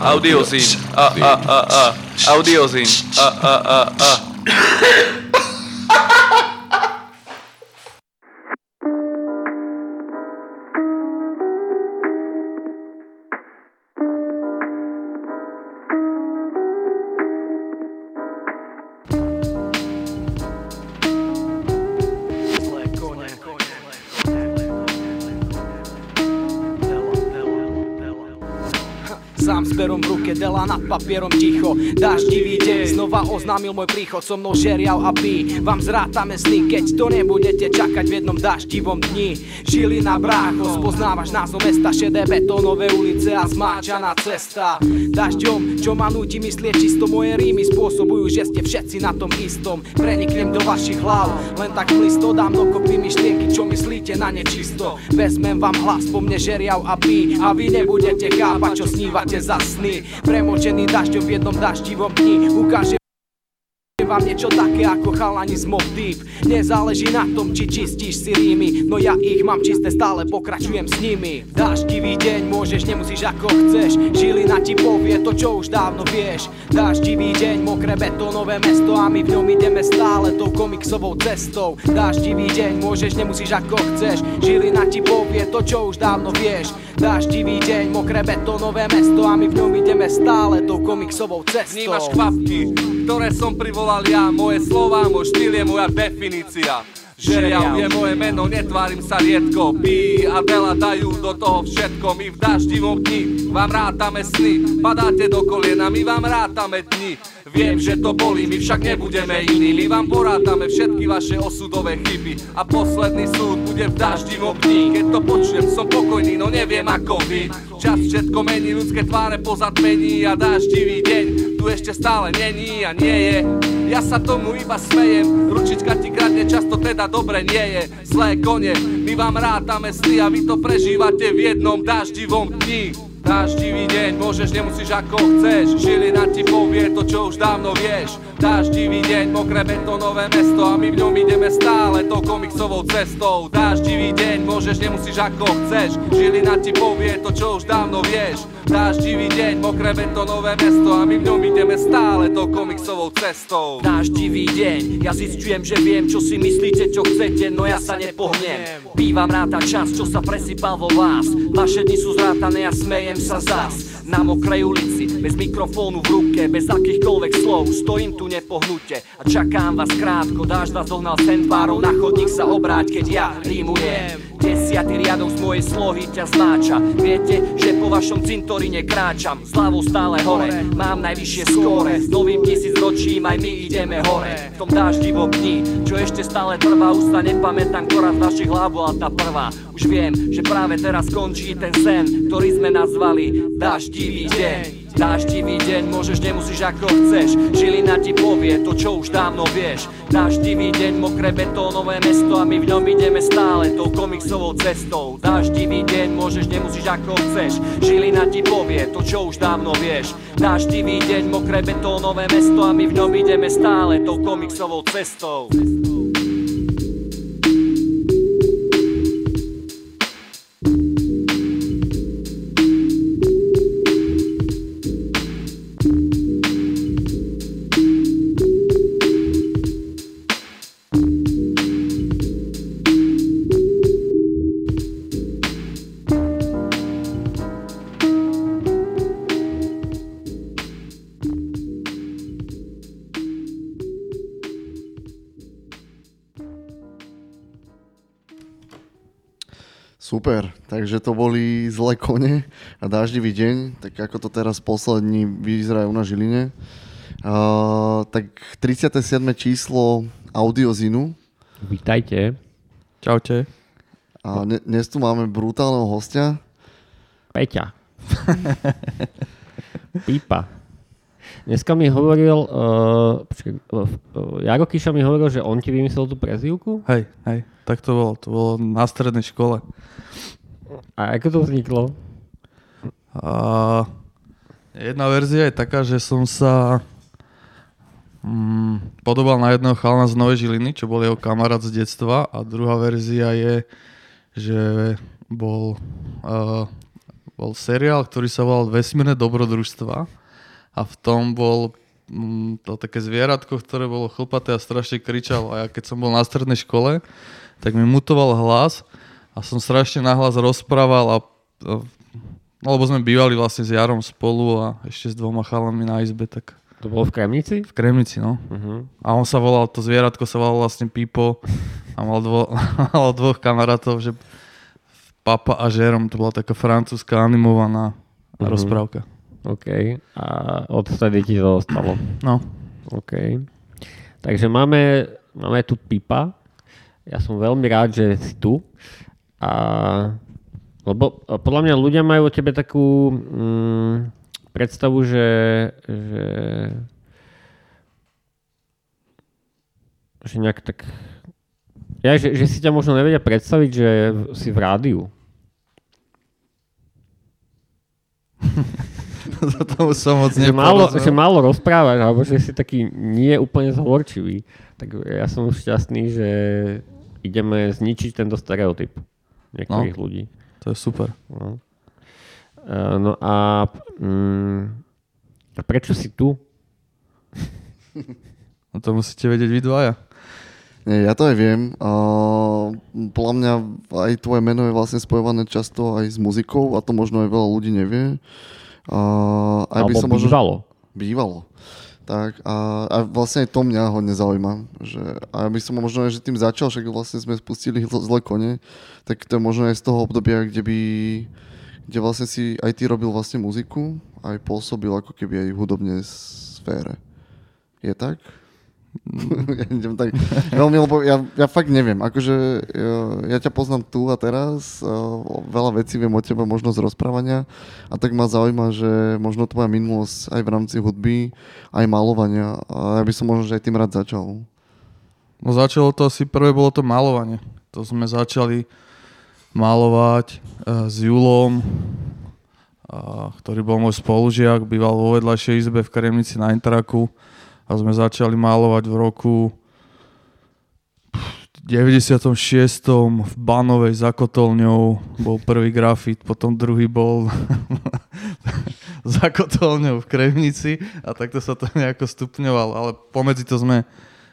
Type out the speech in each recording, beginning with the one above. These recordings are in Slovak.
Audiozín. A, a, a, a. Audiozín. A, a, a, a. papierom ticho. Daždivý deň, znova oznámil môj príchod So mnou žeriav a pí. Vám zrátame sny, keď to nebudete čakať v jednom daždivom dni. Žili na brácho, spoznávaš názov mesta Šedé betónové ulice a zmáčaná cesta. Dažďom, čo ma nutí myslieť čisto Moje rímy spôsobujú, že ste všetci na tom istom. Preniknem do vašich hlav, len tak listo Dám dokopy myšlienky, čo myslíte na nečisto Vezmem vám hlas po mne žeriav a pí A vy nebudete chápať, čo snívate za sny. Premočený dažďom v jednom daždivom dni Ukážem vám niečo také ako chalani z Mob Deep Nezáleží na tom, či čistíš si rímy No ja ich mám čisté, stále pokračujem s nimi. Daždivý deň, môžeš, nemusíš ako chceš. Žilina ti povie to, čo už dávno vieš. Daždivý deň, mokré betónové mesto A my v ňom ideme stále tou komiksovou cestou. Daždivý deň, môžeš, nemusíš ako chceš. Žilina ti povie to, čo už dávno vieš Daždivý deň, mokré betónové mesto A my v ňom ideme stále tou komiksovou cestou. Vnímaš kvapky, ktoré som privolal ja. Moje slova, môj štýl je moja definícia. Žeriav je moje meno, netvárim sa riedko. Pí a Dela dajú do toho všetko. My v daždivom dni vám rátame sny. Padáte do kolena, my vám rátame dni Viem, že to bolí, my však nebudeme iní. My vám porátame všetky vaše osudové chyby. A posledný súd bude v daždivom dni Keď to počujem, som pokojný, no neviem ako vy. Čas všetko mení, ľudské tváre pozatmení A daždivý deň tu ešte stále není a nie je. Ja sa tomu iba smejem Ručička ti kradne často teda dobre nie je. Zlé kone, my vám rátame sny A vy to prežívate v jednom daždivom dni Daždivý deň, môžeš, nemusíš ako chceš. Žilina ti povie to, čo už dávno vieš. Daždivý deň, mokré betónové mesto A my v ňom ideme stále tou komiksovou cestou. Daždivý deň, môžeš, nemusíš ako chceš. Žilina ti povie to, čo už dávno vieš Daždivý deň, mokré betónové mesto A my v ňom ideme stále tou komiksovou cestou. Daždivý deň, ja zistujem, že viem, čo si myslíte, čo chcete, no ja sa nepohnem. Bývam ráta čas, čo sa presypal vo vás. Vaše dni sú zrátané a smejem sa zas. Na mokrej ulici, bez mikrofónu v ruke, bez akýchkoľvek slov. Stojím tu nepohnute a čakám vás krátko. Dáš vás dohnal sen tvárou, na chodník sa obráť, keď ja rímujem. Desiatý riadok z mojej slohy ťa znáča Viete, že po vašom cintoríne kráčam Zľavou stále hore, mám najvyššie skóre. S novým tisícročím aj my ideme hore. V tom dáždivom dni, čo ešte stále trvá Už sa nepamätám, ktorá z našich hlav bola tá prvá. Už viem, že práve teraz končí ten sen Ktorý sme nazvali Daždivý deň Dáždivý deň, môžeš, nemusíš ako chceš. Žilina ti povie to, čo už dávno vieš. Dáždivý deň, mokré betónové mesto A my v ňom ideme stále tou komiksovou cestou. Dáždivý deň, môžeš, nemusíš ako chceš. Žilina ti povie to, čo už dávno vieš. Dáždivý deň, mokré betónové mesto A my v ňom ideme stále tou komiksovou cestou Super, takže to boli zlé kone a dáždivý deň, tak ako to teraz poslední vyzerajú na Žiline. Uh, tak 37. číslo Audiozinu Vítajte. Čaute. a ne, dnes tu máme brutálneho hostia. Peťa. Pípa. Dneska mi hovoril, uh, počkaj, uh, uh, Jaro Kiša mi hovoril, že on ti vymyslel tú prezývku. Hej, hej, tak to bolo. To bolo na strednej škole. A ako to vzniklo? A jedna verzia je taká, že som sa mm, podobal na jedného chalana z Novej Žiliny, čo bol jeho kamarát z detstva a druhá verzia je, že bol uh, bol seriál, ktorý sa volal Vesmírne dobrodružstva a v tom bol mm, to také zvieratko, ktoré bolo chlpaté a strašne kričalo. A ja keď som bol na strednej škole, tak mi mutoval hlas a som strašne nahlas rozprával a, a no, lebo sme bývali vlastne s Jarom spolu a ešte s dvoma chalami na izbe, tak To bolo v Kremnici? v Kremnici, no. Uh-huh. A on sa volal, to zvieratko sa volal vlastne Pipo a mal, dvo, mal dvoch kamarátov, že Papa a Žerom, to bola taká francúzska animovaná Mhm. rozprávka. OK. A odvtedy ti to ostalo. No, OK. Takže máme, máme tu Pipa. Ja som veľmi rád, že si tu. A, lebo podľa mňa ľudia majú o tebe takú mm, predstavu, že, že že nejak tak ja, že, že si ťa možno nevedia predstaviť, že si v rádiu. za tomu som moc Že málo, že málo rozprávaš, alebo že si taký nie úplne zhovorčivý. Tak ja som šťastný, že ideme zničiť tento stereotyp niektorých no. ľudí. To je super. No, E, no a, mm, a prečo si tu? No to musíte vedieť vy dvaja. Nie, ja to aj viem. Podľa mňa aj tvoje meno je vlastne spojované často aj s muzikou a to možno aj veľa ľudí nevie. Uh, aj Alebo možno- bývalo. Bývalo. Tak a, a vlastne aj to mňa hodne zaujíma. Že, a by som možno aj že tým začal, však vlastne sme spustili zl- zlé kone, tak to je možno aj z toho obdobia, kde by kde vlastne si aj ty robil vlastne muziku, aj pôsobil ako keby aj v hudobnej sfére. Je tak? ja idem tak veľmi, lebo ja, ja fakt neviem, akože ja, ja ťa poznám tu a teraz, a veľa vecí viem o tebe, možno z rozprávania a tak ma zaujíma, že možno tvoja minulosť aj v rámci hudby, aj malovania a ja by som možno že aj tým rád začal. No začalo to asi prvé bolo to malovanie. To sme začali malovať uh, s Julom, uh, ktorý bol môj spolužiak, býval vo vedľajšej izbe v Kremnici na Intraku a sme začali malovať v roku 96. v Banovej za kotolňou bol prvý grafit, potom druhý bol za kotolňou v Kremnici a takto sa to nejako stupňovalo, ale pomedzi to sme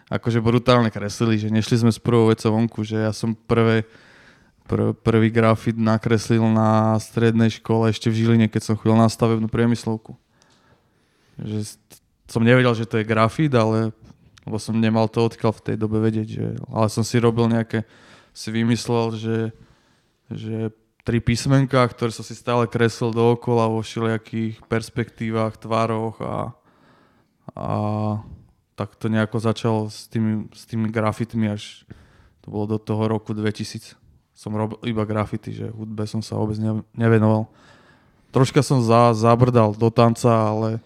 akože brutálne kreslili, že nešli sme s prvou vecou vonku, že ja som prvé, pr- prvý grafit nakreslil na strednej škole ešte v Žiline, keď som chodil na stavebnú priemyslovku. Že som nevedel, že to je grafit, ale lebo som nemal to odkiaľ v tej dobe vedieť, že, ale som si robil nejaké, si vymyslel, že, že tri písmenka, ktoré som si stále kreslil dookola vo všelijakých perspektívach, tvároch a, a tak to nejako začalo s tými, s tými grafitmi až to bolo do toho roku 2000. Som robil iba grafity, že hudbe som sa vôbec ne, nevenoval. Troška som za, zabrdal do tanca, ale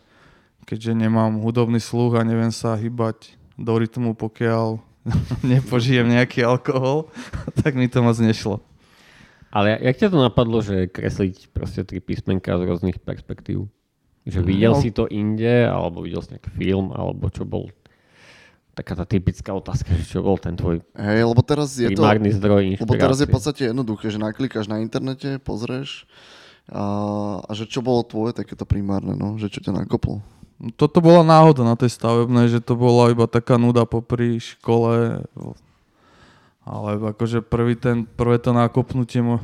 keďže nemám hudobný sluch a neviem sa hýbať do rytmu, pokiaľ nepožijem nejaký alkohol, tak mi to moc nešlo. Ale jak ťa to napadlo, že kresliť proste tri písmenka z rôznych perspektív? Že videl No. si to inde, alebo videl si nejaký film, alebo čo bol taká tá typická otázka, že čo bol ten tvoj Hej, lebo teraz je to... zdroj inšpirácie. Lebo teraz je v podstate jednoduché, že naklikáš na internete, pozrieš a, a že čo bolo tvoje takéto primárne, no, že čo ťa nakoplo. Toto bola náhoda na tej stavebnej, že to bola iba taká nuda popri škole. Ale akože prvý ten, prvé to nákopnutie mo,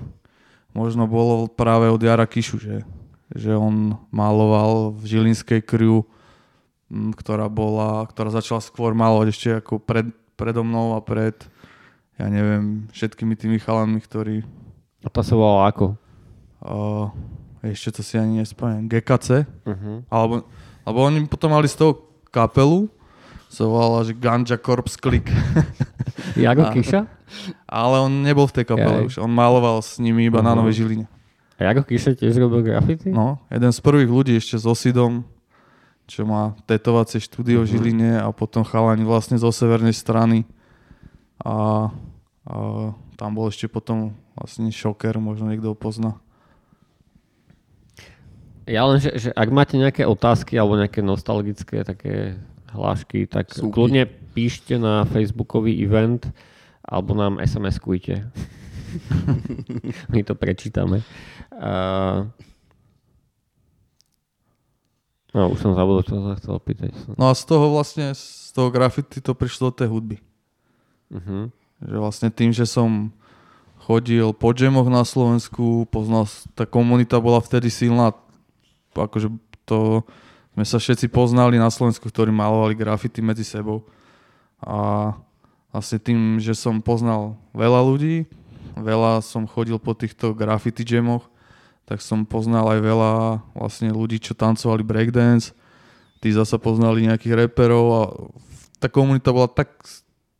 možno bolo práve od Jara Kišu, že, že on maloval v Žilinskej kriu, ktorá bola, ktorá začala skôr malovať ešte ako pred, predo mnou a pred, ja neviem, všetkými tými chalami, ktorí A to sa volalo ako? uh, ešte to si ani nespomínam, GKC, Uh-huh. alebo, alebo oni potom mali z toho kapelu, sa volala, že Ganja Corps Click. Jago A- Kiša? Ale on nebol v tej kapele už, on maloval s nimi iba na Mhm. Novej Žiline. A Jago Kiša tiež robil grafity? No, jeden z prvých ľudí ešte s Osidom, čo má tetovacie štúdio v Žiline a potom chalani vlastne zo severnej strany. A, a tam bol ešte potom vlastne šoker, možno niekto ho pozná. Ja len, že, že ak máte nejaké otázky alebo nejaké nostalgické také hlášky, tak Súky. kľudne píšte na facebookový event alebo nám SMS-kujte. My to prečítame. Uh, No, už som zabudol, čo som sa chcel opýtať. No a z toho vlastne, z toho graffiti to prišlo do tej hudby. Uh-huh. Že vlastne tým, že som chodil po džemoch na Slovensku, poznal, tá komunita bola vtedy silná, akože to, sme sa všetci poznali na Slovensku, ktorí malovali grafity medzi sebou. A vlastne tým, že som poznal veľa ľudí, veľa som chodil po týchto graffiti jamoch, tak som poznal aj veľa vlastne ľudí, čo tancovali breakdance. Tí zasa poznali nejakých reperov a tá komunita bola tak,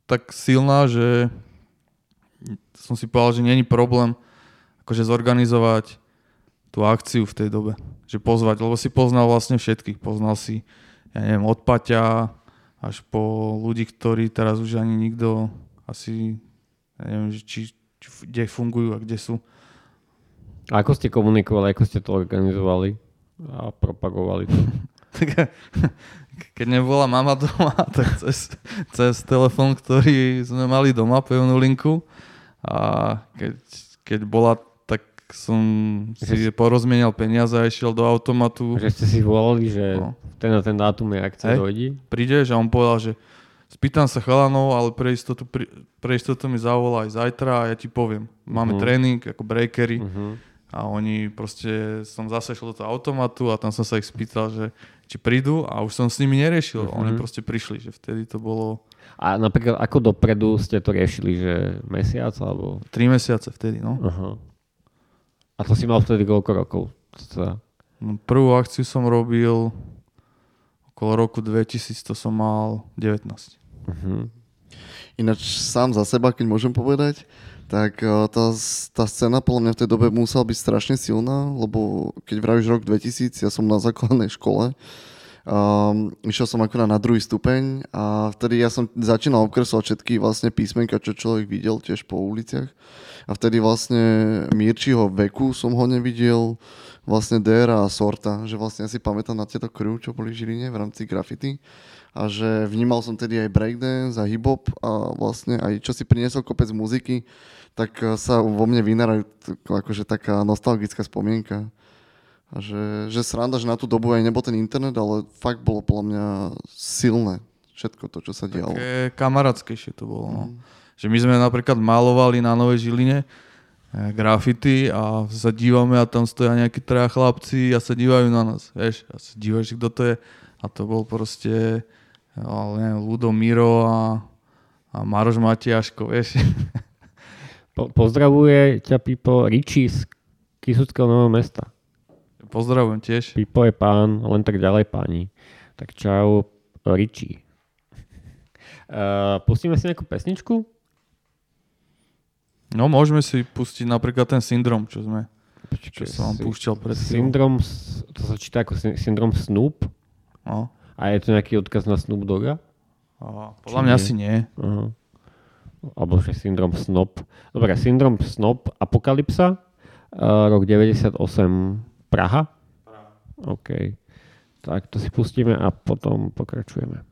tak silná, že som si povedal, že není problém akože zorganizovať tú akciu v tej dobe. Že pozvať, lebo si poznal vlastne všetkých. Poznal si, ja neviem, od Paťa až po ľudí, ktorí teraz už ani nikto asi, ja neviem, že či, či, kde fungujú a kde sú. A ako ste komunikovali, ako ste to organizovali a propagovali? Tak, keď nebola mama doma, tak cez, cez telefón, ktorý sme mali doma, pevnú linku. A keď, keď bola, som si porozmienial peniaze a išiel do automatu. Že ste si volali, že No. ten a ten dátum je akcia Hej. dojde? Prídeš a on povedal, že spýtam sa chalanov, ale pre istotu, pre, pre istotu mi zavolá aj zajtra a ja ti poviem. Máme Mhm. tréning ako breakery Uh-huh. a oni proste, som zase šiel do toho automatu a tam som sa ich spýtal, že či prídu a už som s nimi neriešil. Mhm. Oni proste prišli, že vtedy to bolo A napríklad ako dopredu ste to riešili, že mesiac alebo... 3 mesiace vtedy, no. Aha. A to si mal vtedy koľko rokov? Teda, no prvú akciu som robil okolo roku 2000, to som mal 19. uh-huh. Ináč sám za seba, keď môžem povedať, tak eh, tá, tá scéna podľa mňa v tej dobe musela byť strašne silná, lebo keď vravíš rok 2000, ja som na základnej škole, um, išiel som akurát na druhý stupeň a vtedy ja som začínal obkresovať všetky vlastne písmenka, čo človek videl tiež po uliciach. A vtedy vlastne Mirčiho veku som ho nevidel, vlastne Dera a Sorta, že vlastne ja si pamätám na tieto crew, čo boli v Žiline v rámci graffiti a že vnímal som tedy aj breakdance a hip-hop a vlastne aj čo si priniesol kopec muziky, tak eh, sa vo mne vynárajú t- akože taká nostalgická spomienka. A že, že sranda, že na tú dobu aj nebol ten internet, ale fakt bolo podľa mňa silné všetko to, čo sa dialo. Také kamarátskejšie to bolo, no. Že my sme napríklad malovali na Novej Žiline eh, graffiti a sa dívame a tam stoja nejakí traja chlapci a sa dívajú na nás, vieš. A sa dívaš, kto to je. A to bol proste ale neviem, Ludo Miro a, a Maroš Matiaško, vieš. po- pozdravuje ťa Pipo Riči z Kisuckého Nového mesta. Pozdravujem tiež. Pipo je pán, len tak ďalej páni. Tak čau, Riči. Uh, pustíme si nejakú pesničku? No môžeme si pustiť napríklad ten syndrom, čo sme, čo som vám púšťal pred. Syndrom, to sa číta ako sy- syndrom Snoop. No. A je to nejaký odkaz na Snoop Dogga? A podľa mňa nie? asi nie. Aha. Alebo že syndrom Snop. Dobre, syndrom Snop, Apokalypsa, uh, rok 98, Praha? OK. Tak to si pustíme a potom pokračujeme.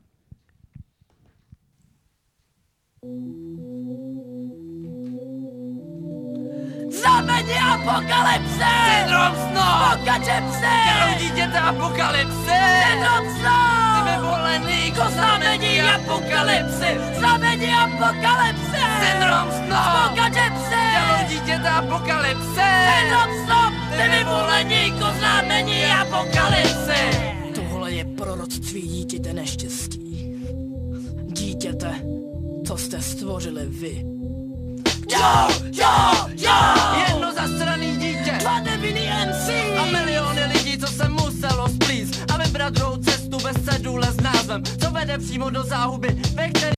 Znamení apokalypse! Syndrom snov! Pokače pse! Krv dítěte apokalypse! Syndrom snov! Ty vyvolený ko znamení apokalypse! Znamení apokalypse! Syndrom snov! Pokače pse! Krv dítěte apokalypse! Syndrom snov! Ty vyvolený ko znamení apokalypse! Tohle je proroctví dítěte neštěstí. Dítěte, co jste stvořili vy. Jo, jo, jo! Vybrat druhou cestu bez cedule s názvem, co vede přímo do záhuby, ve který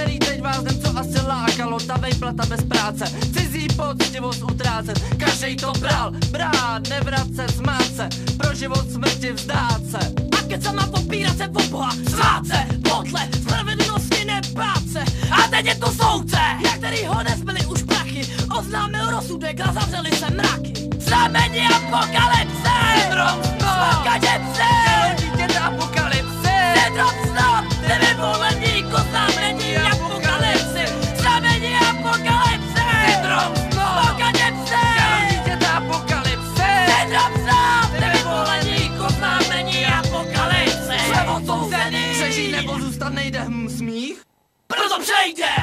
který teď vás co asi lákalo, ta vejplata bez práce, cizí poctivost utrácet, každej to bral, brát, nevracet, smát se, pro život smrti vzdát se. A keď sa má popírat se o Boha, svát se, podle spravedlnosti nebát se. A teď je tu soudce, jak který ho nezbyli už prachy, oznámil rozsudek a zavřeli se mraky znamení apokalypsy! Syndrom Slakaděci! Dítě apokalypsy! Syndrom snad, ty vyvolení ku znamení apokalypsy! Znamení apokalypsy! Syndrom Slakaděci! Dítě apokalypsy! Syndrom snad, ty vyvolení ku znamení apokalypsy! Jsem odsouzený! Přežij nebo zůstat nejde hm, smích? Proto přejde!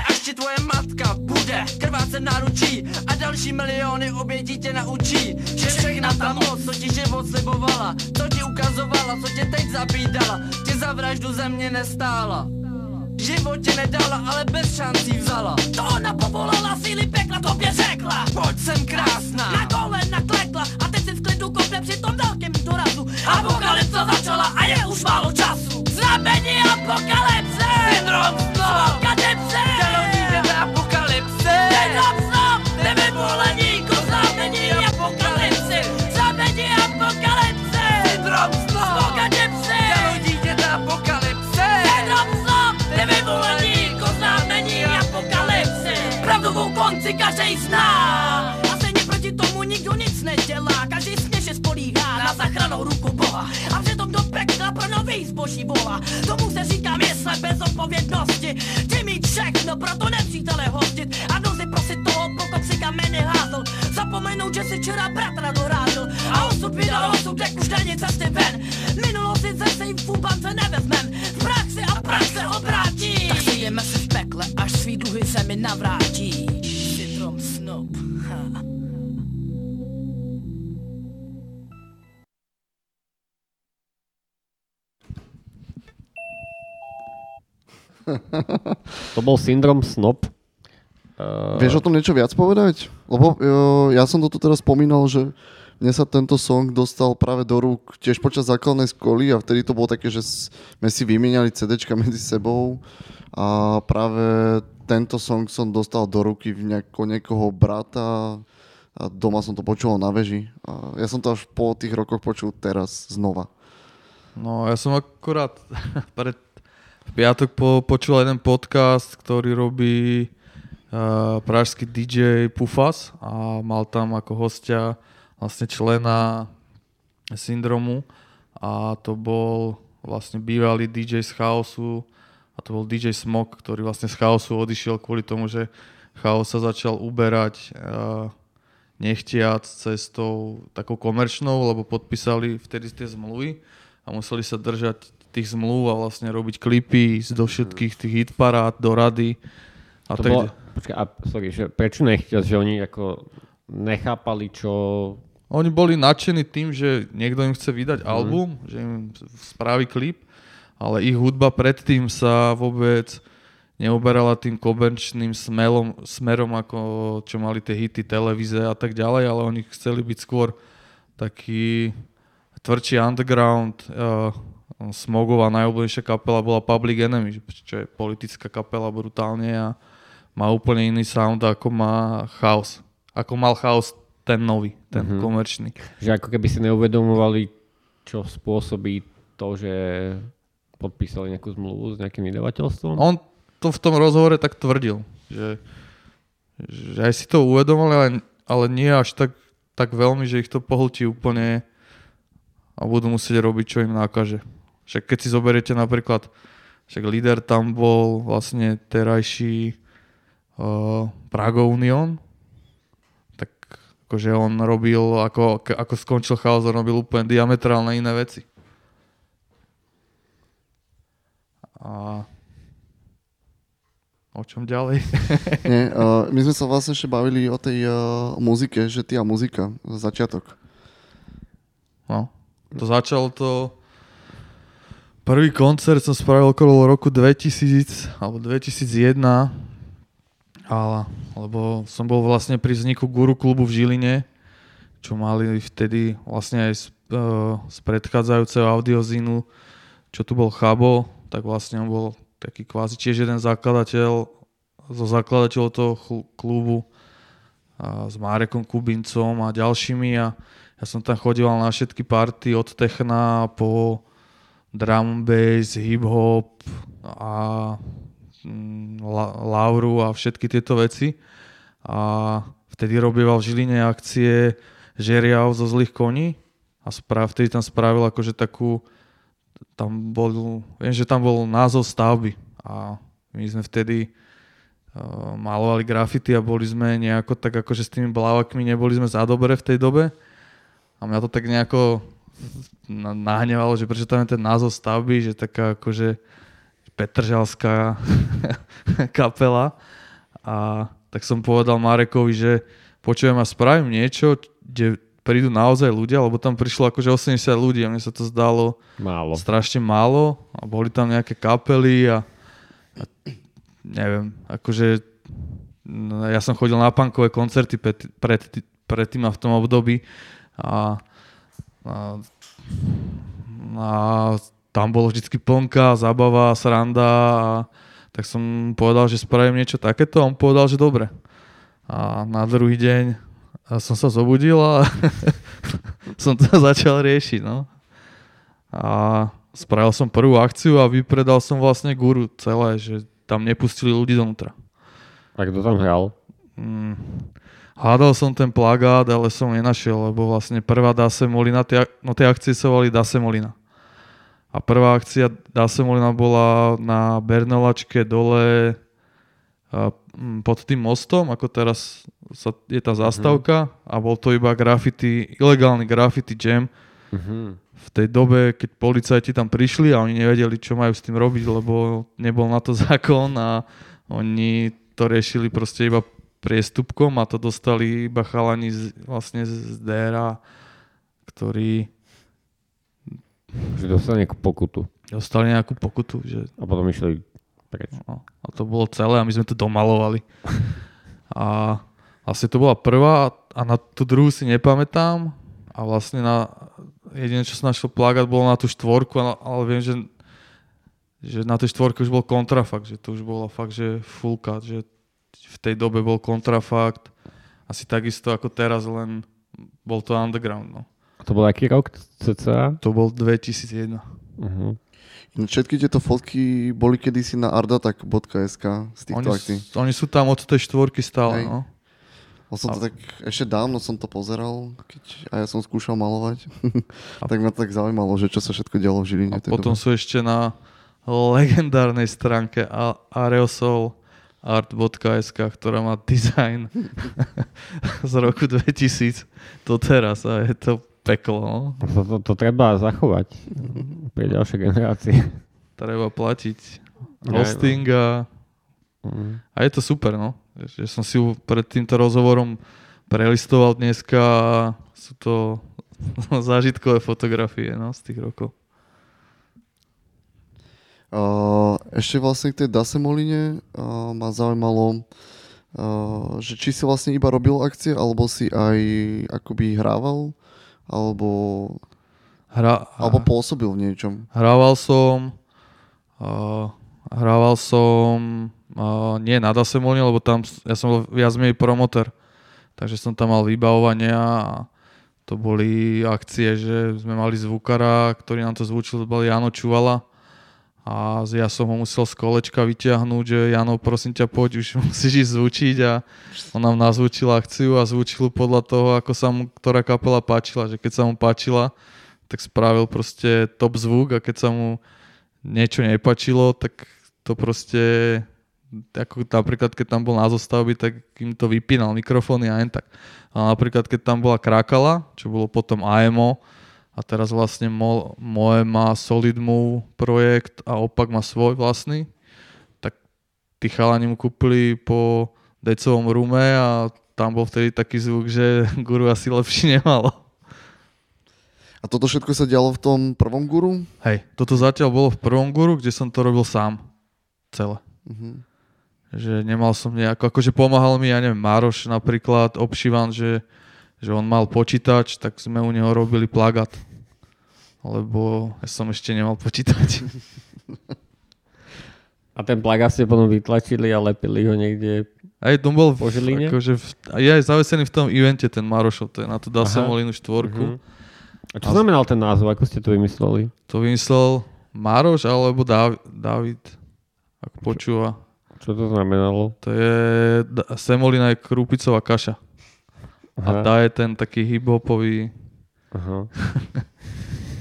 Krvácet náručí A další miliony obětí tě naučí Že všechna ta moc, co ti život slibovala Co ti ukazovala, co tě teď zabídala Tě za vraždu země nestála. Život tě nedala, ale bez šancí vzala. To ona povolala, síly pekla tobě řekla. Pojď sem krásná. Na kolena klekla a teď si v klidu kope při tom velkém dorazu. Apokalypsa začala a je už málo času. Znamení apokalypse. Syndrom snov Apokalypse Konci každej zná. A stejně proti tomu nikdo nic nedělá. Každý směše spolíhá na zachranou ruku Boha. A přitom do pekla pro nový zboží volá. Tomu se říká mysle bez odpovědnosti. Ty mít všechno, proto nepřítele hostit. A v nouzi prosit toho, pro toxika meny házl Zapomenout, že si včera bratra dorážel. A osud vydal osudek už není cesty ven. Minulost si ze sejfu bance nevezmem. V praxi a prax se obrátí. Tak sejeme se v pekle, až svý dluhy se mi navrátí Snob ha. To bol syndrom snop. Uh, Vieš o tom niečo viac povedať? Lebo uh, ja som to tu teraz spomínal, že mne sa tento song dostal práve do rúk tiež počas základnej školy a vtedy to bolo také, že sme si vymieniali CDčka medzi sebou a práve tento song som dostal do ruky v nejako, niekoho brata a doma som to počul na veži. A ja som to až po tých rokoch počul teraz znova. No, ja som akurát pred v piatok po, počul jeden podcast, ktorý robí uh, pražský DJ Pufas a mal tam ako hostia vlastne člena Syndromu a to bol vlastne bývalý DJ z Chaosu a to bol DJ Smok, ktorý vlastne z Chaosu odišiel kvôli tomu, že Chaos sa začal uberať uh, nechtiac cestou takou komerčnou, lebo podpísali vtedy tie zmluvy a museli sa držať tých zmluv a vlastne robiť klipy do všetkých tých hitparád, do rady. A to tak, bolo, počkaj, a, sorry, že prečo nechťať, že oni ako nechápali, čo... Oni boli nadšení tým, že niekto im chce vydať mm. album, že im spraví klip, ale ich hudba predtým sa vôbec neuberala tým komerčným smelom, smerom, ako čo mali tie hity, televíze a tak ďalej, ale oni chceli byť skôr taký tvrdší underground, uh, Smogová najobľúbenejšia kapela bola Public Enemy, čo je politická kapela brutálne a má úplne iný sound ako má Chaos. Ako mal Chaos ten nový, ten mm-hmm. komerčný. Že ako keby si neuvedomovali, čo spôsobí to, že podpísali nejakú zmluvu s nejakým vydavateľstvom? On to v tom rozhovore tak tvrdil, že, že aj si to uvedomili, ale, ale nie až tak, tak veľmi, že ich to pohltí úplne a budú musieť robiť, čo im nákaže. Však keď si zoberiete napríklad, však líder tam bol vlastne terajší uh, Prago Union, tak akože on robil, ako, ako skončil chaos, on robil úplne diametrálne iné veci. A o čom ďalej? Nie, uh, my sme sa vlastne ešte bavili o tej uh, muzike, že ty a muzika, začiatok. No, to začalo to Prvý koncert som spravil okolo roku 2000 alebo 2001, ale, lebo som bol vlastne pri vzniku Guru klubu v Žiline, čo mali vtedy vlastne aj z, uh, z predchádzajúceho audiozínu, čo tu bol Chabo, tak vlastne on bol taký kvázi tiež jeden zakladateľ zo zakladateľov toho klubu a s Márekom Kubincom a ďalšími a ja som tam chodil na všetky party od techna po drum bass, hip-hop a mm, la, Lauru a všetky tieto veci. A vtedy robieval v Žiline akcie Žeriav zo zlých koní a správ, vtedy tam spravil akože takú, tam bol, viem, že tam bol názov stavby a my sme vtedy uh, malovali grafity a boli sme nejako tak akože s tými blávakmi neboli sme za dobre v tej dobe. A mňa to tak nejako nahnevalo, že prečo tam je ten názov stavby, že taká akože Petržalská kapela. A tak som povedal Marekovi, že počujem a spravím niečo, kde prídu naozaj ľudia, lebo tam prišlo akože 80 ľudí a mne sa to zdalo Málo. strašne málo a boli tam nejaké kapely a, a neviem, akože no, ja som chodil na punkové koncerty pred, pred, predtým a v tom období a, a, a tam bolo vždycky plnka, zábava, sranda a tak som povedal, že spravím niečo takéto a on povedal, že dobre. A na druhý deň a som sa zobudil a som to začal riešiť, no. A spravil som prvú akciu a vypredal som vlastne guru celé, že tam nepustili ľudí donútra. A kto tam hral? Mm, hľadal som ten plagát, ale som nenašiel, lebo vlastne prvá Dasemolina, tie, no tie akcie sa volali Dasemolina. A prvá akcia Dasemolina bola na Bernolačke dole pod tým mostom, ako teraz sa, je tá zastávka a bol to iba graffiti, ilegálny graffiti jam. Mhm. V tej dobe, keď policajti tam prišli a oni nevedeli, čo majú s tým robiť, lebo nebol na to zákon a oni to riešili proste iba priestupkom a to dostali iba chalani z, vlastne z DRA, ktorí Že dostali nejakú pokutu. dostali nejakú pokutu, že A potom išli preč. No, a to bolo celé a my sme to domalovali. A vlastne to bola prvá a na tú druhú si nepamätám. A vlastne na jediné, čo som našiel plagát, bolo na tú štvorku, ale, viem, že, že na tej štvorke už bol kontrafakt, že to už bolo fakt, že full cut, že v tej dobe bol kontrafakt. Asi takisto ako teraz, len bol to underground. No. A to bol aký rok cca? To bol 2001. Uh-huh. Všetky tieto fotky boli kedysi na ardatak.sk z týchto Oni, akcií. oni sú tam od tej štvorky stále. Hej. No. Bol som to A- tak, ešte dávno som to pozeral, keď a ja som skúšal malovať. tak ma to tak zaujímalo, že čo sa všetko dialo v Žiline. A potom dobe. sú ešte na legendárnej stránke a- aerosolart.sk, ktorá má design z roku 2000 do teraz a je to peklo. To, to, to treba zachovať pre ďalšie generácie. Treba platiť hosting a, Mhm. a je to super. No. Že som si pred týmto rozhovorom prelistoval dneska a sú to zážitkové fotografie no, z tých rokov. Uh, ešte vlastne k tej Dasemoline uh, ma zaujímalo, uh, že či si vlastne iba robil akcie, alebo si aj akoby hrával, alebo, Hra, alebo pôsobil v niečom. Hrával som, uh, hrával som uh, nie na Dasemone, lebo tam ja som bol viac menej promoter, takže som tam mal vybavovania a to boli akcie, že sme mali zvukara, ktorý nám to zvučil, to bol Jano Čuvala a ja som ho musel z kolečka vyťahnuť, že Jano, prosím ťa, poď, už musíš ísť zvučiť a on nám nazvučil akciu a zvučil podľa toho, ako sa mu ktorá kapela páčila, že keď sa mu páčila, tak spravil proste top zvuk a keď sa mu niečo nepačilo, tak to proste ako napríklad keď tam bol na zostavby, tak im to vypínal mikrofóny a jen tak. A napríklad keď tam bola Krakala, čo bolo potom AMO a teraz vlastne Mo, Moe má Solid Move projekt a opak má svoj vlastný, tak tí chalani mu kúpili po decovom rume a tam bol vtedy taký zvuk, že guru asi lepší nemalo. A toto všetko sa dialo v tom prvom guru? Hej, toto zatiaľ bolo v prvom guru, kde som to robil sám. Celé. Mhm. Že nemal som nejako, akože pomáhal mi, ja neviem, Mároš napríklad, obšívan, že, že on mal počítač, tak sme u neho robili plagát. Lebo ja som ešte nemal počítač. A ten plagát ste potom vytlačili a lepili ho niekde. Aj to bol Žiline? akože v, a je aj zavesený v tom evente ten Marošov, to je na tú Dasemolinu štvorku. Mhm. A čo znamenal ten názov? Ako ste to vymysleli? To vymyslel Maroš alebo Dav- David, ak počúva. Čo to znamenalo? To je, da- semolina je krúpicová kaša. A dá je ten taký hip-hopový, Aha.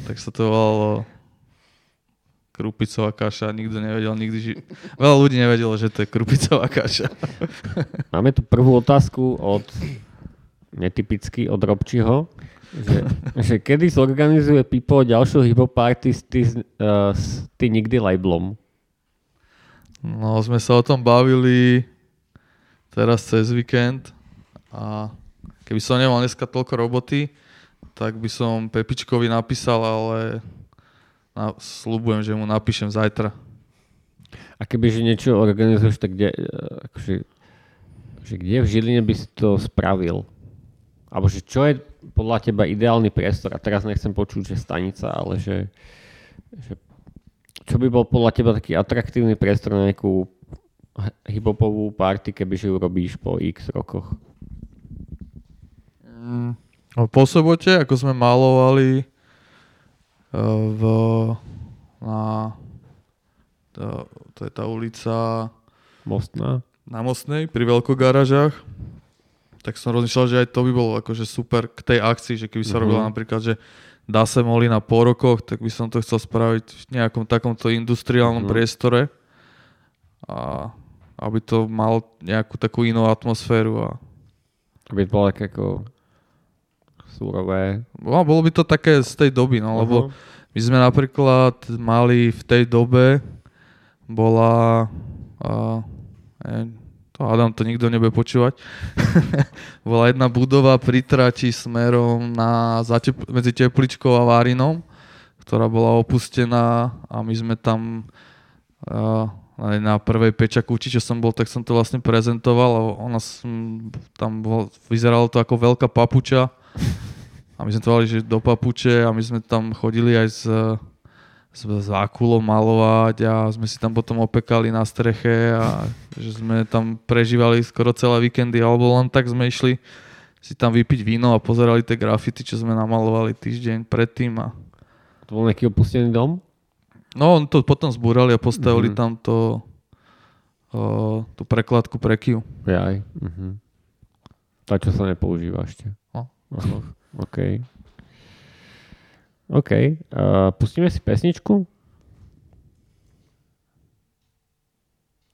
tak sa to volalo krupicová kaša, nikto nevedel nikdy, ži- veľa ľudí nevedelo, že to je krupicová kaša. Máme tu prvú otázku od netypicky od Robčiho, že, že kedy zorganizuje Pipo ďalšiu hip party s ty, uh, s ty nikdy labelom? No, sme sa o tom bavili teraz cez víkend a keby som nemal dneska toľko roboty, tak by som Pepičkovi napísal, ale na, slúbujem, že mu napíšem zajtra. A kebyže niečo organizuješ, tak kde, e, akože, že kde v Žiline by si to spravil? Alebo že čo je podľa teba ideálny priestor? A teraz nechcem počuť, že stanica, ale že, že čo by bol podľa teba taký atraktívny priestor na nejakú hiphopovú party, kebyže ju robíš po x rokoch? Mm, po sobote, ako sme malovali uh, v, na to, to je tá ulica Mostná? na Mostnej pri veľkogarážach, tak som rozmýšľal, že aj to by bolo akože super k tej akcii, že keby sa Mhm. robila napríklad, že dá sa moli na po rokoch, tak by som to chcel spraviť v nejakom takomto industriálnom Mhm. priestore a aby to mal nejakú takú inú atmosféru a Aby to bolo také ako súrové. no, bolo by to také z tej doby, no, lebo Mhm. my sme napríklad mali v tej dobe bola a, neviem, to Adam to nikto nebude počúvať. bola jedna budova pri trati smerom na zatep- medzi Tepličkou a Várinom, ktorá bola opustená a my sme tam a, na prvej pečakúči, čo som bol, tak som to vlastne prezentoval a ona som, tam bol, vyzeralo to ako veľká papuča a my sme to mali, že do papuče a my sme tam chodili aj s, s zákulom malovať a sme si tam potom opekali na streche a že sme tam prežívali skoro celé víkendy alebo len tak sme išli si tam vypiť víno a pozerali tie grafity, čo sme namalovali týždeň predtým a To bol nejaký opustený dom? no on to potom zbúrali a postavili Mhm. tam to o, tú prekladku pre Kiu. Jaj. Mhm. Tá, čo sa nepoužíva ešte. No. Aha. OK. OK. Uh, pustíme si pesničku?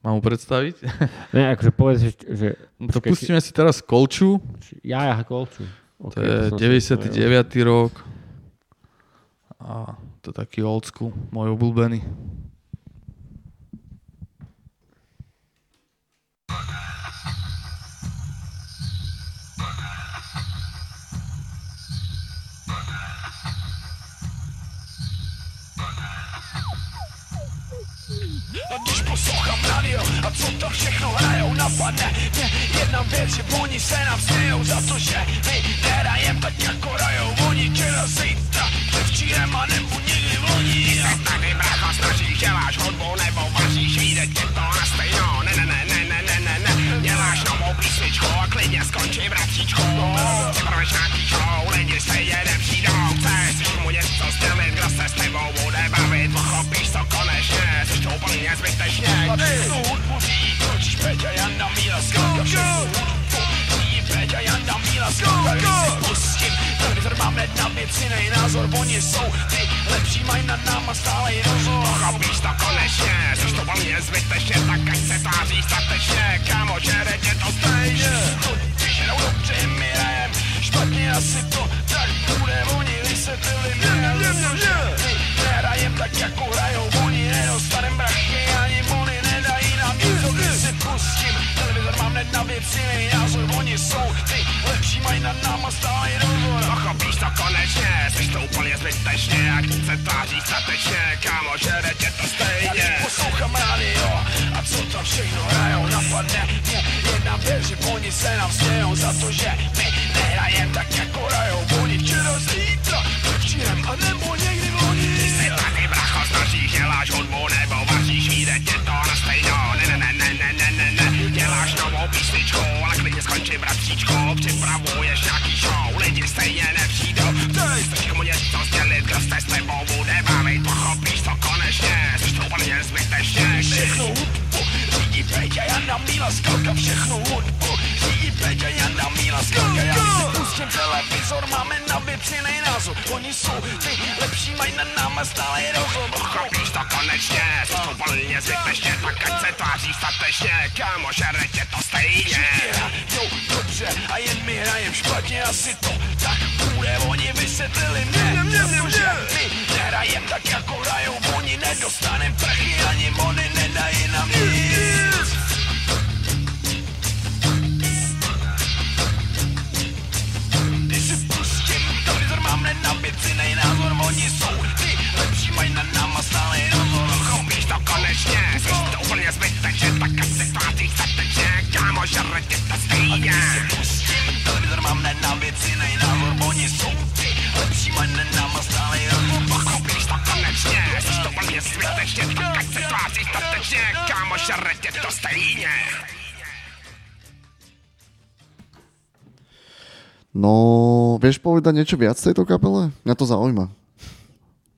Mám mu predstaviť? Ne, akože povedz, že... že No to Počkaj, pustíme si teraz Kolču, či- ja, ja, kolču. to je 99. rok a to je taký old school, môj obľúbený. Radio a co to všechno hrajou napadne Mě jedna věc, že oni se nám smějou za to, že my nehrajem tak jako rajou Oni. Včera zítra, předvčírem a nebo někdy v loni. A tady brácha snažíš, děláš hudbu nebo vaříš, vyjde ti to na stejno. Ne, ne, ne, ne, ne, ne, ne, ne, děláš novou písničku a klidně skončí vratříčku Ty proč nějaký show, lidi stejně nepřijdou Chceš Zrozumieć gra se s tebou bude bavit Pochopíš to konečně, jsi šťoupaný nezbytečně Sůd musí kročíš Peťa Janda Mílesko Peťa Janda Mílesko Pustím, televizor mám hned na věc, jiný názor Oni jsou ty lepší, mají nad náma stále jenom Pochopíš to konečně, jsi šťoupaný nezbytečně Tak ať se tváří statečně, kámo, že redně to stejně. Tudíž jenom dobře mi rajem, špatně asi to tak bude, oni se byli nelze Hrajem tak, jako hrajou oni, nedostanem brachy, ani bony nedají nám nic, když si pustí et nad viib silmina su unissuu Zimaj nad nama stoi rozwór Pochopić to koniecznie Zresztą pol jest ten śnieg Chcę trafić statycznie Kamo, żerecie to stejnie Posłucham radio A co tam się ignorają Na pandemię nie nabierze Bo nic se nam snieją Za to, że my nie rajem tak jak kurają Bo nie wczoraj z litra Wróciłem, a nebo nigdy woli Niestety bracho, znasz ich jelać Odmłonę, bo wasi świrek Nie to na ne, Ne, ne, ne, ne, ne, ne novou písničku, ale klidně skončí bratříčku Připravuješ nějaký show, lidi stejně nepřijdou. Ty chceš komu něco sdělit, kdo se s tebou bude bavit? Pochopíš to konečně, jsi to úplně zbytečně. Všechno hudbu řídí Peťa Janda Míla Skalka Všechno hudbu. Řídí Peťa Janda Míla Skalka Já si pustím televizor, máme na věc jiný názor Oni jsou ty lepší, mají nad náma stále rozhod Pochopíš to konečně, úplně zbytečně Tak ať se tváří statečně, kámo, žere tě to stejně. Jo, dobře, a jen my hrajem špatně asi to tak bude. Oni vysvětlili mě, mě, mě, mě, my nehrajem tak jako hrajou. Oni nedostanem prachy, ani mony nedají nedají nám mám nej názor, oni jsou ty lepší, mají na náma stále rozhor. Chopíš to konečně, jsi to úplně zbytečně, tak ať se tváří statečně, kámo, žere tě to stejně. Když si pustím televizor, mám nenabit nej názor, oni jsou ty lepší, mají na náma stále rozhor. Chopíš to konečně, jsi to úplně zbytečně, tak ať se tváří statečně, kámo, žere tě to stejně. No, vieš povedať niečo viac z tejto kapele? Mňa to zaujíma.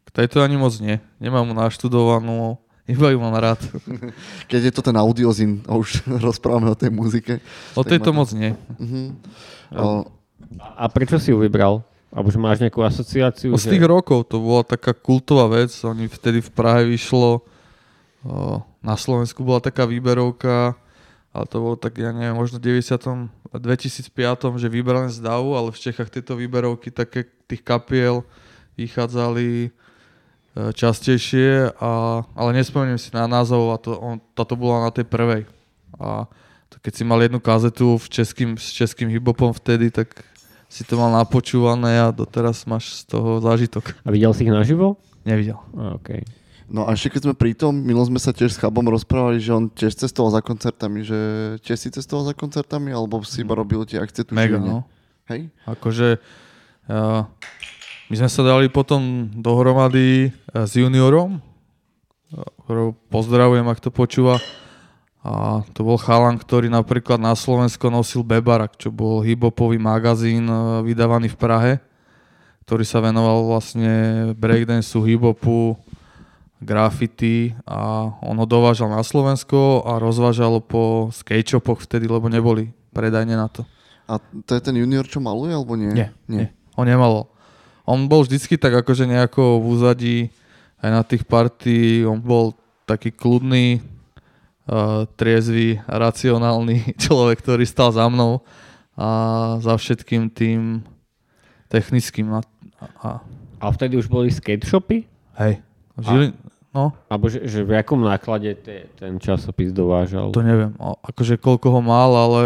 K tejto ani moc nie. Nemám naštudovanú, iba ju mám rád. Keď je to ten audiozin a už rozprávame o tej muzike. O tejto ma to- moc nie. Mhm. O, A prečo si ju vybral? Alebo že máš nejakú asociáciu? Z že... tých rokov to bola taká kultová vec. Oni vtedy v Prahe vyšlo, na Slovensku bola taká výberovka, ale to bolo tak, ja neviem, možno v 90. 2005. že vybrali z davu, ale v Čechách tieto výberovky také tých kapiel vychádzali e, častejšie, a, ale nespomeniem si na názov a to, on, táto bola na tej prvej. A to keď si mal jednu kazetu v českým, s českým hiphopom vtedy, tak si to mal napočúvané a doteraz máš z toho zážitok. A videl si ich naživo? Nevidel. A, okay. No a ešte keď sme pri tom, milo sme sa tiež s Chabom rozprávali, že on tiež cestoval za koncertami, že tiež si cestoval za koncertami, alebo si iba robil tie akcie tu Mega, no. Hej? Akože uh, my sme sa dali potom dohromady uh, s juniorom, ktorého pozdravujem, ak to počúva. A to bol chalan, ktorý napríklad na Slovensko nosil Bebarak, čo bol hiphopový magazín uh, vydávaný v Prahe, ktorý sa venoval vlastne breakdanceu, hiphopu, graffiti a on ho dovážal na Slovensko a rozvážal po skate shopoch vtedy, lebo neboli predajne na to. A to je ten junior, čo maluje, alebo nie? Nie, nie. nie. On nemal. On bol vždycky tak akože nejako v úzadí aj na tých party, on bol taký kľudný, uh, triezvy, racionálny človek, ktorý stal za mnou a za všetkým tým technickým. A, a, A vtedy už boli skate shopy? hej, žili, no, Alebo že, že v akom náklade te, ten časopis dovážal? to neviem, akože koľko ho mal, ale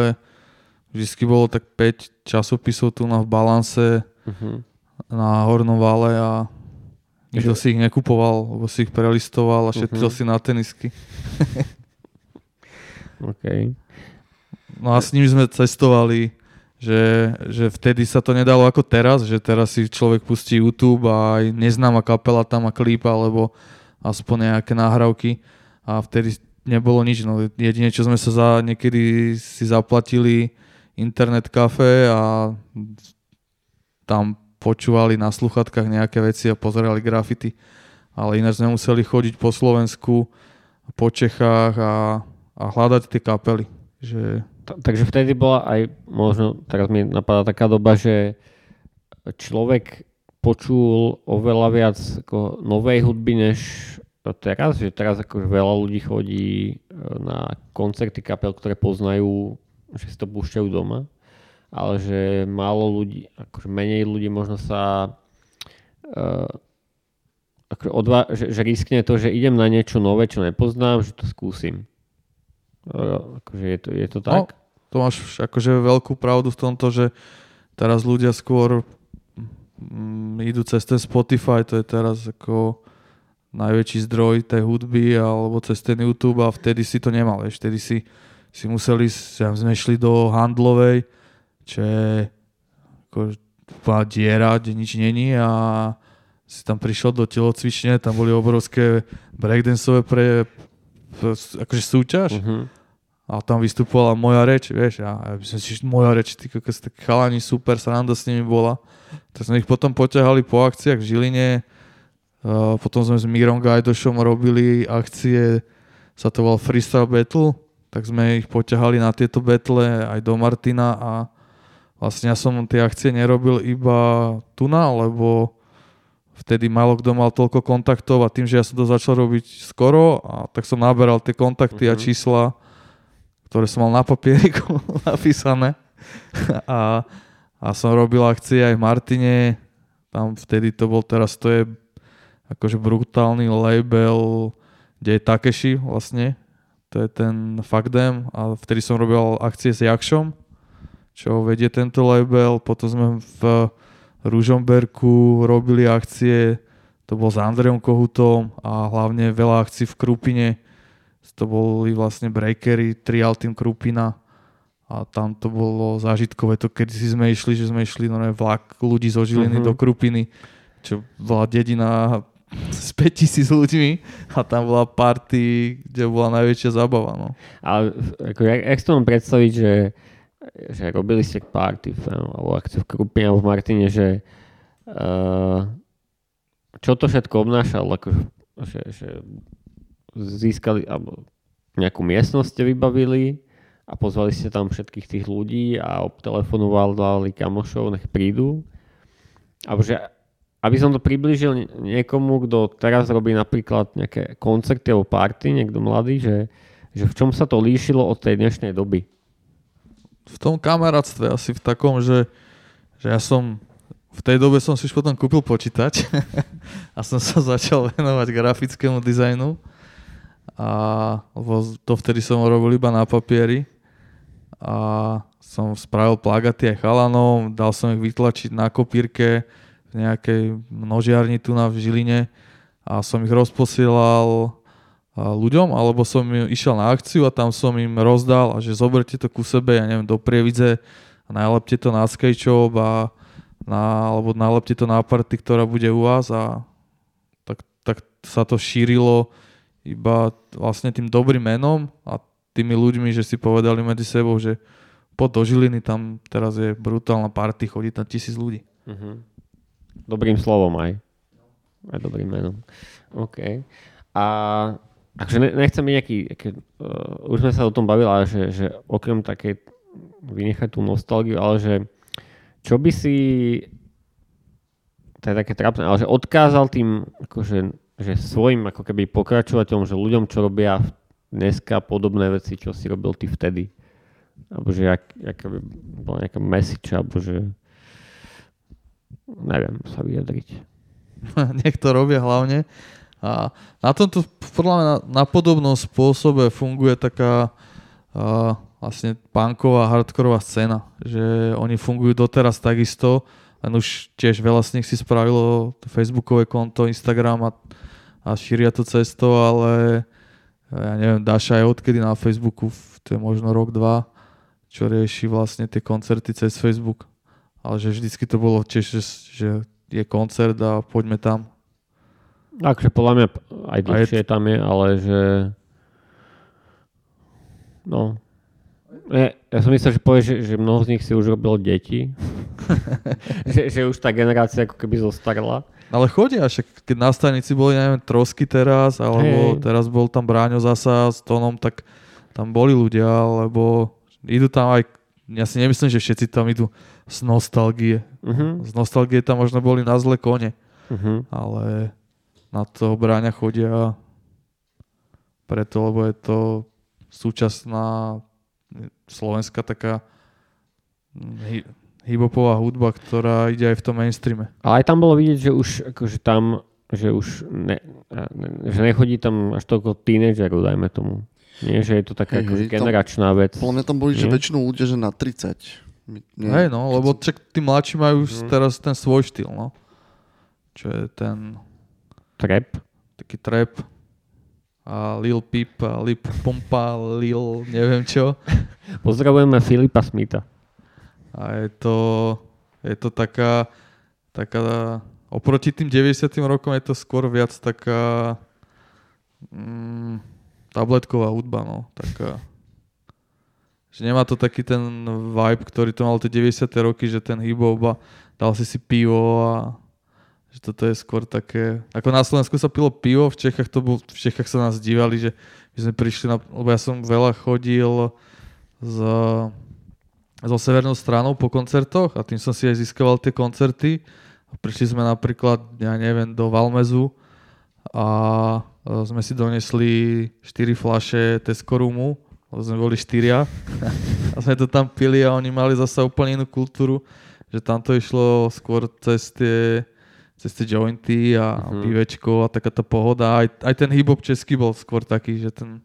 vždycky bolo tak 5 časopisov tu na v balanse Uh-huh. na Hornom vale a nikto si ich nekupoval, lebo si ich prelistoval a šetril Mhm. si na tenisky. OK. No a s nimi sme cestovali, že, že vtedy sa to nedalo ako teraz, že teraz si človek pustí YouTube a aj neznáma kapela tam má klip alebo aspoň nejaké nahrávky a vtedy nebolo nič. No, jedine, čo sme sa za, niekedy si zaplatili internet kafe a tam počúvali na sluchatkách nejaké veci a pozerali grafity. Ale ináč sme museli chodiť po Slovensku, po Čechách a, a hľadať tie kapely. Že Ta- takže vtedy bola aj, možno teraz mi napadá taká doba, že človek počul oveľa viac ako novej hudby, než teraz, že teraz akože veľa ľudí chodí e, na koncerty kapel, ktoré poznajú, že si to púšťajú doma, ale že málo ľudí, akože menej ľudí možno sa uh, akože odva- že, že riskne to, že idem na niečo nové, čo nepoznám, že to skúsim. Uh, akože je to, je to tak? to máš akože veľkú pravdu v tomto, že teraz ľudia skôr mm, idú cez ten Spotify, to je teraz ako najväčší zdroj tej hudby alebo cez ten YouTube a vtedy si to nemal, vieš, vtedy si, si museli, ja, sme šli do handlovej, čo je ako diera, kde nič není a si tam prišiel do telocvične, tam boli obrovské breakdanceové pre, akože súťaž Uh-huh. a tam vystupovala moja reč, vieš, a ja by som si, moja reč, ty kokos, tak chalani, super, sranda s nimi bola. Tak sme ich potom poťahali po akciách v Žiline, uh, potom sme s Mírom Gajdošom robili akcie, sa to volal Freestyle Battle, tak sme ich poťahali na tieto battle aj do Martina a vlastne ja som tie akcie nerobil iba tu na, lebo vtedy málo kto mal toľko kontaktov a tým, že ja som to začal robiť skoro, a tak som naberal tie kontakty a Mhm. čísla, ktoré som mal na papieriku napísané. A, a som robil akcie aj v Martine, tam vtedy to bol, teraz to je akože brutálny label, kde je Takeshi vlastne, to je ten Fakdem a vtedy som robil akcie s Jakšom, čo vedie tento label, potom sme v Ružomberku robili akcie, to bol s Andrejom Kohutom a hlavne veľa akcií v Krupine, to boli vlastne breakery, trial team Krupina a tam to bolo zážitkové, to keď si sme išli, že sme išli no vlak ľudí zo Žiliny Mhm. do Krupiny, čo bola dedina s 5000 ľuďmi a tam bola party, kde bola najväčšia zábava. No. Ale ako, jak, jak si to mám predstaviť, že, že robili ste party v, alebo akciu v Krupine alebo v Martine, že uh, čo to všetko obnášalo, ako, že, že získali, alebo nejakú miestnosť ste vybavili a pozvali ste tam všetkých tých ľudí a obtelefonovali kamošov, nech prídu. Že, aby som to priblížil nie- niekomu, kto teraz robí napríklad nejaké koncerty alebo party, niekto mladý, že, že v čom sa to líšilo od tej dnešnej doby? v tom kamarátstve asi v takom, že, že ja som v tej dobe som si už potom kúpil počítač a som sa začal venovať grafickému dizajnu a to vtedy som robil iba na papieri a som spravil plagaty aj chalanom, dal som ich vytlačiť na kopírke v nejakej množiarni tu na v Žiline a som ich rozposielal ľuďom, alebo som išiel na akciu a tam som im rozdal a že zoberte to ku sebe, ja neviem, do Prievidze a nalepte to na SketchUp a na, alebo nalepte to na party, ktorá bude u vás a tak, tak sa to šírilo iba vlastne tým dobrým menom a tými ľuďmi, že si povedali medzi sebou, že do Žiliny, tam teraz je brutálna party, chodí tam tisíc ľudí. Mhm. Dobrým slovom aj. Aj dobrým menom. OK. A akože ne, nechcem byť nejaký, nejaký uh, už sme sa o tom bavili, ale že, že okrem takej vynechať tú nostalgiu, ale že čo by si to je také trápne, ale že odkázal tým akože, že svojim ako keby pokračovateľom, že ľuďom, čo robia dneska podobné veci, čo si robil ty vtedy. Alebo že jak, jak by bola nejaká message, alebo že neviem sa vyjadriť. nech to robia hlavne. A na tomto podľa mňa na, na podobnom spôsobe funguje taká a, vlastne punková, hardkorová scéna, že oni fungujú doteraz takisto, len už tiež veľa z nich si spravilo to facebookové konto, Instagram a, a šíria to cesto, ale ja neviem, Daša je odkedy na Facebooku, to je možno rok, dva, čo rieši vlastne tie koncerty cez Facebook. Ale že vždycky to bolo tiež, že, že je koncert a poďme tam. Akože podľa mňa aj dlhšie tam je, ale že... No. Ja, ja som myslel, že povieš, že, že mnoho z nich si už robilo deti. že, že už tá generácia ako keby zostarla. Ale chodia, však keď na stanici boli, neviem, Trosky teraz, alebo Hej. teraz bol tam Bráňo zasa s Tonom, tak tam boli ľudia, lebo idú tam aj, ja si nemyslím, že všetci tam idú z nostalgie. Uh-huh. Z nostalgie tam možno boli na zle kone, Uh-huh. ale na toho Bráňa chodia preto, lebo je to súčasná slovenská taká hy- hip-hopová hudba, ktorá ide aj v tom mainstreame. Ale aj tam bolo vidieť, že už akože tam, že už ne, ne, že nechodí tam až toľko tínedžerov, dajme tomu. Nie, že je to taká Hej, akože tam- generačná vec. Podľa mňa tam boli, že Nie? väčšinou ľudia, že na 30. My- Nie, Hej, no, lebo čak tí mladší majú už Mhm. teraz ten svoj štýl, no. Čo je ten Trap. taký trap a Lil Peep a Lip Pompa, Lil neviem čo. Pozdravujeme Filipa Smitha. A je to, je to taká, taká, oproti tým 90. rokom je to skôr viac taká mm, tabletková hudba, no. Taká, že nemá to taký ten vibe, ktorý to mal tie 90. roky, že ten hip-hop dal si si pivo a že toto je skôr také, ako na Slovensku sa pilo pivo, v Čechách to bol, v Čechách sa nás dívali, že my sme prišli na, lebo ja som veľa chodil z, so severnou stranou po koncertoch a tým som si aj získaval tie koncerty. Prišli sme napríklad, ja neviem, do Valmezu a e, sme si donesli 4 flaše Tesco Rumu, lebo sme boli štyria a sme to tam pili a oni mali zase úplne inú kultúru, že tam to išlo skôr cez tie, cez tie jointy a Mhm. pivečko a taká tá pohoda. Aj, aj ten hip-hop český bol skôr taký, že ten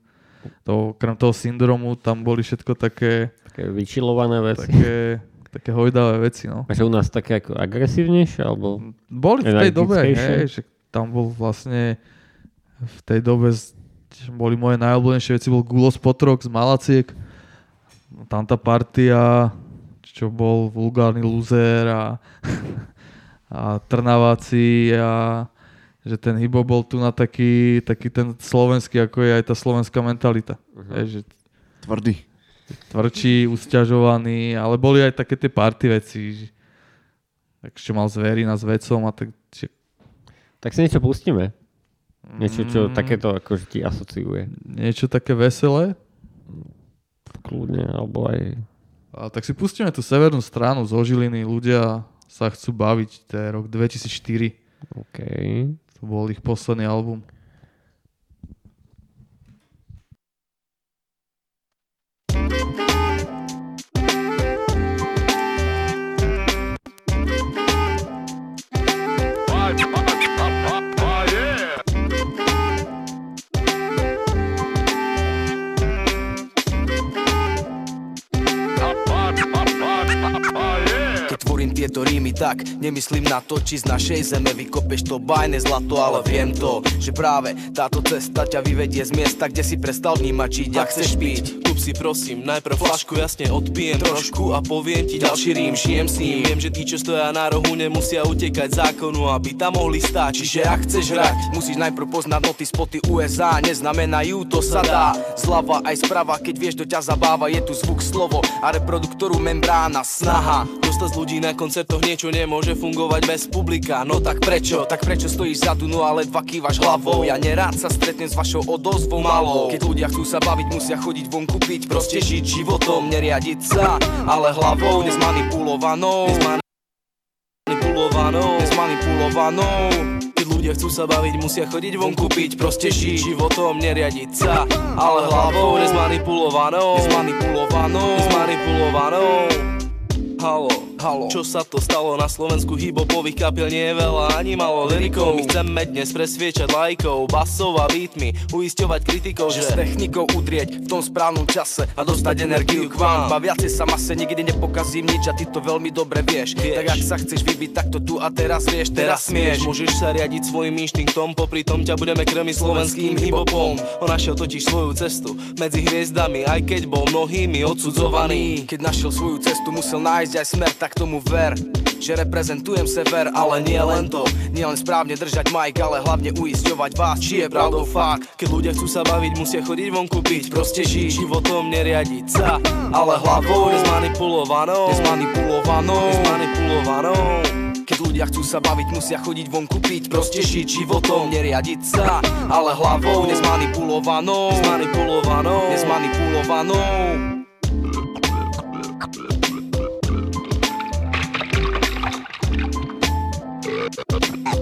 to, okrem toho syndromu tam boli všetko také, Také vyčilované veci. také, také hojdavé veci. No. A že u nás také ako agresívnejšie, alebo... Boli v tej dobe, hej, že tam bol vlastne v tej dobe boli moje najobľúbenejšie veci, bol Gulos Potrok z Malaciek. Tam tá partia, čo bol vulgárny luzer a, a Trnaváci a že ten hibo bol tu na taký, taký ten slovenský, ako je aj tá slovenská mentalita. Uh-huh. Hej, že Tvrdý. Tvrdší, usťažovaný, ale boli aj také tie party veci. Tak ešte mal zverina s vecom a tak že Tak si niečo pustíme. Niečo, čo Mm. takéto akože ti asociuje. niečo také veselé. Kľudne, alebo aj... A tak si pustíme tú severnú stranu zo Žiliny. Ľudia sa chcú baviť. To je rok 2004. OK. To bol ich posledný album. Tieto rímy tak Nemyslím na to, či z našej zeme vykopeš to bajné zlato Ale viem to, že práve táto cesta ťa vyvedie z miesta Kde si prestal vnímať, či ak chceš piť? Kup si prosím, najprv flašku jasne odpijem trošku. a poviem ti ďalší rím, žijem s ním. Viem, že tí, čo stoja na rohu, nemusia utekať zákonu, aby tam mohli stáť. Čiže ak chceš hrať, musíš najprv poznať noty spoty USA Neznamenajú, to sa dá. Zľava aj sprava, keď vieš, to ťa zabáva Je tu zvuk, slovo a reproduktoru membrána. Snaha Z ľudí na koncertoch niečo nemôže fungovať bez publika. No tak Prečo? Tak prečo stojíš za no ale dva kývaš hlavou. Ja nerád sa stretnem s vašou odozvou malou. Keď ľudia chcú sa baviť, musia chodiť vonku piť Proste žiť životom, neriadiť sa Ale hlavou nezmanipulovanou. Manipulovanou Nezmanipulovanou. Keď ľudia chcú sa baviť, musia chodiť vonku piť Proste žiť životom, neriadiť sa Ale hlavou nezmanipulovanou. Nezmanipulovanou. Nezmanipulovanou Halo, Halo. Čo sa to stalo na Slovensku Hibopových kapiel nie je veľa ani malo lyrikov My chceme dnes presviečať lajkov Basov a beatmi Uisťovať kritikov, že s technikou udrieť v tom správnom čase a dostať energiu k vám. Ba viacej sa mase nikdy nepokazím nič a ty to veľmi dobre vieš. Vieš. Tak ak sa chceš vybiť, tak to tu a teraz vieš, teraz smieš. Môžeš sa riadiť svojim inštinktom Popri tom ťa budeme krmiť slovenským hipopom On našiel totiž svoju cestu Medzi hviezdami Aj keď bol mnohými odsudzovaný Keď našiel svoju cestu, musel nájsť aj smer, tak tomu ver. Že reprezentujem sever, ale nie len to. Nie len správne držať mic, ale hlavne uisťovať vás, či je pravdou fakt. Keď ľudia chcú sa baviť, musia chodiť vonku piť Proste žiť. Životom, neriadiť sa Ale hlavou nezmanipulovanou Nezmanipulovanou Nezmanipulovanou Keď ľudia chcú sa baviť, musia chodiť vonku piť Proste žiť. Životom, neriadiť sa Ale hlavou nezmanipulovanou Nezmanipulovanou Nezmanipulovanou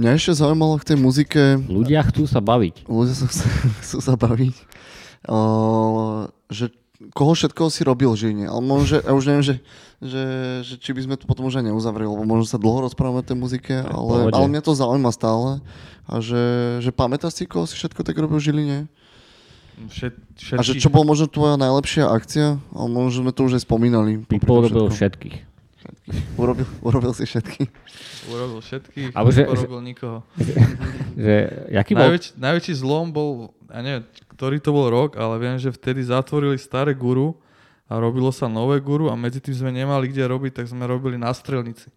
Mňa ešte zaujímalo k tej muzike, Ľudia chcú sa baviť. ľudia sa chcú, chcú sa baviť, uh, že koho všetkoho si robil v Žiline. Ale možno, že, ja už neviem, že, že, že či by sme to potom už aj neuzavreli, lebo možno sa dlho rozprávame o tej muzike, ale, pohode. ale mňa to zaujíma stále. A že, že pamätáš si, koho si všetko tak robil v Žiline? Všet, A že čo bol možno tvoja najlepšia akcia? Ale možno sme to už aj spomínali. Pipo robil všetkom. Všetkých. Urobil, urobil si všetky. Urobil všetkých, Alebo že- neurobil nikoho. Že, jaký bol... Najväč, najväčší zlom bol, ja neviem, ktorý to bol rok, ale viem, že vtedy zatvorili staré guru a robilo sa nové guru a medzi tým sme nemali kde robiť, tak sme robili na strelnici.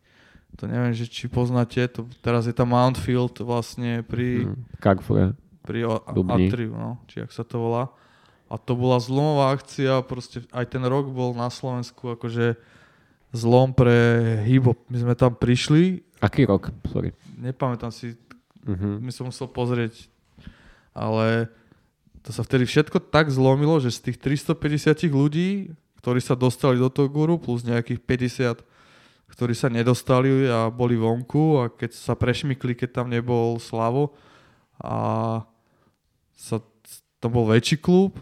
To neviem, že či poznáte, to, teraz je tam Mountfield vlastne pri, Hm, Kagfure. pri o-. Atriu, no, či ak sa to volá. A to bola zlomová akcia, proste aj ten rok bol na Slovensku akože zlom pre hip My sme tam prišli, Aký rok? Sorry. nepamätám si, Mhm. mi som musel pozrieť, ale to sa vtedy všetko tak zlomilo, že z tých 350 ľudí, ktorí sa dostali do toho guru, plus nejakých 50, ktorí sa nedostali a boli vonku a keď sa prešmykli, keď tam nebol Slavo a sa, to bol väčší klub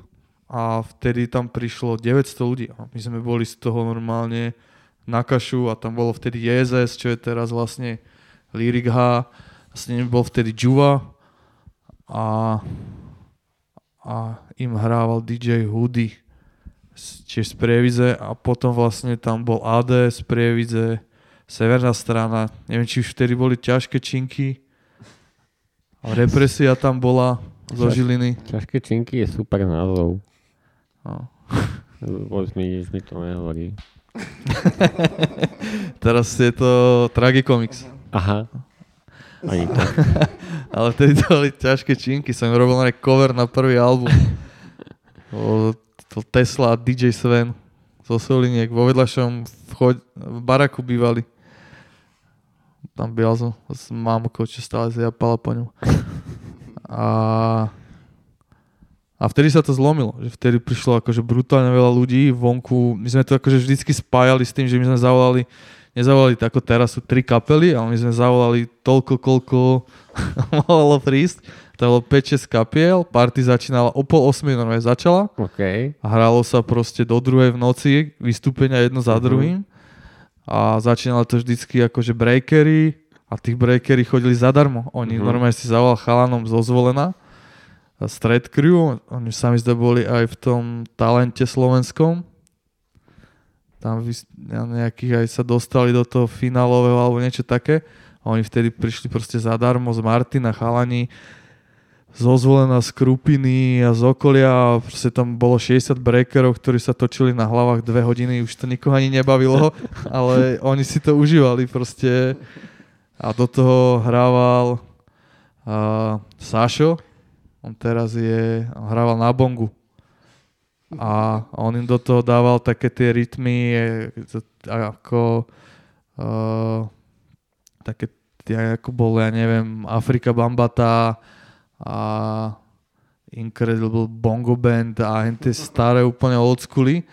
a vtedy tam prišlo 900 ľudí. A my sme boli z toho normálne na kašu a tam bolo vtedy JSS, čo je teraz vlastne Lyric H, s ním bol vtedy Juva a, a im hrával DJ Hoodie z- tiež z Prievidze a potom vlastne tam bol AD z Prievidze, severná strana, neviem či už vtedy boli ťažké činky, ale represia tam bola zo Žiliny. Ťažké činky je super názov. No. Vôbec mi nič mi to nehovorí. Teraz je to Tragicomics. Aha. Ani to. Ale vtedy to boli ťažké činky, som robil na cover na prvý album. Bol to Tesla a DJ Sven zo Soliniek vo vedľašom vchod, v baraku bývali. Tam býval som s mamkou, čo stále zjapala po ňom. A, a vtedy sa to zlomilo, že vtedy prišlo akože brutálne veľa ľudí vonku. My sme to akože vždycky spájali s tým, že my sme zavolali nezavolali tak ako teraz sú tri kapely, ale my sme zavolali toľko, koľko mohlo prísť. To bolo 5-6 kapiel, party začínala o pol 8 normálne začala OK. a hralo sa proste do druhej v noci, vystúpenia jedno za Mhm. druhým. A začínalo to vždycky akože breakery a tých breakery chodili zadarmo. Oni Mhm. normálne si zavolal chalanom zo zvolená Stred Crew, oni sami zde boli aj v tom talente slovenskom. Tam nejakých aj sa dostali do toho finálového alebo niečo také. A oni vtedy prišli proste zadarmo z Martina, chalani zozvolená z Krupiny a z okolia proste tam bolo 60 breakerov, ktorí sa točili na hlavách dve hodiny, už to nikoho ani nebavilo, ale oni si to užívali proste a do toho hrával uh, Sašo, on teraz je, on hrával na bongu a on im do toho dával také tie rytmy ako uh, také tie, ako bol, ja neviem, Afrika Bambata a Incredible Bongo Band a tie staré úplne old schooly.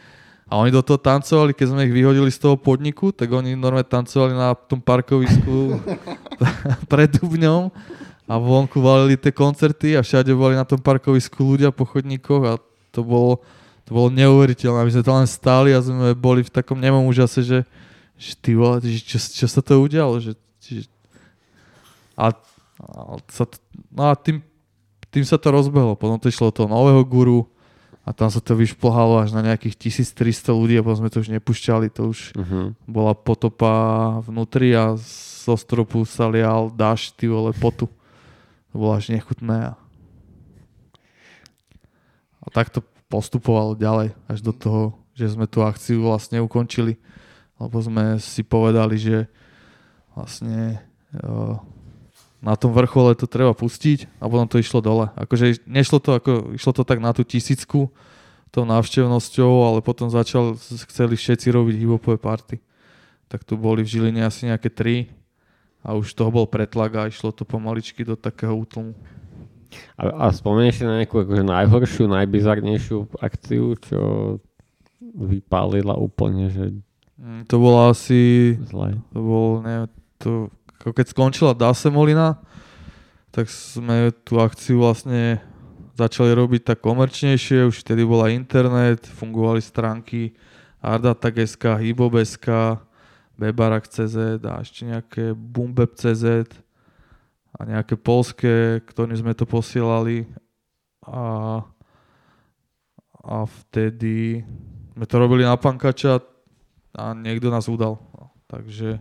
A oni do toho tancovali, keď sme ich vyhodili z toho podniku, tak oni normálne tancovali na tom parkovisku pred Dubňom a vonku valili tie koncerty a všade boli na tom parkovisku ľudia po chodníkoch a to bolo, to bolo neuveriteľné. My sme tam len stáli a sme boli v takom nemom úžase, že, že ty vole, že čo, čo sa to udialo, že, že a, a, sa, no a tým, tým sa to rozbehlo. Potom to išlo toho nového guru a tam sa to vyšplhalo až na nejakých 1300 ľudí a potom sme to už nepúšťali. To už Uh-huh. bola potopa vnútri a zo stropu sa lial dáš ty vole potu. To bolo až nechutné. A, a tak to postupovalo ďalej až do toho, že sme tú akciu vlastne ukončili. Lebo sme si povedali, že vlastne uh, na tom vrchole to treba pustiť a potom to išlo dole. Akože nešlo to, ako, išlo to tak na tú tisícku tou návštevnosťou, ale potom začal, chceli všetci robiť hipopové party. Tak tu boli v Žiline asi nejaké tri a už toho bol pretlak a išlo to pomaličky do takého útlmu. A, a spomenieš si na nejakú akože najhoršiu, najbizarnejšiu akciu, čo vypálila úplne, že Mm, To bolo asi zle. To bol, neviem, to, keď skončila Dasemolina, tak sme tú akciu vlastne začali robiť tak komerčnejšie, už vtedy bola internet, fungovali stránky Ardatag.sk, Hibob.sk, Bebarak.cz a ešte nejaké Bumbeb.cz a nejaké polské, ktorým sme to posielali a, a vtedy sme to robili na pankača a niekto nás udal. Takže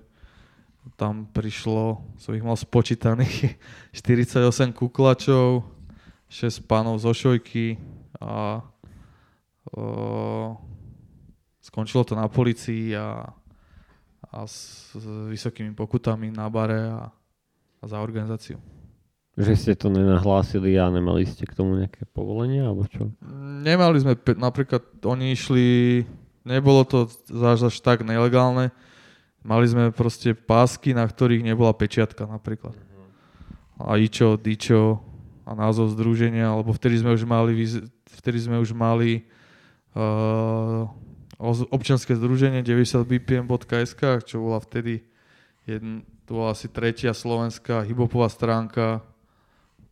tam prišlo, som ich mal spočítaných, 48 kuklačov, 6 pánov zo šojky a o, skončilo to na policii a, a s, s vysokými pokutami na bare a, a za organizáciu. Že ste to nenahlásili a nemali ste k tomu nejaké povolenie, alebo čo? Nemali sme, napríklad oni išli, nebolo to až, až tak nelegálne, mali sme proste pásky, na ktorých nebola pečiatka napríklad. A ičo, dičo a názov združenia, lebo vtedy sme už mali, vtedy sme už mali uh, občianske združenie 90bpm.sk, čo bola vtedy jedn, to bola asi tretia slovenská hibopová stránka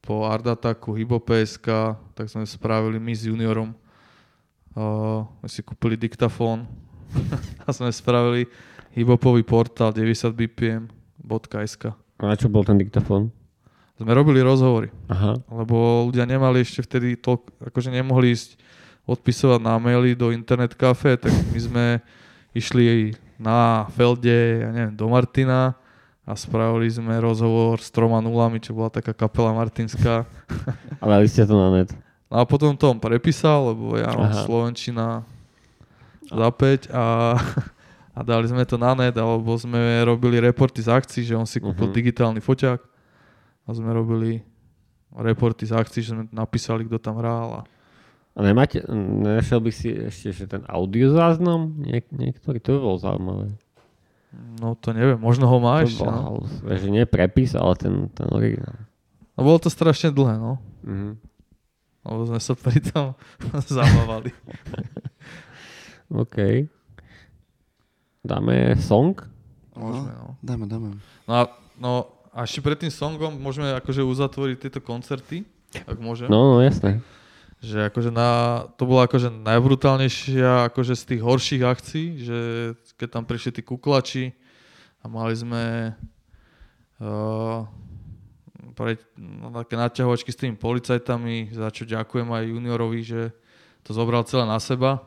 po Ardataku, Hibop.sk, tak sme spravili my s juniorom. Uh, my si kúpili diktafón a sme spravili hibopový portál 90bpm.sk. A na čo bol ten diktafón? Sme robili rozhovory, Aha. lebo ľudia nemali ešte vtedy to, akože nemohli ísť odpisovať na maily do internet kafe, tak my sme išli na Felde, ja neviem, do Martina a spravili sme rozhovor s troma nulami, čo bola taká kapela martinská. A dali ste to na net. No a potom to on prepísal, lebo ja mám Aha. Slovenčina za 5 a, a dali sme to na net, alebo sme robili reporty z akcií, že on si kúpil Mhm. digitálny foťák a sme robili reporty z akcií, že sme napísali, kto tam hral a A nemáte, nenašiel bych si ešte že ten audio záznam? Niek- niektorý, to by bolo zaujímavé. no to neviem, možno ho má To ešte. bol No. že nie prepis, ale ten, ten originál. no bolo to strašne dlhé, no. Mhm. Lebo sme sa pri tom zabávali. OK. Dáme song? Môžeme, no. Dáme, dáme. No a, no a ešte pred tým songom môžeme akože uzatvoriť tieto koncerty, ak môžem. No, no jasné. Že akože na, to bola akože najbrutálnejšia akože z tých horších akcií, že keď tam prišli tí kuklači a mali sme uh, pre, no, také naťahovačky s tými policajtami, za čo ďakujem aj juniorovi, že to zobral celé na seba.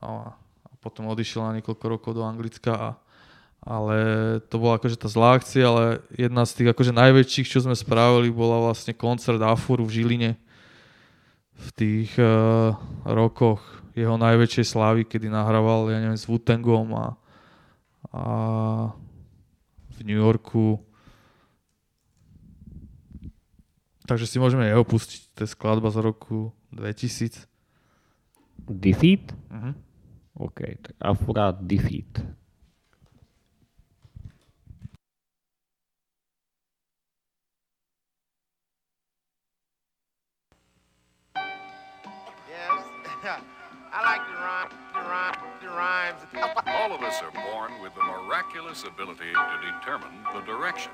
A, a potom odišiel na niekoľko rokov do Anglicka a ale to bola akože tá zlá akcia, ale jedna z tých akože najväčších, čo sme spravili, bola vlastne koncert Afuru v Žiline v tých uh, rokoch jeho najväčšej slávy, kedy nahrával, ja neviem, s Wu-Tangom a, a v New Yorku. Takže si môžeme jeho pustiť, to je skladba z roku 2000. Defeat? Mhm. OK, tak Afura Defeat. Rhymes. All of us are born with the miraculous ability to determine the direction.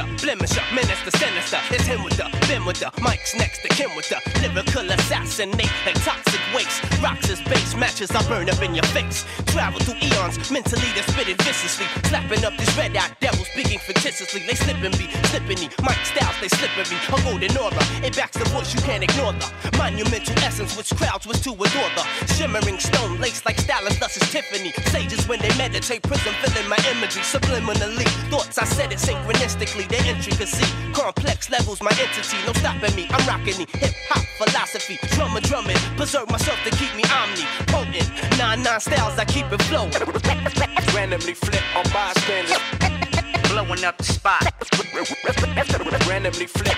Finish up, blemish up, menace sinister. It's him with the, Ben with the, Mike's next to Kim with the lyrical assassinate like toxic waste. Rocks as base matches, I burn up in your face. Travel through eons, mentally they spit it viciously. Slapping up these red eyed devils, speaking fictitiously. They slipping me, slipping me. Mike styles, they slipping me. A golden aura, it backs the voice, you can't ignore the monumental essence which crowds was to adore the shimmering stone laced like stylus, thus is Tiffany. Sages when they meditate, prism filling my imagery subliminally. Thoughts I said it synchronistically, the intricacy. Complex levels, my entity, no stopping me. I'm rocking the hip hop philosophy, drummer drumming, preserve myself to keep me omni potent. Nine nine styles, I keep it flowing. Randomly flip on bystanders. Blowing up the spot. Randomly flip.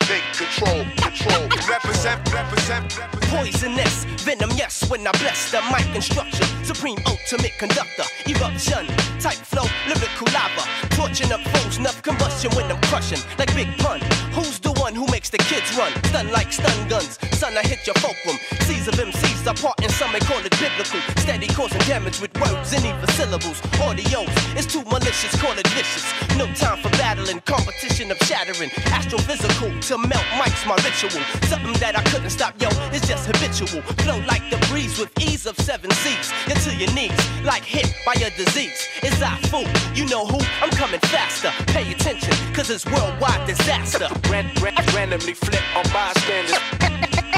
Take control, control. Represent, represent, represent. Poisonous, venom, yes, when I bless the mic instruction. Supreme ultimate conductor, eruption, type flow, lyrical lava. Torching up foes, enough combustion when I'm crushing. Like Big Pun, who's the one who makes the kids run? Stun like stun guns, son, I hit your fulcrum. Seas of MCs are part, and some may call it biblical. Steady causing damage with words and even syllables. Audios, it's too malicious, call it vicious. No time for battling, competition of shattering. Astrophysical, to melt mics, my ritual. Something that I couldn't stop, yo, it's just habitual. Flow like the breeze with ease of seven seas. You're to your knees, like hit by a disease. It's I fool, you know who? I'm coming faster. Pay attention, cause it's worldwide disaster. Ran, ran, randomly flip on bystanders.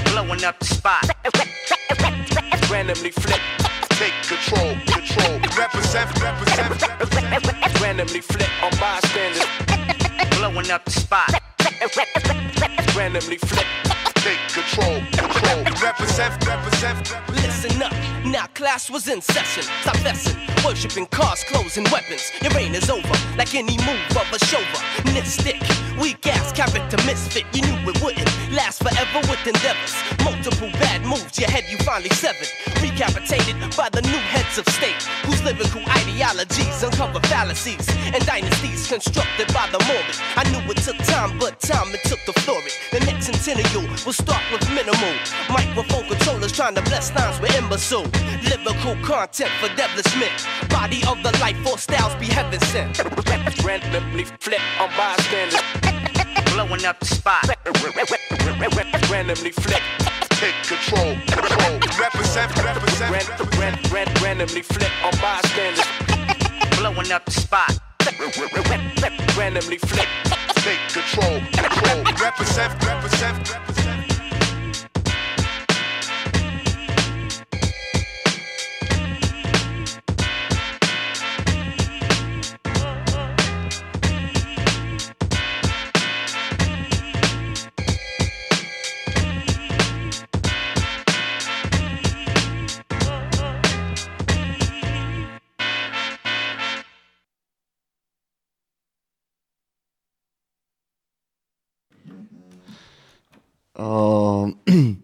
Blowing up the spot. Randomly flip. Take control, control. Represent, represent. Randomly flip on bystanders. Blowing up the spot. Randomly flip. Take control. Represent, represent. Listen up, now class was in session. Stop messing, worshipping cars, clothes, and weapons. Your reign is over, like any move of a chauvinistic. Weak ass character misfit, you knew it wouldn't last forever with endeavors. Multiple bad moves, your head you finally severed. Recapitated by the new heads of state, whose lyrical ideologies uncover fallacies and dynasties constructed by the morbid. I knew it took time, but time it took to flourish. The next centennial will start with minimal microphone controllers trying to bless lines with imbecile. Lyrical content for devilishment. Body of the life force styles be heaven sent. Randomly flip on bystanders. Blowing up the spot. Randomly flip. Take control. control. Represent, represent, represent. Ran, ran, randomly flip on bystanders. Blowing up the spot. Randomly flip. Take control. control. Represent, represent, represent. Uh,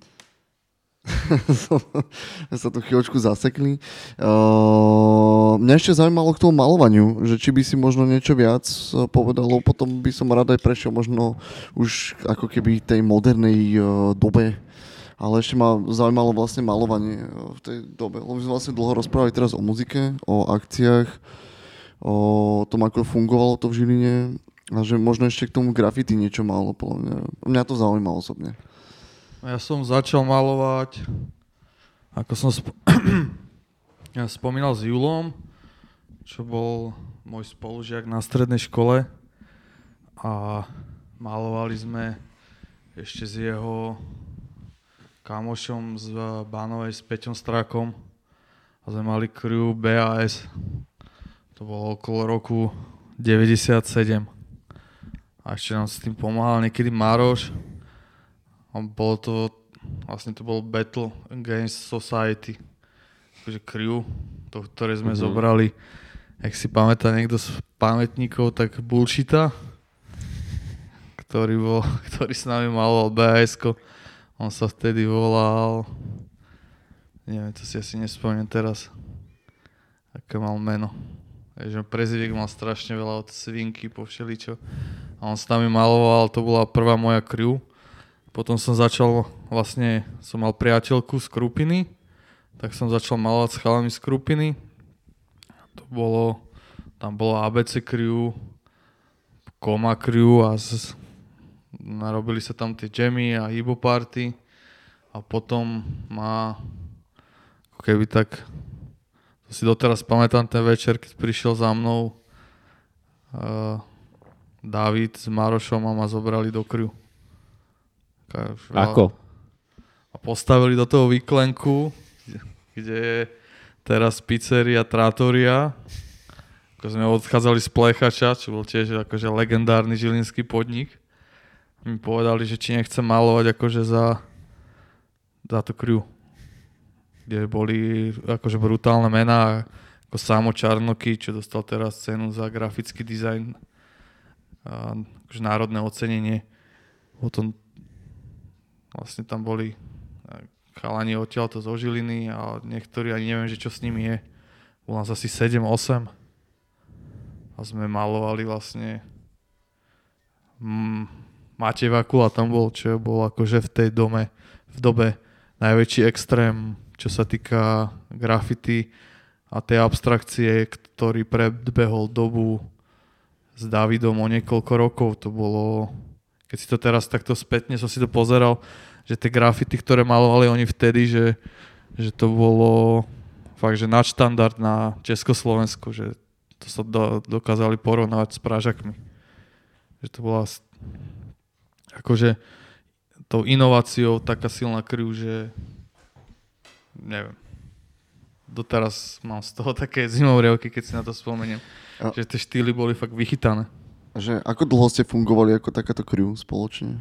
sa tu chvíľočku zasekli. Uh, mňa ešte zaujímalo k tomu malovaniu, že či by si možno niečo viac uh, povedal, potom by som rád aj prešiel možno už ako keby tej modernej uh, dobe. Ale ešte ma zaujímalo vlastne malovanie uh, v tej dobe. Lebo my sme vlastne dlho rozprávali teraz o muzike, o akciách, o tom, ako fungovalo to v Žiline a že možno ešte k tomu graffiti niečo málo, podľa mňa. Mňa to zaujíma osobne. Ja som začal malovať, ako som sp- ja spomínal s Julom, čo bol môj spolužiak na strednej škole a malovali sme ešte s jeho kamošom z Bánovej s Peťom Strakom a sme mali crew BAS. To bolo okolo roku 97. A ešte nám s tým pomáhal niekedy Maroš. A bolo to, vlastne to bol Battle Against Society. Takže crew, to, ktoré sme mm-hmm. zobrali. Ak si pamätá niekto z pamätníkov, tak Bullshita, ktorý, bol, ktorý s nami maloval bas On sa vtedy volal, neviem, to si asi nespomínam teraz, aké mal meno. Že prezivik mal strašne veľa od svinky po všeličo. A on s nami maloval, to bola prvá moja crew. Potom som začal, vlastne som mal priateľku z Krupiny, tak som začal malovať s chalami z Krupiny. To bolo, tam bolo ABC crew, Koma crew a z, narobili sa tam tie jammy a hibo party. A potom má, ako keby tak, si doteraz pamätám ten večer, keď prišiel za mnou uh, David s Marošom a ma zobrali do crew. Ako? A postavili do toho výklenku, kde je teraz pizzeria Trátoria. Ako sme odchádzali z Plechača, čo bol tiež akože legendárny žilinský podnik. Mi povedali, že či nechcem malovať akože za, za to crew. Kde boli akože brutálne mená, ako Samo Čarnoky, čo dostal teraz cenu za grafický dizajn. A, akože národné ocenenie. Potom Vlastne tam boli chalani odtiaľto zo Žiliny a niektorí ani neviem, že čo s nimi je. Bol nás asi 7-8 a sme malovali vlastne mm, Matej Vakula tam bol, čo bol akože v tej dome, v dobe najväčší extrém, čo sa týka graffiti a tej abstrakcie, ktorý predbehol dobu s Davidom o niekoľko rokov. To bolo keď si to teraz takto spätne som si to pozeral, že tie grafity, ktoré malovali oni vtedy, že, že to bolo fakt, že nadštandard na Československu, že to sa do, dokázali porovnávať s Pražakmi. Že to bola akože tou inováciou taká silná kriv, že neviem. Doteraz mám z toho také zimovrievky, keď si na to spomeniem. A... Že tie štýly boli fakt vychytané. Že ako dlho ste fungovali ako takáto crew spoločne?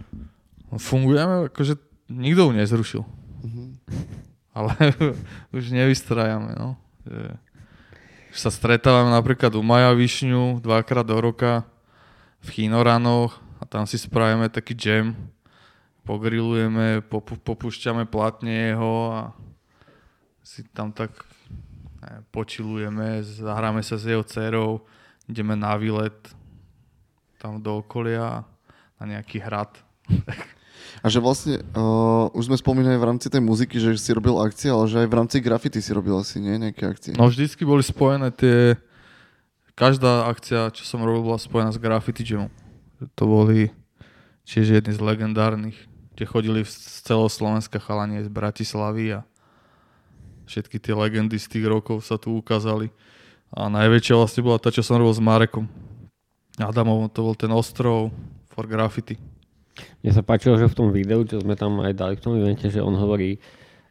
Fungujeme, akože nikto ju nezrušil. Uh-huh. ale už nevystrajame, no. Že, že sa stretávame napríklad u Maja Višňu dvakrát do roka v Chinoranoch a tam si spravíme taký jam, pogrilujeme, popu, popúšťame platne jeho a si tam tak ne, počilujeme, zahráme sa s jeho dcerou, ideme na výlet tam do okolia na nejaký hrad. A že vlastne, uh, už sme spomínali v rámci tej muziky, že si robil akcie, ale že aj v rámci grafity si robil asi, nie? Nejaké akcie. No vždycky boli spojené tie... Každá akcia, čo som robil, bola spojená s graffiti jamom. To boli tiež jedni z legendárnych, kde chodili z celoslovenska chalanie z Bratislavy a všetky tie legendy z tých rokov sa tu ukázali. A najväčšia vlastne bola tá, čo som robil s Marekom. Adamovom, to bol ten ostrov for graffiti. Mne sa páčilo, že v tom videu, čo sme tam aj dali v tom evente, že on hovorí,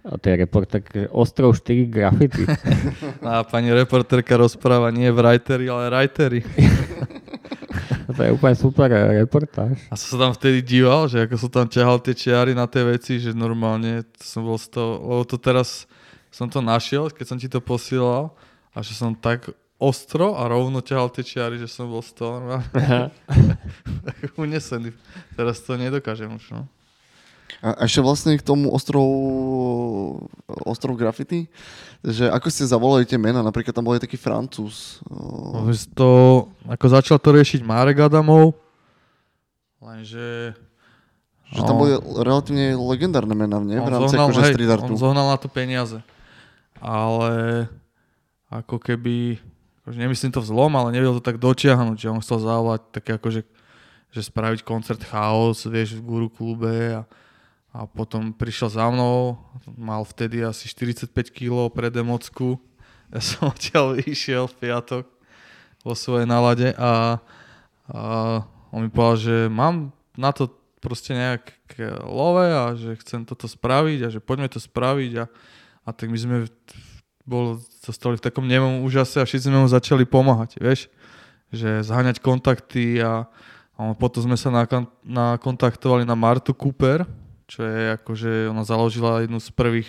a to je reporter, že ostrov 4 graffiti. A pani reporterka rozpráva nie writeri, ale writeri. to je úplne super reportáž. A som sa tam vtedy díval, že ako som tam ťahal tie čiary na tie veci, že normálne to som bol z toho, lebo to teraz som to našiel, keď som ti to posielal a že som tak ostro a rovno ťahal tie čiary, že som bol z toho unesený. Teraz to nedokážem už, no. A ešte vlastne k tomu ostrov, ostrov graffiti, že ako ste zavolali tie mena, napríklad tam bol aj taký francúz. No, to, ako začal to riešiť Marek Adamov, lenže... Že tam boli relatívne legendárne mená, nie? V rámci zohnal, akože hej, street artu. On zohnal na to peniaze. Ale ako keby akože nemyslím to vzlom, ale nevedel to tak dotiahnuť, že on chcel zavolať také akože, že spraviť koncert Chaos, vieš, v Guru klube a, a potom prišiel za mnou, mal vtedy asi 45 kg pre democku, ja som odtiaľ išiel v piatok vo svojej nálade a, a on mi povedal, že mám na to proste nejak love a že chcem toto spraviť a že poďme to spraviť a, a tak my sme bol, zostali v takom nemom úžase a všetci sme mu začali pomáhať, vieš, že zháňať kontakty a, a potom sme sa nakontaktovali na Martu Cooper, čo je akože, ona založila jednu z prvých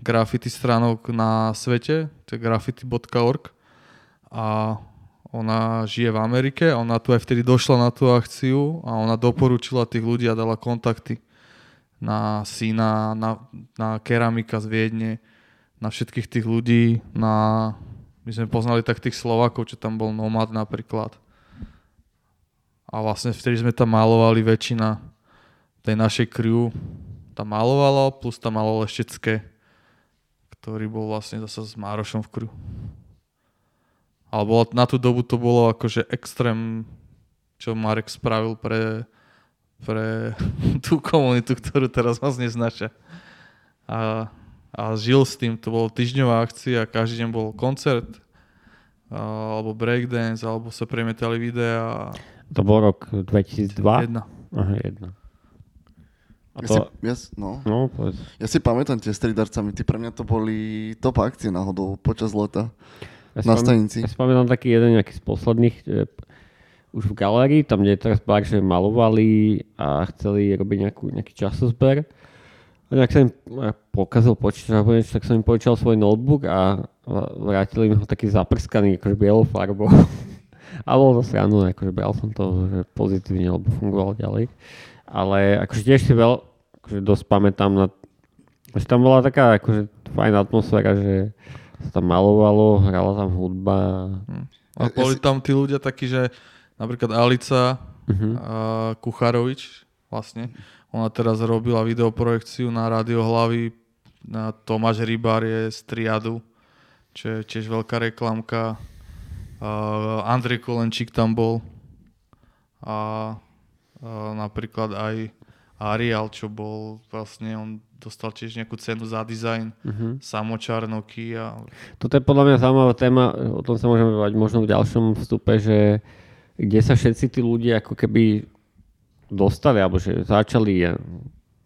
graffiti stránok na svete, to je graffiti.org a ona žije v Amerike, ona tu aj vtedy došla na tú akciu a ona doporučila tých ľudí a dala kontakty na syna, na, na keramika z Viedne, na všetkých tých ľudí, na... My sme poznali tak tých Slovakov, čo tam bol Nomad napríklad. A vlastne vtedy sme tam malovali väčšina tej našej crew tam malovalo, plus tam malo Leštecké, ktorý bol vlastne zase s Márošom v crew. Ale bolo, na tú dobu to bolo akože extrém, čo Marek spravil pre, pre tú komunitu, ktorú teraz vás neznačia. A a žil s tým, to bolo týždňová akcia, každý deň bol koncert, alebo breakdance, alebo sa premietali videá. To bol rok 2002? Jedna. Aha, jedna. A ja, to... si, ja, no. No, povedz. ja si pamätám tie stridarcami, ty pre mňa to boli top akcie náhodou počas leta ja na stanici. Ja si pamätám taký jeden nejaký z posledných, e, už v galérii, tam kde teraz bar, že malovali a chceli robiť nejakú, nejaký časozber a nejak sa im pokazil počítač, tak som im požičal svoj notebook a vrátili mi ho taký zaprskaný akože bielou farbou. a bolo to srandu, akože bral som to že pozitívne, lebo fungoval ďalej. Ale akože tiež si veľ, akože dosť pamätám na, že tam bola taká akože fajná atmosféra, že sa tam malovalo, hrala tam hudba. Hm. A boli tam tí ľudia takí, že napríklad Alica uh-huh. a Kucharovič vlastne, ona teraz robila videoprojekciu na Radio Hlavy. Na Tomáš Rybár je z Triadu, čo je tiež veľká reklamka. Uh, Andrej Kolenčík tam bol. A uh, napríklad aj Arial, čo bol vlastne, on dostal tiež nejakú cenu za dizajn, uh-huh. Samo Čarnoky. A... Toto je podľa mňa zaujímavá téma, o tom sa môžeme bavať možno v ďalšom vstupe, že kde sa všetci tí ľudia ako keby dostali, alebo že začali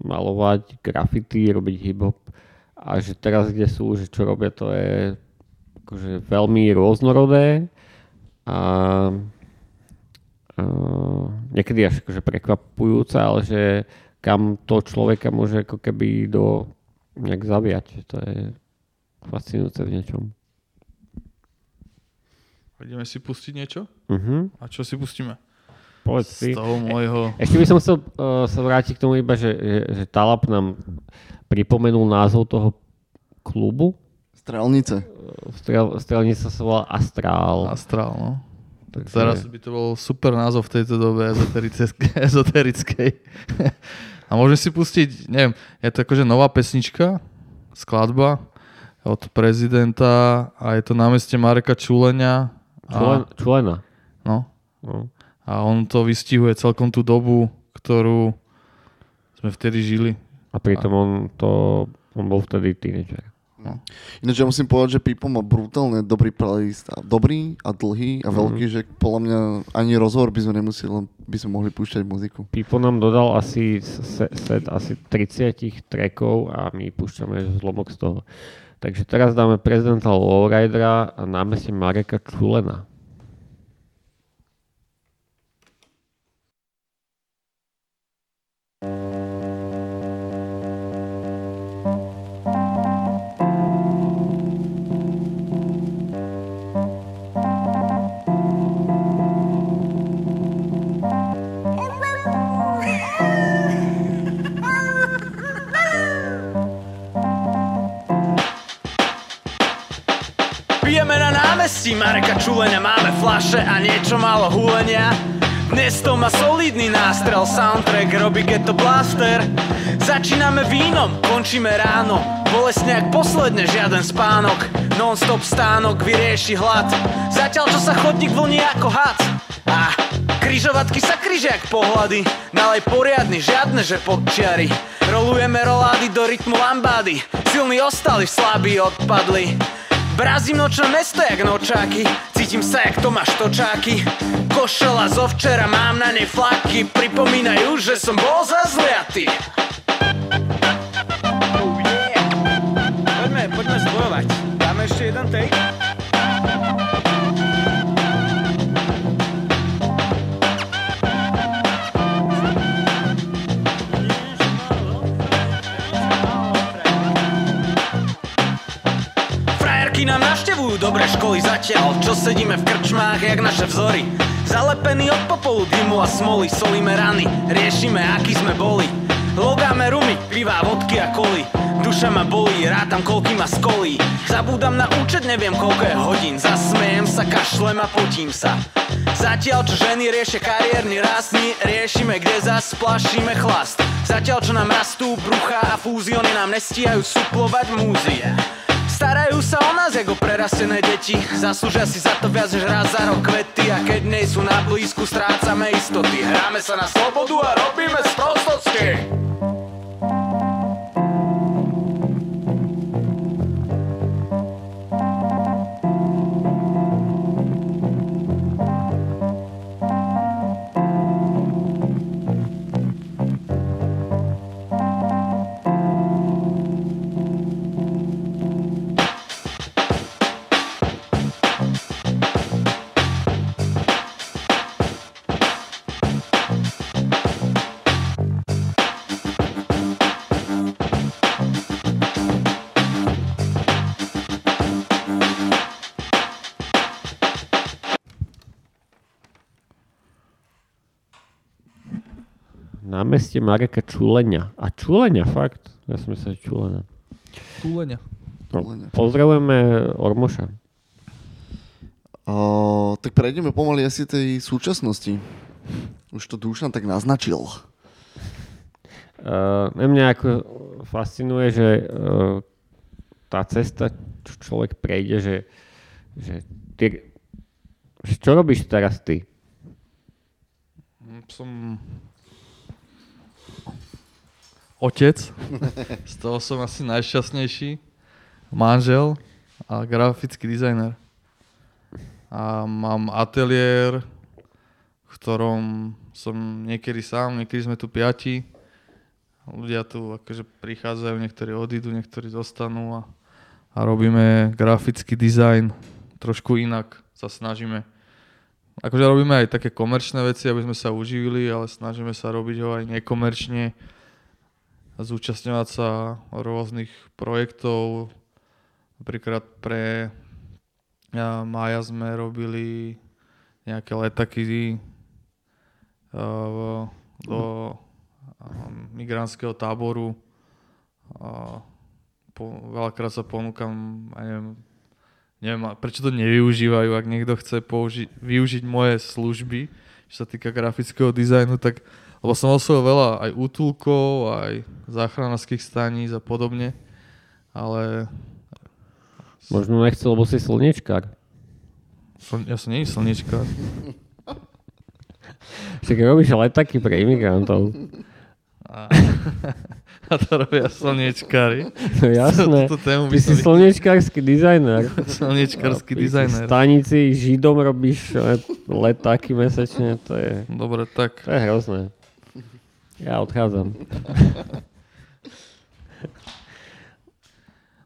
malovať grafity, robiť hip-hop a že teraz kde sú, že čo robia, to je akože veľmi rôznorodé a, a niekedy až akože prekvapujúce, ale že kam to človeka môže ako keby do nejak zaviať. To je fascinujúce v niečom. Ideme si pustiť niečo? Mhm. A čo si pustíme? Povedz Z si. toho môjho... Ešte by som chcel uh, sa vrátiť k tomu iba, že, že, že Talap nám pripomenul názov toho klubu. Strelnice. Strel, strelnica sa volá Astrál. Astrál, no. Takže- Teraz by to bol super názov v tejto dobe ezoterickej. ezoterickej. A môžeme si pustiť, neviem, je to akože nová pesnička, skladba od prezidenta a je to na meste Mareka Čulenia. A, člena. no, No. a on to vystihuje celkom tú dobu, ktorú sme vtedy žili. A pritom on to, on bol vtedy tínedžer. Ináč ja musím povedať, že Pipo má brutálne dobrý playlist. A dobrý a dlhý a veľký, že podľa mňa ani rozhovor by sme nemuseli, len by sme mohli púšťať muziku. Pipo nám dodal asi se- set asi 30 trackov a my púšťame zlomok z toho. Takže teraz dáme prezidenta Lowridera a námestie Mareka Čulena. Mareka Čulenia, máme flaše a niečo málo húlenia. Dnes to má solidný nástrel, soundtrack robí Ghetto Blaster. Začíname vínom, končíme ráno, bolestne jak posledne žiaden spánok. Non-stop stánok vyrieši hlad, zatiaľ čo sa chodník vlní ako had. A križovatky sa križia jak pohľady, nalej poriadny, žiadne že podčiary. Rolujeme rolády do rytmu lambády, silní ostali, slabí odpadli. Brazím nočné mesto jak nočáky Cítim sa jak Tomáš Točáky Košela zo včera, mám na nej flaky Pripomínajú, že som bol zazliatý oh yeah. Poďme, poďme zbojovať Dáme ešte jeden take? Navštevujú dobré školy zatiaľ. Čo sedíme v krčmách jak naše vzory? Zalepení od popolu dymu a smoly Solíme rany, riešime aký sme boli. Logáme rumy, pivá, vodky a koly. Duša ma bolí, rátam koľky ma skolí. Zabúdam na účet, neviem koľko je hodín. Zasmejem sa, kašlem a potím sa. Zatiaľ čo ženy riešia kariérny rast My riešime, kde zas plašíme chlast. Zatiaľ čo nám rastú brucha a fúziony Nám nestíhajú suplovať múzie Starajú sa o nás ako prerastené deti. Zaslúžia si za to viac než raz za rok kvety. A keď nie sú na blízku, strácame istoty. Hráme sa na slobodu a robíme sprostosti Námestie Mareka Čulenia. A Čulenia, fakt? Ja som myslel, že Čulena. Túlenia. No, pozdravujeme Ormoša. Uh, tak prejdeme pomaly asi tej súčasnosti. Už to Dušan tak naznačil. Uh, mňa ako fascinuje, že uh, tá cesta, čo človek prejde, že, že ty, že čo robíš teraz ty? Som otec, z toho som asi najšťastnejší, manžel a grafický dizajner. A mám ateliér, v ktorom som niekedy sám, niekedy sme tu piati. Ľudia tu akože prichádzajú, niektorí odídu, niektorí zostanú a, a robíme grafický dizajn trošku inak sa snažíme. Akože robíme aj také komerčné veci, aby sme sa uživili, ale snažíme sa robiť ho aj nekomerčne. Zúčastňovať sa rôznych projektov. Napríklad pre Maja sme robili nejaké letaky a, do a, migrantského táboru. Veľakrát sa ponúkam, neviem, neviem, prečo to nevyužívajú, ak niekto chce použi- využiť moje služby, čo sa týka grafického dizajnu, tak lebo som osvojil veľa aj útulkov, aj záchranárskych staníc a podobne, ale Možno nechcel, lebo si slniečkár. som, ja som nie slnečkár. Však robíš letaky pre imigrantov. A, a to robia slniečkári. No jasné. Túto tému by Ty si som- slniečkársky dizajner. Ty dizajner. V stanici Židom robíš eh, letáky mesačne, to je... Dobre, tak. To je hrozné. Ja odchádzam.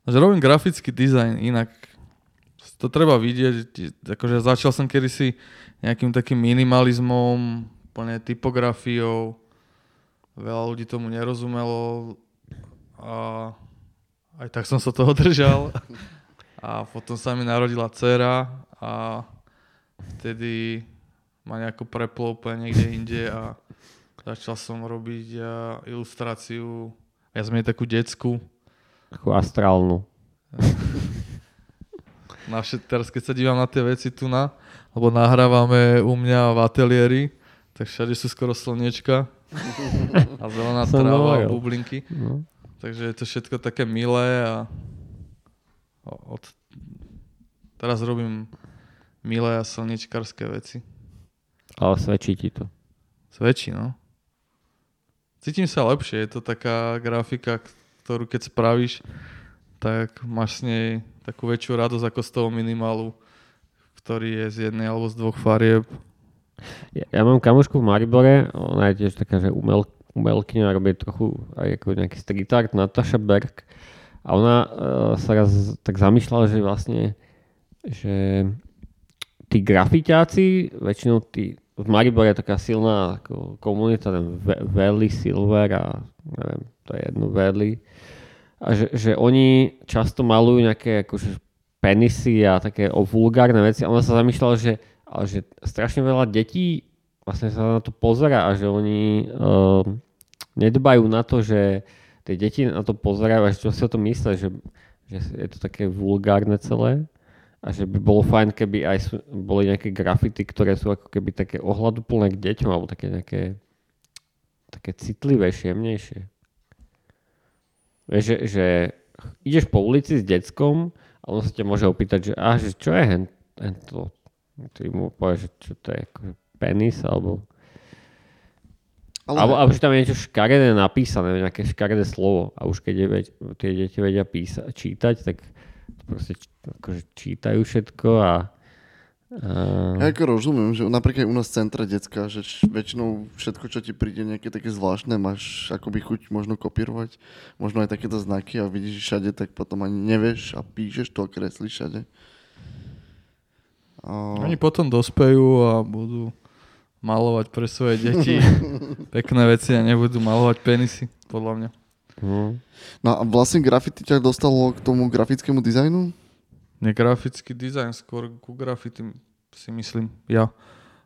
Že robím grafický dizajn, inak to treba vidieť, akože začal som kedysi nejakým takým minimalizmom, plne typografiou, veľa ľudí tomu nerozumelo a aj tak som sa toho držal a potom sa mi narodila dcera a vtedy ma nejako preplo úplne niekde inde a začal som robiť a, ilustráciu, ja som takú detskú, Takú astrálnu. na všet, teraz keď sa dívam na tie veci tu na, lebo nahrávame u mňa v ateliéri, tak všade sú skoro slniečka a zelená Som tráva a bublinky. No. Takže je to všetko také milé a od, teraz robím milé a slnečkarské veci. Ale svedčí ti to. Svedčí, no. Cítim sa lepšie, je to taká grafika, ktorú keď spravíš, tak máš s nej takú väčšiu radosť ako z toho minimálu, ktorý je z jednej alebo z dvoch farieb. Ja, ja mám kamošku v Maribore, ona je tiež taká, že umel, umelkyňa, robí trochu aj ako nejaký street art, Natasha Berg. A ona uh, sa raz tak zamýšľala, že vlastne, že tí grafiťáci, väčšinou tí, v Maribore je taká silná komunita, ten Valley Silver a neviem, to je jedno Valley. A že, že oni často malujú nejaké akože penisy a také o vulgárne veci. A ona sa zamýšľala, že, ale že strašne veľa detí vlastne sa na to pozera a že oni uh, nedbajú na to, že tie deti na to pozerajú a že čo si o tom myslia, že, že je to také vulgárne celé a že by bolo fajn, keby aj sú, boli nejaké grafity, ktoré sú ako keby také ohľaduplné k deťom alebo také nejaké také citlivejšie, jemnejšie. Že, že ideš po ulici s deckom a on sa ťa môže opýtať, že, a, že čo je hen, hen to? Ty mu povieš, že čo to je, akože penis, alebo... Ale- Alebo, alebo že tam je niečo škaredé napísané, nejaké škaredé slovo a už keď je, tie deti vedia písa, čítať, tak proste akože čítajú všetko a... a... Ja ako rozumiem, že napríklad u nás v centre decka, že č- väčšinou všetko, čo ti príde nejaké také zvláštne, máš akoby chuť možno kopírovať, možno aj takéto znaky a vidíš všade, tak potom ani nevieš a píšeš to a kreslíš všade. A... Oni potom dospejú a budú malovať pre svoje deti pekné veci a nebudú malovať penisy, podľa mňa. No a vlastne graffiti ťa dostalo k tomu grafickému dizajnu? Nie grafický dizajn, skôr ku graffiti si myslím ja.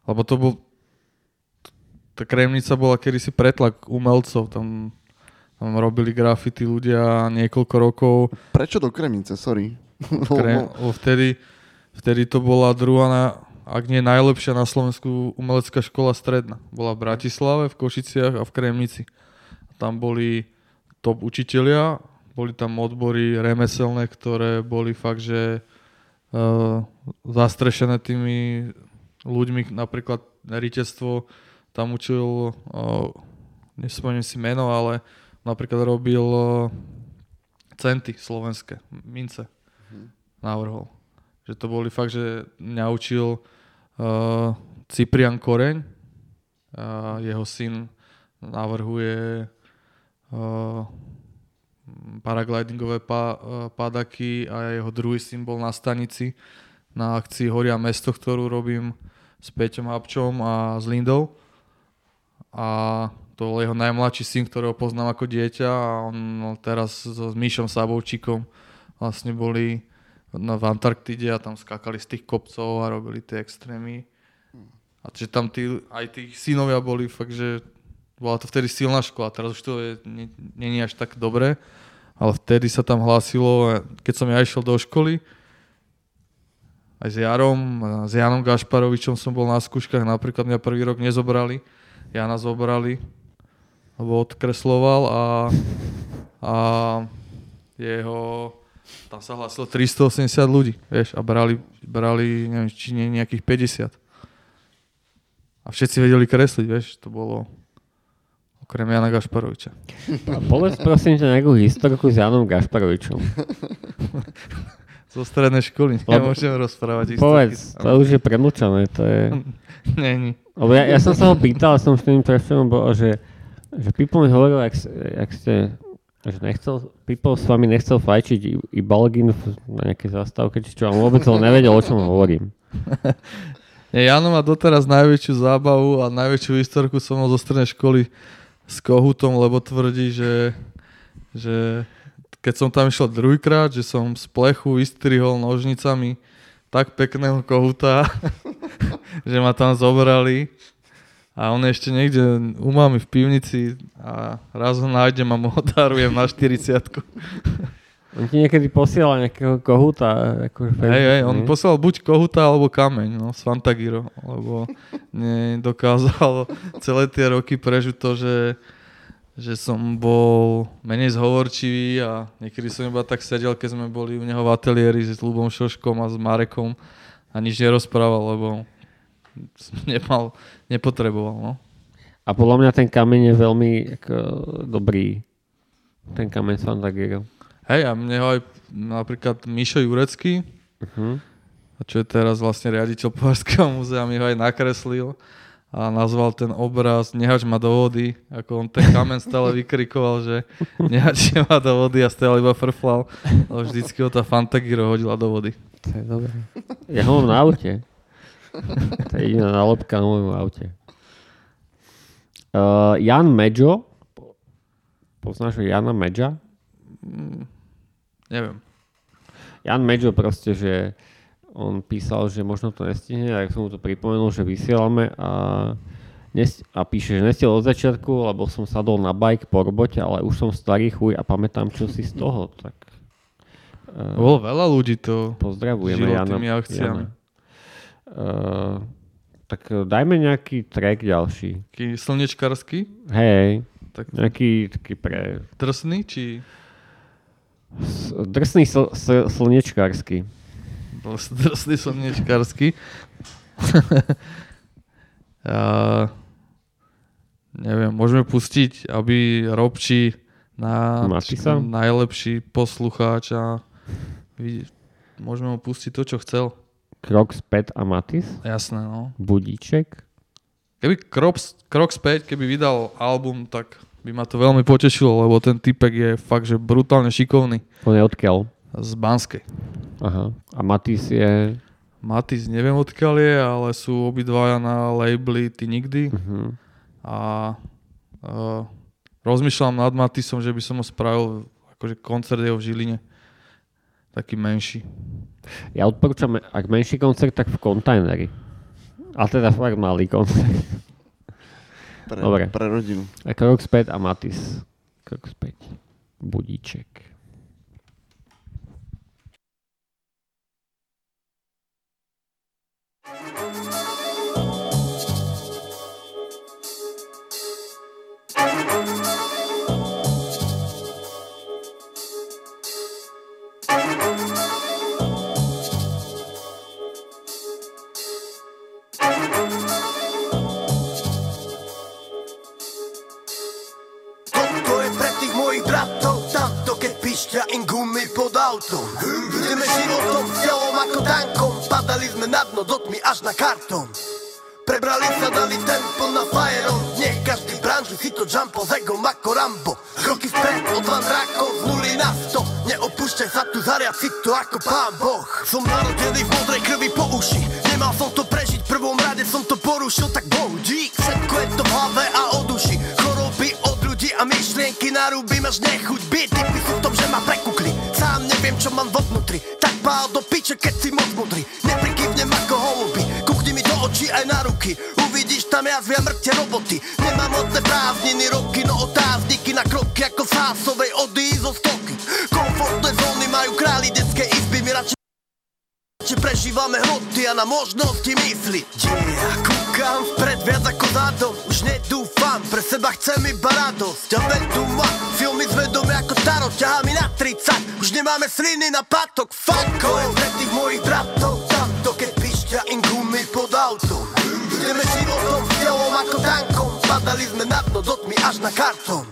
Lebo to bol... Tá kremnica bola kedysi pretlak umelcov, tam, tam robili graffiti ľudia niekoľko rokov. Prečo do Kremnice, sorry? Kre, lebo vtedy, vtedy to bola druhá, na, ak nie najlepšia na Slovensku umelecká škola stredná. Bola v Bratislave, v Košiciach a v Kremnici. Tam boli top učitelia, boli tam odbory remeselné, ktoré boli fakt, že uh, zastrešené tými ľuďmi, napríklad ritestvo tam učil, uh, nespomeniem si meno, ale napríklad robil uh, centy slovenské, mince navrhol. Že to boli fakt, že mňa učil uh, Cyprian Koreň, a jeho syn navrhuje uh, paraglidingové pá, uh, pádaky a jeho druhý syn bol na stanici na akcii Horia mesto, ktorú robím s Peťom Habčom a s Lindou. A to bol jeho najmladší syn, ktorého poznám ako dieťa a on teraz s Míšom Sabovčíkom vlastne boli v Antarktide a tam skákali z tých kopcov a robili tie extrémy. A že tam tí, aj tí synovia boli fakt, že bola to vtedy silná škola, teraz už to je, není až tak dobré, ale vtedy sa tam hlásilo, keď som ja išiel do školy, aj s Jarom, s Janom Gašparovičom som bol na skúškach, napríklad mňa prvý rok nezobrali, Jana zobrali, lebo odkresloval a, a jeho, tam sa hlásilo 380 ľudí, vieš, a brali, brali neviem, či nie nejakých 50. A všetci vedeli kresliť, vieš, to bolo okrem Jana Gašparoviča. Povedz prosím ťa nejakú historku s Janom Gašparovičom. Zo strednej školy nemôžem rozprávať Povedz, to už je premlčané, to je... Není. Lebo ja, ja som sa ho pýtal, som s tým trefom bol, že, že Pipo mi hovoril, jak, jak ste, že nechcel, Pipo s vami nechcel fajčiť i Balgin na nejakej zastávke, či čo, a vôbec ho nevedel, o čom hovorím. Nie, Jano má doteraz najväčšiu zábavu a najväčšiu historku som mal zo strednej školy s Kohutom, lebo tvrdí, že, že keď som tam išiel druhýkrát, že som z plechu vystrihol nožnicami tak pekného kohuta, že ma tam zobrali. A on je ešte niekde u mami v pivnici a raz ho nájdem a mu ho darujem na 40 On ti niekedy posiela nejakého kohuta? Ako hej, hej, on posielal buď kohuta alebo kameň, no, z Fantagiro, lebo nedokázal celé tie roky prežiť to, že že som bol menej zhovorčivý a niekedy som iba tak sedel, keď sme boli u neho v ateliéri s Lubom Šoškom a s Marekom a nič nerozprával, lebo som nemal, nepotreboval. No. A podľa mňa ten kameň je veľmi ako, dobrý. Ten kameň z Fantagiro. Hej, a mne ho aj napríklad Mišo Jurecký, uh-huh. čo je teraz vlastne riaditeľ Povarského múzea, mi ho aj nakreslil a nazval ten obraz Nehač ma do vody, ako on ten kamen stále vykrikoval, že nehač ma do vody a stále iba frflal, ale vždycky ho tá Fantagiro hodila do vody. To je dobré. Ja ho mám na aute. To je jediná nálepka na mojom aute. Uh, Jan Medžo. Poznáš Jana Medža? Neviem. Jan Medžo proste, že on písal, že možno to nestihne, ja som mu to pripomenul, že vysielame a, nest- a píše, že nestiel od začiatku, lebo som sadol na bike po robote, ale už som starý chuj a pamätám čo si z toho, tak... Uh, Bolo veľa ľudí to pozdravujeme Jana. Jana. Uh, tak dajme nejaký track ďalší. Taký slnečkarský? Hej, tak... nejaký taký pre... Drsný, či... Drsný sl- sl- slnečkársky drsný slnečkársky. a, neviem, môžeme pustiť, aby Robči na Matisa? najlepší poslucháč a môžeme mu pustiť to, čo chcel. Krok späť a Matis? Jasné, no. Budíček? Keby krok, krok späť, keby vydal album, tak by ma to veľmi potešilo, lebo ten typek je fakt, že brutálne šikovný. On je odkiaľ? Z Banskej. Aha. A Matis je... Matis neviem odkiaľ je, ale sú obidvaja na labeli Ty nikdy. Uh-huh. A uh, rozmýšľam nad Matisom, že by som ho spravil akože koncert jeho v Žiline. Taký menší. Ja odporúčam, ak menší koncert, tak v kontajneri. A teda fakt malý koncert. Pre, Dobre. pre rodinu. A krok späť a Matis. Krok späť. Budíček. Pod autom. Ideme životom, s telom ako tankom. Padali sme na dno do tmy až na karton. Prebrali sa, dali tempo na fajerom. Nech každý branži si to jumpo s egom ako Rambo. Kroky vpred od van drákov z nuly na sto. Neopúšťaj sa tu, zariad si to ako pán Boh. Som narodený v modrej krvi po uši. Nemal som to prežiť, prvom rade som to porušil Tak Bohu dík, všetko je to v hlave a o duši myšlienky narúbim až nechuť. Byť sú v tom, že ma prekukli. Sám neviem, čo mám vo vnútri. Tak pál do piče, keď si moc mudrý Neprikývnem ako holuby. Kuchni mi do očí aj na ruky. Uvidíš tam jazvy a mŕte roboty. Nemám modné prázdniny, roky, no otázniky Na kroky ako fásovej odísť zo stoky Komfortné zóny majú králi detskej izby My radšej že prežívame hroty a na možnosti mysli Yeah, kúkam vpred viac ako zadom Už nedúfam, pre seba chcem iba radosť. A vedú ma filmy zvedome ako tarot Ťahá mi na 30, už nemáme sliny na patok Fuck je pre tých mojich bratov Tamto, keď pišťa im gumy pod autom. Ideme životom telom ako tankom. Padali sme na dno do tmy až na karton.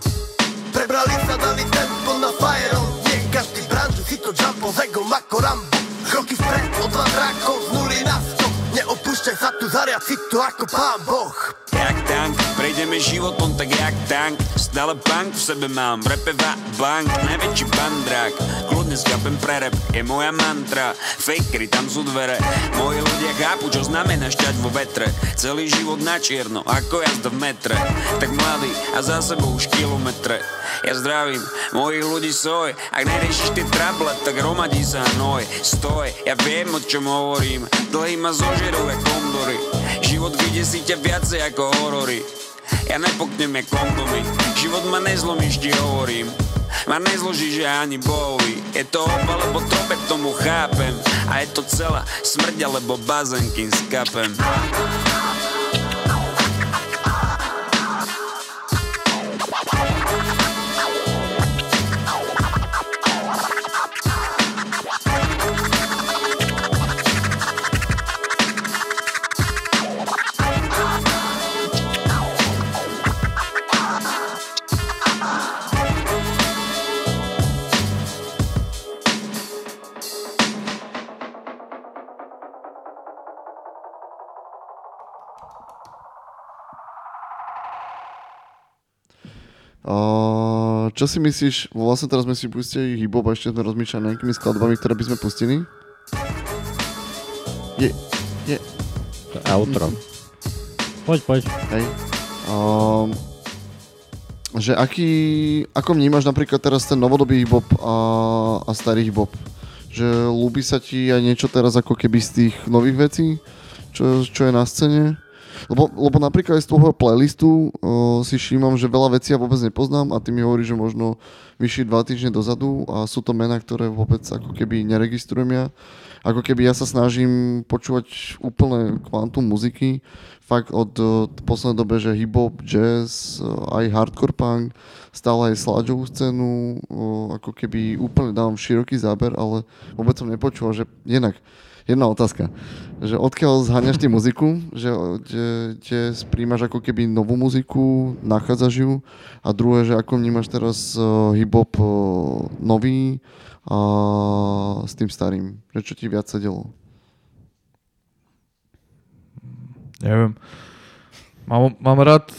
Prebrali sa, dali tempo na fajerom Nie každý branžu si to jumpol s egom ako Rambo Kroky vpred, od dva Neopúšťaj sa tu zariať si to ako pán Boh. Jak tank, prejdeme životom tak jak tank. Stále punk v sebe mám, v repe va bank. Najväčší bandrák, kľudne skapem pre rap Je moja mantra, fakery tam sú dvere Moji ľudia chápu, čo znamená šťať vo vetre. Celý život na čierno, ako jazda v metre. Tak mladý a za sebou už kilometre. Ja zdravím mojich ľudí soj. Ak neriešiš tie trable, tak hromadí sa hnoj. Stoj, ja viem o čom hovorím. Dlhý ma zožerú jak kondory. Život vydesí ťa viacej ako horory. Ja nepoknem jak kondomy. Život ma nezlomí, ti hovorím. Ma nezloží, že ani bohovi. Je to oba, lebo trobe tomu chápem. A je to celá smrť, alebo bazén, kým skapem čo si myslíš, vlastne teraz sme si pustili hip-hop a ešte sme rozmýšľali nejakými skladbami, ktoré by sme pustili? Je, je. To je outro. Poď, poď. Hej. Um, že aký, ako vnímaš napríklad teraz ten novodobý hip-hop a, a starý hip-hop? Že ľúbi sa ti aj niečo teraz ako keby z tých nových vecí, čo, čo je na scéne? Lebo, lebo napríklad z toho playlistu uh, si všímam, že veľa vecí ja vôbec nepoznám a ty mi hovoríš, že možno vyšli dva týždne dozadu a sú to mená, ktoré vôbec ako keby neregistrujem ja. Ako keby ja sa snažím počúvať úplne kvantum muziky, fakt od uh, poslednej dobe, že hip-hop, jazz, uh, aj hardcore punk, stále aj sládžovú scénu, uh, ako keby úplne dávam široký záber, ale vôbec som nepočúval, že jednak jedna otázka. Že odkiaľ zháňaš ty muziku, že, že, že príjmaš ako keby novú muziku, nachádzaš ju a druhé, že ako vnímaš teraz uh, hip-hop uh, nový a s tým starým, že čo ti viac sedelo? Neviem. Mám, mám rád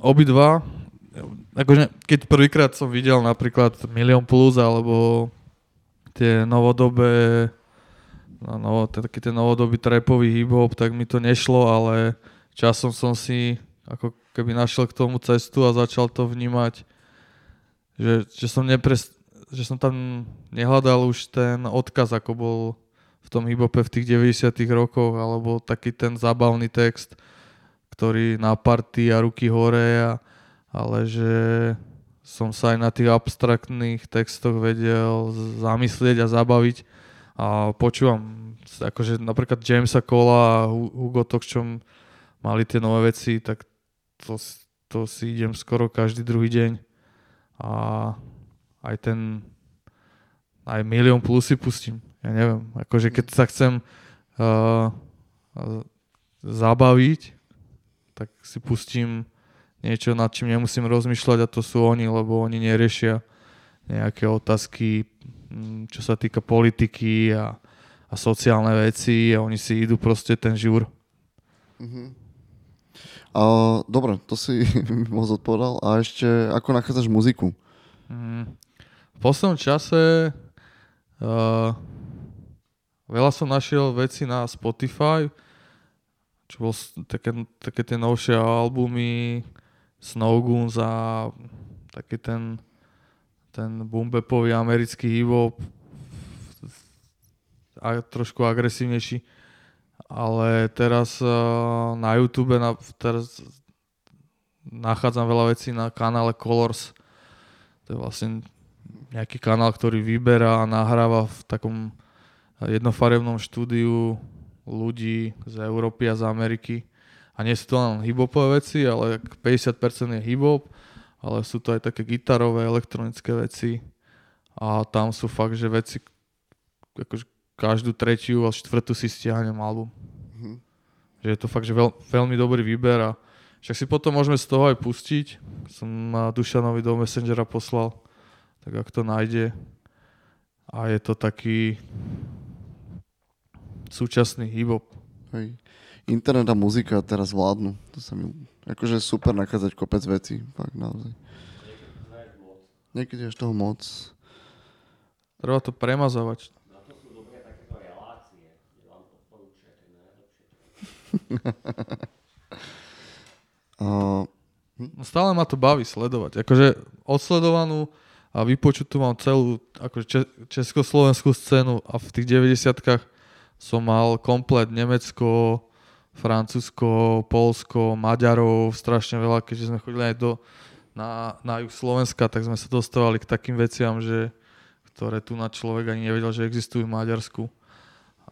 obidva. Akože, keď prvýkrát som videl napríklad Milion Plus alebo tie novodobé no, no, taký ten novodobý trapový hip-hop, tak mi to nešlo, ale časom som si ako keby našiel k tomu cestu a začal to vnímať, že, že, som, nepres, že som tam nehľadal už ten odkaz, ako bol v tom hip-hope v tých 90 rokoch, alebo taký ten zábavný text, ktorý na party a ruky hore, a, ale že som sa aj na tých abstraktných textoch vedel zamyslieť a zabaviť a počúvam akože napríklad Jamesa Cola a Hugo Tox, čo mali tie nové veci, tak to, to si idem skoro každý druhý deň a aj ten aj milión plus si pustím. Ja neviem, akože keď sa chcem uh, zabaviť, tak si pustím niečo, nad čím nemusím rozmýšľať a to sú oni, lebo oni neriešia nejaké otázky, čo sa týka politiky a, a sociálne veci a oni si idú proste ten žúr. Uh-huh. Uh, dobre, to si moc odpovedal. A ešte, ako nachádzaš muziku? Uh, v poslednom čase uh, veľa som našiel veci na Spotify, čo bol také, také tie novšie albumy Snowgoons a taký ten, ten boombepový americký hip-hop a trošku agresívnejší. Ale teraz uh, na YouTube na, teraz nachádzam veľa vecí na kanále Colors. To je vlastne nejaký kanál, ktorý vyberá a nahráva v takom jednofarebnom štúdiu ľudí z Európy a z Ameriky. A nie sú to len hiphopové veci, ale 50% je hiphop, ale sú to aj také gitarové, elektronické veci. A tam sú fakt, že veci, akože každú tretiu a štvrtú si stiahnem album. Mhm. Že je to fakt, že veľ, veľmi dobrý výber a však si potom môžeme z toho aj pustiť. Som Dušanovi do Messengera poslal, tak ak to nájde. A je to taký súčasný hip-hop. Hej. Internet a muzika teraz vládnu. To sa mi... Akože super nachádzať kopec veci. Fakt naozaj. Niekedy až toho moc. Treba to premazávať. uh, No stále ma to baví sledovať. Akože odsledovanú a vypočutú mám celú akože če- československú scénu a v tých 90 som mal komplet Nemecko, Francúzsko, Polsko, Maďarov, strašne veľa, keďže sme chodili aj do, na, na juh Slovenska, tak sme sa dostávali k takým veciam, že, ktoré tu na človek ani nevedel, že existujú v Maďarsku.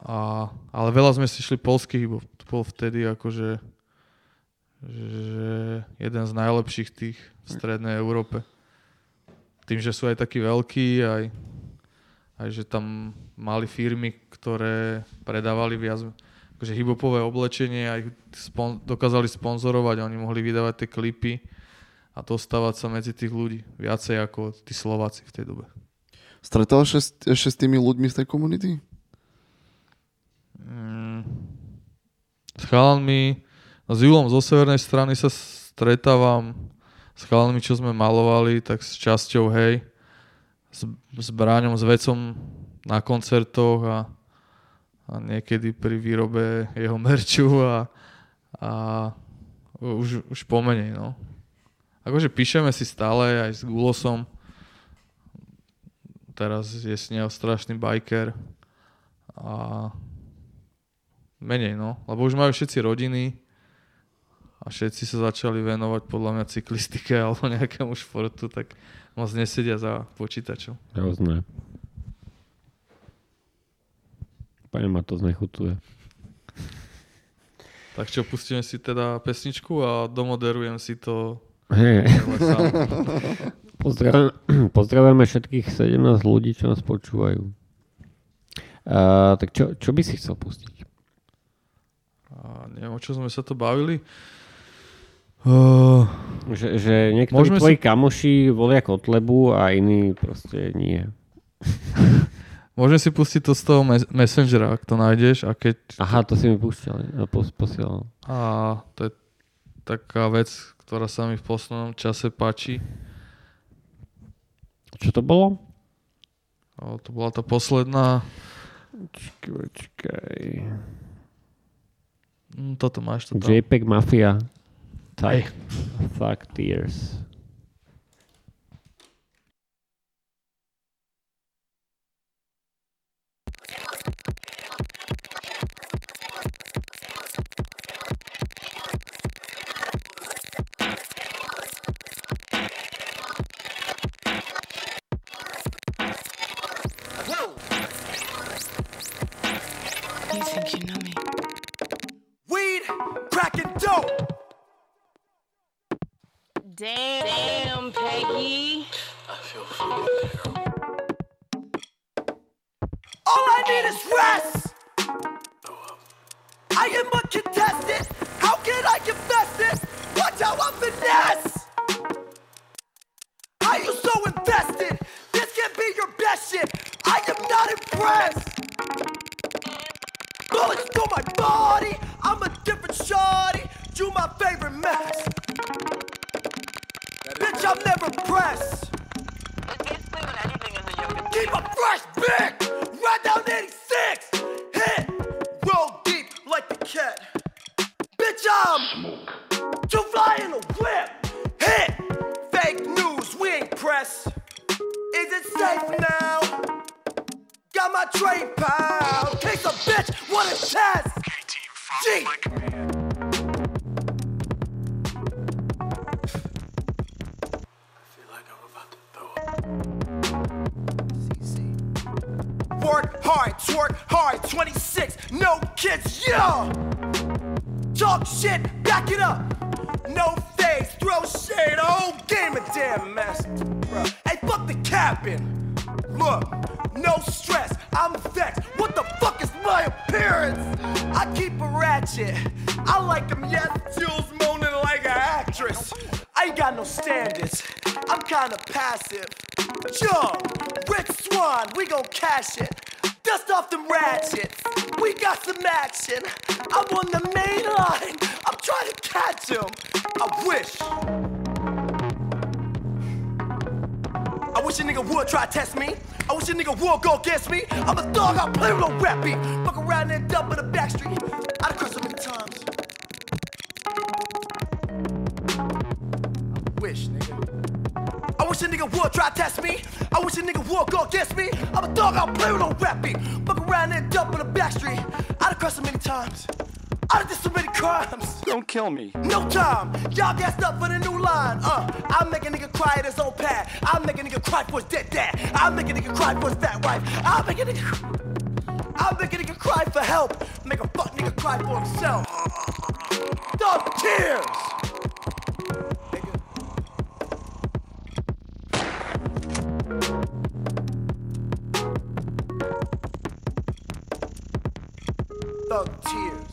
A, ale veľa sme si šli polských, bo bol vtedy akože že jeden z najlepších tých v strednej Európe. Tým, že sú aj takí veľkí, aj, aj že tam mali firmy, ktoré predávali viac akože hibopové oblečenie, aj spon- dokázali sponzorovať a oni mohli vydávať tie klipy a dostávať sa medzi tých ľudí. Viacej ako tí Slováci v tej dobe. Stretávaš ešte s tými ľuďmi z tej komunity? Mm, s chalami, s Julom zo severnej strany sa stretávam. S chalami, čo sme malovali, tak s časťou, hej, s, s Bráňom, s vecom na koncertoch a, a niekedy pri výrobe jeho merču a, a už, už pomenej, no. Akože píšeme si stále aj s Gulosom. Teraz je s neho strašný biker. A menej, no. Lebo už majú všetci rodiny a všetci sa začali venovať podľa mňa cyklistike alebo nejakému športu, tak moc nesedia za počítačom. Hrozné. Pane ma to znechutuje. Tak čo, pustíme si teda pesničku a domoderujem si to. Hey. Pozdrav, pozdravujeme všetkých 17 ľudí, čo nás počúvajú. Uh, tak čo, čo by si chcel pustiť? A neviem, o čo sme sa to bavili. Uh, že, že niektorí tvoji si... kamoši volia Kotlebu a iní proste nie. Môžeme si pustiť to z toho mes- Messengera, ak to nájdeš. A keď... Aha, to si mi púšťal, pos- posielal. A to je taká vec, ktorá sa mi v poslednom čase páči. Čo to bolo? O, to bola tá posledná... Čakaj, čakaj. Mm, toto máš to tam. JPEG Mafia. Type. Fuck tears. I'm a dog, I'll play with no rap beat. Fuck around and dump in the back street. I'd cross so many times. I wish, nigga. I wish a nigga would try to test me. I wish a nigga would go against me. I'm a dog, I'll play with no rap beat. Fuck around and dump in the back street. I'd cross so many times. I did so many crimes. Don't kill me. No time. Y'all gassed up for the new line. Uh, I make a nigga cry at his own pad. I make a nigga cry for his dead dad. I make a nigga cry for his fat wife. I make a nigga. I make a nigga cry for help. Make a fuck nigga cry for himself. Dog tears. Thug tears.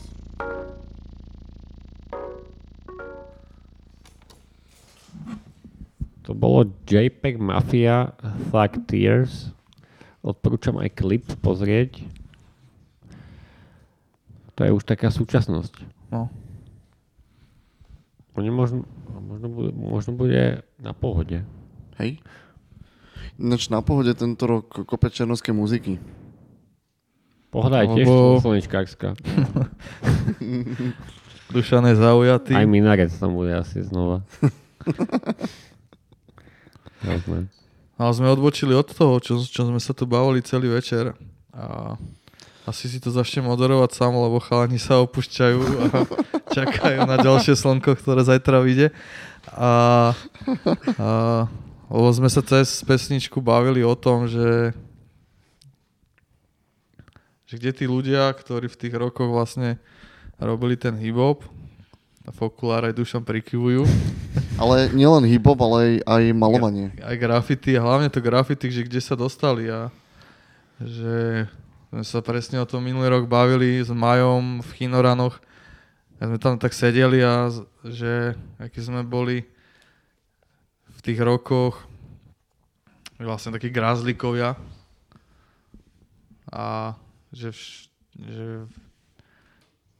To bolo JPEG Mafia Thug Tears. Odporúčam aj klip pozrieť. To je už taká súčasnosť. No. Oni možno, možno, bude, možno bude na pohode. Hej. Ináč na pohode tento rok kopec černovskej muziky. Pohoda je tiež Lebo- slnečkárska. Dušan je zaujatý. Aj Minarec tam bude asi znova. Ale sme odbočili od toho, čo, čo sme sa tu bavili celý večer. A asi si to začnem moderovať sám, lebo chalani sa opúšťajú a čakajú na ďalšie slnko, ktoré zajtra vyjde. A, a lebo sme sa cez pesničku bavili o tom, že že kde tí ľudia, ktorí v tých rokoch vlastne robili ten hip-hop, a v okuláre aj dušom prikyvujú. Ale nielen hip-hop, ale aj, aj malovanie. Aj graffiti, a hlavne to graffiti, že kde sa dostali a že sme sa presne o tom minulý rok bavili s Majom v Chinoranoch. A sme tam tak sedeli a že aký sme boli v tých rokoch vlastne takí grázlikovia a že, vš- že,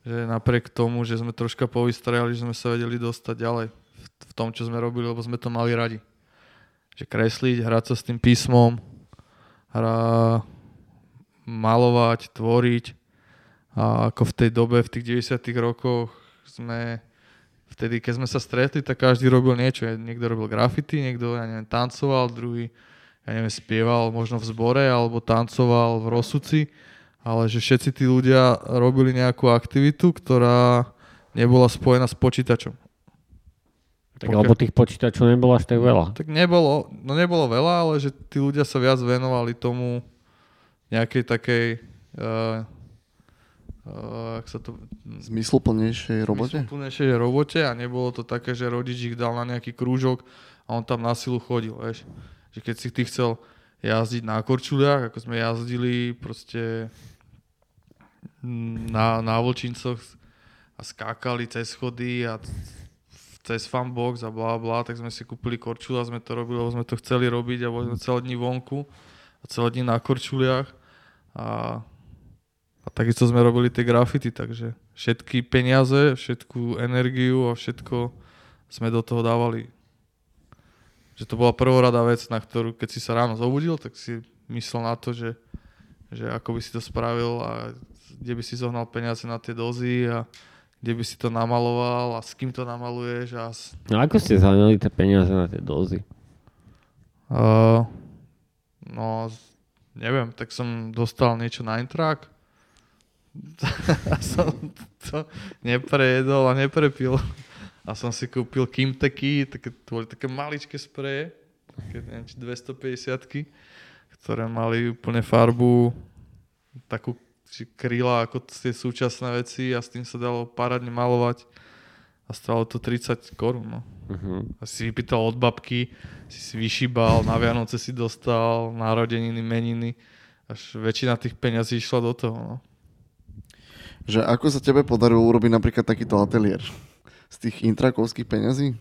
že napriek tomu, že sme troška povystrajali, že sme sa vedeli dostať ďalej v, v tom, čo sme robili, lebo sme to mali radi. Že kresliť, hrať sa s tým písmom, hra, malovať, tvoriť a ako v tej dobe, v tých 90 rokoch sme vtedy, keď sme sa stretli, tak každý robil niečo. Niekto robil graffiti, niekto, ja neviem, tancoval, druhý, ja neviem, spieval možno v zbore alebo tancoval v rozsudci, ale že všetci tí ľudia robili nejakú aktivitu, ktorá nebola spojená s počítačom. Tak lebo tých počítačov nebolo až tak veľa. Tak nebolo, no nebolo veľa, ale že tí ľudia sa viac venovali tomu nejakej takej uh, uh, ak sa to... Zmysluplnejšej robote? Zmysluplnejšej robote a nebolo to také, že rodič ich dal na nejaký krúžok a on tam na silu chodil, vieš. Že keď si ty chcel jazdiť na korčuliach, ako sme jazdili proste na, na Vlčincoch a skákali cez schody a cez fanbox a bla bla, tak sme si kúpili korčule a sme to robili, lebo sme to chceli robiť a boli sme celé dní vonku a celé dní na korčuliach a, a takisto sme robili tie grafity, takže všetky peniaze, všetku energiu a všetko sme do toho dávali. Že to bola prvorada vec, na ktorú keď si sa ráno zobudil, tak si myslel na to, že, že ako by si to spravil a kde by si zohnal peniaze na tie dozy a kde by si to namaloval a s kým to namaluješ a s, No ako ste zahnali tie peniaze na tie dozy? Uh, No, neviem, tak som dostal niečo na intrak a som to neprejedol a neprepil. A som si kúpil Kimteky, také, to boli také maličké spreje, také, neviem, či 250 ktoré mali úplne farbu takú či kryla ako tie súčasné veci a s tým sa dalo parádne malovať a stalo to 30 korún. No. Mhm. A si vypýtal od babky, si si vyšíbal, na Vianoce si dostal, narodeniny, meniny. Až väčšina tých peňazí išla do toho. No. Že ako sa tebe podarilo urobiť napríklad takýto ateliér? Z tých intrakovských peňazí?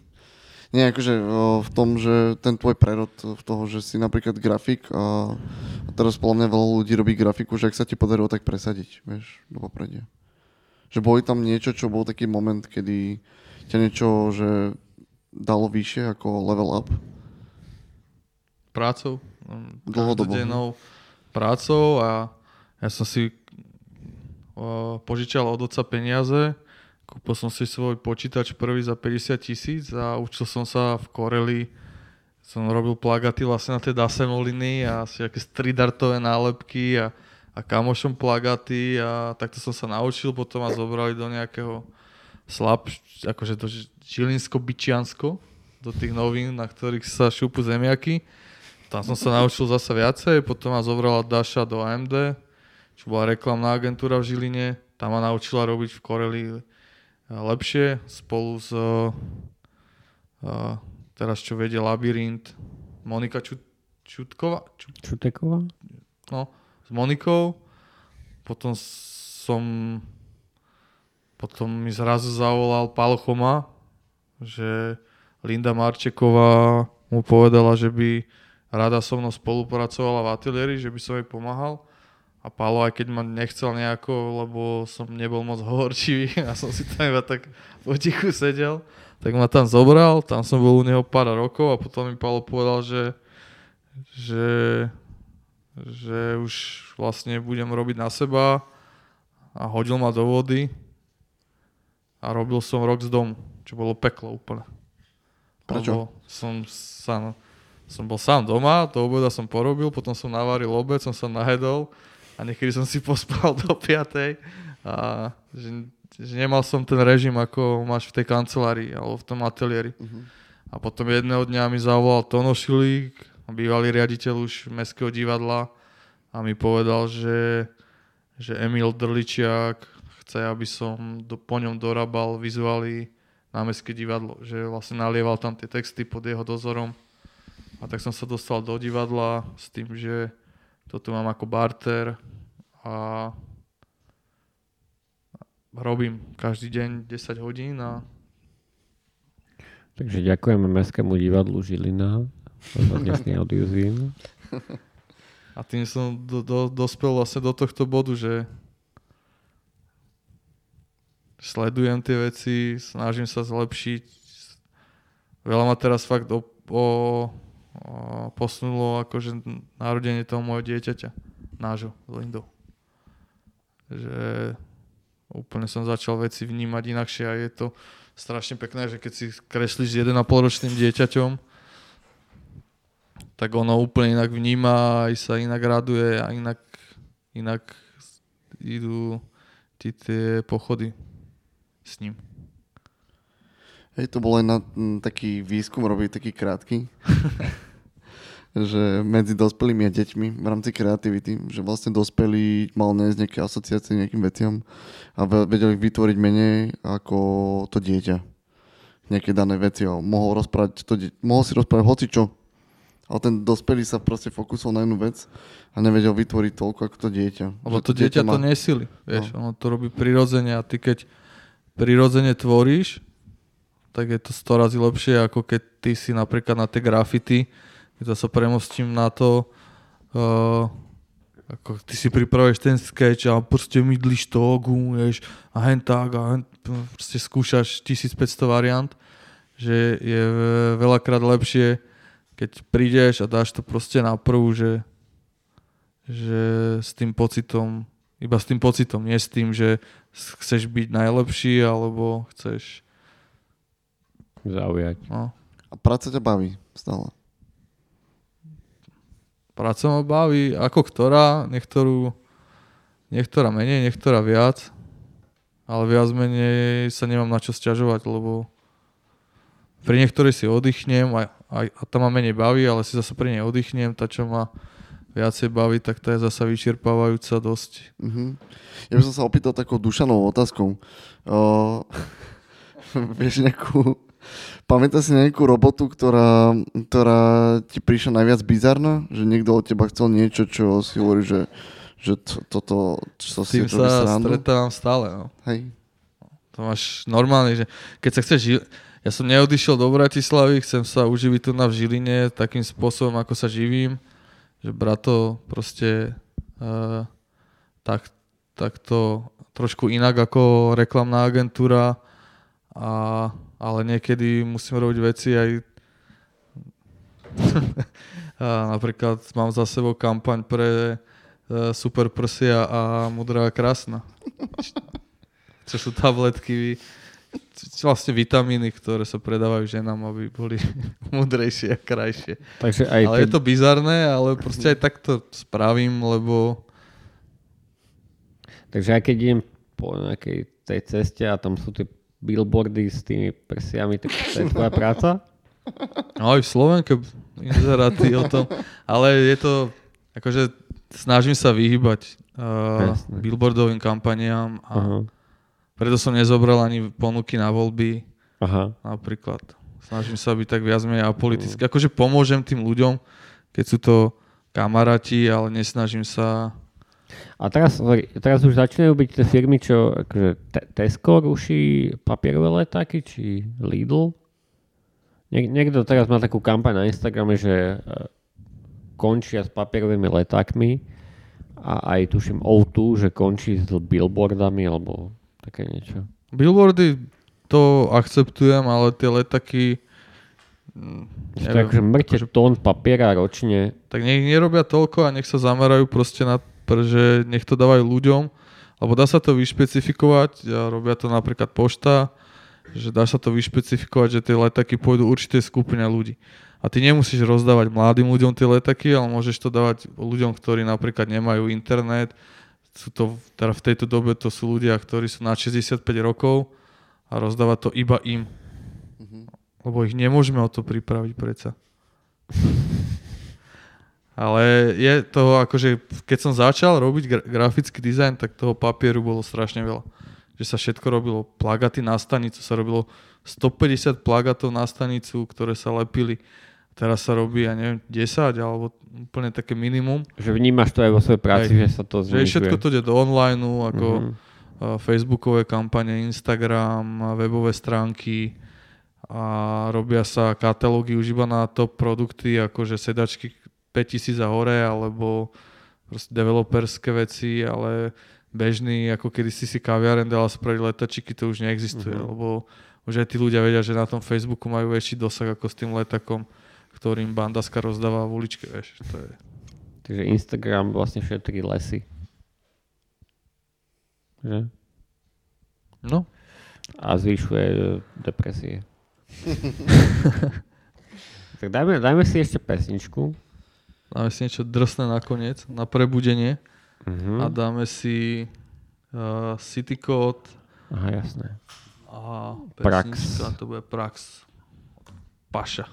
Nie, akože v tom, že ten tvoj prerod v toho, že si napríklad grafik a, teraz podľa mňa veľa ľudí robí grafiku, že ak sa ti podarilo tak presadiť, vieš, do popredia. Že boli tam niečo, čo bol taký moment, kedy ťa niečo, že dalo vyššie ako level up? Prácou. Dlhodobo. Prácou a ja som si požičal od oca peniaze, kúpil som si svoj počítač prvý za 50 tisíc a učil som sa v Coreli som robil plagaty vlastne na tie dasemoliny a asi aké stridartové nálepky a, a kamošom plagaty a takto som sa naučil, potom ma zobrali do nejakého slab, akože Ži- Žilinsko-Byčiansko, do tých novín, na ktorých sa šúpu zemiaky. Tam som sa naučil zase viacej, potom ma zobrala Daša do AMD, čo bola reklamná agentúra v Žiline. Tam ma naučila robiť v Coreli eh, lepšie spolu s eh, teraz čo vedie Labyrint, Monika Čut, Čutkova, Čut, Čuteková? no, s Monikou. Potom som potom mi zrazu zavolal Pál Choma, že Linda Marčeková mu povedala, že by rada so mnou spolupracovala v ateliéri, že by som jej pomáhal. A Pálo, aj keď ma nechcel nejako, lebo som nebol moc hovorčivý a som si tam iba tak potichu sedel, tak ma tam zobral, tam som bol u neho pár rokov a potom mi Pálo povedal, že, že, že už vlastne budem robiť na seba a hodil ma do vody a robil som rok z domu, čo bolo peklo úplne. Prečo? Lebo som, sám, som bol sám doma, do obeda som porobil, potom som navaril obed, som sa najedol a niekedy som si pospal do 5. A že, že nemal som ten režim, ako máš v tej kancelárii alebo v tom ateliéri. Mhm. A potom jedného dňa mi zavolal Tono Šilík, bývalý riaditeľ už Mestského divadla a mi povedal, že, že Emil Drličiak chce, aby som do, po ňom dorábal vizuály na Mestské divadlo, že vlastne nalieval tam tie texty pod jeho dozorom. A tak som sa dostal do divadla s tým, že toto mám ako barter a robím každý deň 10 hodín a Takže ďakujeme Mestskému divadlu Žilina za dnešný audiozín. A tým som do, do, dospel vlastne do tohto bodu, že sledujem tie veci, snažím sa zlepšiť. Veľa ma teraz fakt o, o, posunulo akože narodenie toho môjho dieťaťa, nášho, Lindou. Že úplne som začal veci vnímať inakšie a je to strašne pekné, že keď si kreslíš s 1,5 ročným dieťaťom, tak ono úplne inak vníma, aj sa inak raduje a inak, inak idú ti tie pochody s ním. Hej, to bol aj na m, taký výskum robiť taký krátky, že medzi dospelými a deťmi v rámci kreativity, že vlastne dospelí mal nájsť nejaké asociácie nejakým veciam a ve- vedel ich vytvoriť menej ako to dieťa. Nejaké dané veci a mohol, rozprávať to die- mohol si rozprávať hocičo, ale ten dospelý sa proste fokusoval na jednu vec a nevedel vytvoriť toľko ako to dieťa. Lebo Že to dieťa to má- nesili, vieš, no. ono to robí prirodzene a ty keď prirodzene tvoríš, tak je to 100 razy lepšie, ako keď ty si napríklad na tie grafity, keď sa premostím na to, uh, ako ty si pripravuješ ten sketch a proste mydlíš to, gumuješ a hen tak a hen, proste skúšaš 1500 variant, že je veľakrát lepšie, keď prídeš a dáš to proste na prvú, že, že s tým pocitom, iba s tým pocitom, nie s tým, že chceš byť najlepší alebo chceš Zaujať. No. A práca ťa baví stále. Práca ma baví, ako ktorá, niektorú, niektorá menej, niektorá viac, ale viac menej sa nemám na čo sťažovať, lebo pri niektorej si oddychnem a, a, a tá ma menej baví, ale si zase pri nej oddychnem, tá čo ma viacej baví, tak tá je zase vyčerpávajúca dosť. Mhm. Ja by som sa opýtal takou dušanou otázkou. Uh, vieš nejakú... Pamätáš si nejakú robotu, ktorá, ktorá ti prišla najviac bizarná? Že niekto od teba chcel niečo, čo si hovorí, že, že to, toto... Čo S tým si sa srandu? stretávam stále. No. Hej. To máš normálne, že keď sa chceš... Ži- ja som neodišiel do Bratislavy, chcem sa uživiť tu na v Žiline takým spôsobom, ako sa živím, že brato proste uh, tak, tak to trošku inak ako reklamná agentúra, a, ale niekedy musím robiť veci aj a napríklad mám za sebou kampaň pre uh, Super Prsia a Mudrá krásna. Čo sú tabletky, vlastne vitamíny, ktoré sa predávajú ženám, aby boli mudrejšie a krajšie. Takže aj ale keď- je to bizarné, ale proste aj takto spravím, lebo Takže aj keď idem po nejakej tej ceste a tam sú tie billboardy s tými prsiami, tak to je tvoja práca? No aj v Slovenke inzeráty o tom, ale je to, akože snažím sa vyhybať uh, Jasné. billboardovým kampaniám a Aha. preto som nezobral ani ponuky na voľby Aha. napríklad. Snažím sa byť tak viac menej apolitický. Akože pomôžem tým ľuďom, keď sú to kamaráti, ale nesnažím sa A teraz, teraz už začínajú byť tie firmy, čo akože Te- Tesco ruší papierové letáky, či Lidl. Niek- niekto teraz má takú kampaň na Instagrame, že e, končia s papierovými letákmi a aj tuším O2, že končí s billboardami alebo také niečo. Billboardy to akceptujem, ale tie letaky... mm, Že to je akože mŕte tón papiera ročne. Tak nech nerobia toľko a nech sa zamerajú proste na pr- že nech to dávajú ľuďom, lebo dá sa to vyšpecifikovať, a robia to napríklad pošta, že dá sa to vyšpecifikovať, že tie letaky pôjdu určitej skupine ľudí. A ty nemusíš rozdávať mladým ľuďom tie letaky, ale môžeš to dávať ľuďom, ktorí napríklad nemajú internet. Sú to, teda v tejto dobe to sú ľudia, ktorí sú na 65 rokov a rozdávať to iba im. Lebo ich nemôžeme o to pripraviť predsa. Ale je to akože, keď som začal robiť gra- grafický dizajn, tak toho papieru bolo strašne veľa. Že sa všetko robilo, plagaty na stanicu sa robilo 150 plagatov na stanicu, ktoré sa lepili. Teraz sa robí, ja neviem, 10 alebo úplne také minimum. Že vnímaš to aj vo svojej práci, Hej. že sa to Že znižuje. všetko to ide do online, ako Mhm. uh, facebookové kampane, Instagram, webové stránky a robia sa katalógy už iba na top produkty, akože sedačky 5000 a hore, alebo proste developerské veci, ale bežný, ako kedy si si kaviaren dala spraviť letačiky, to už neexistuje, Mhm. lebo už aj tí ľudia vedia, že na tom Facebooku majú väčší dosah ako s tým letakom, ktorým bandaska rozdáva v uličke, vieš, to je... Takže Instagram vlastne šetrí lesy. Že? No. A zvyšuje e, depresie. tak dajme, dajme si ešte pesničku. Dáme si niečo drsné nakoniec, na prebudenie. Mhm. A dáme si uh, City Code. Aha, jasné. A Prax. to bude Prax. Paša.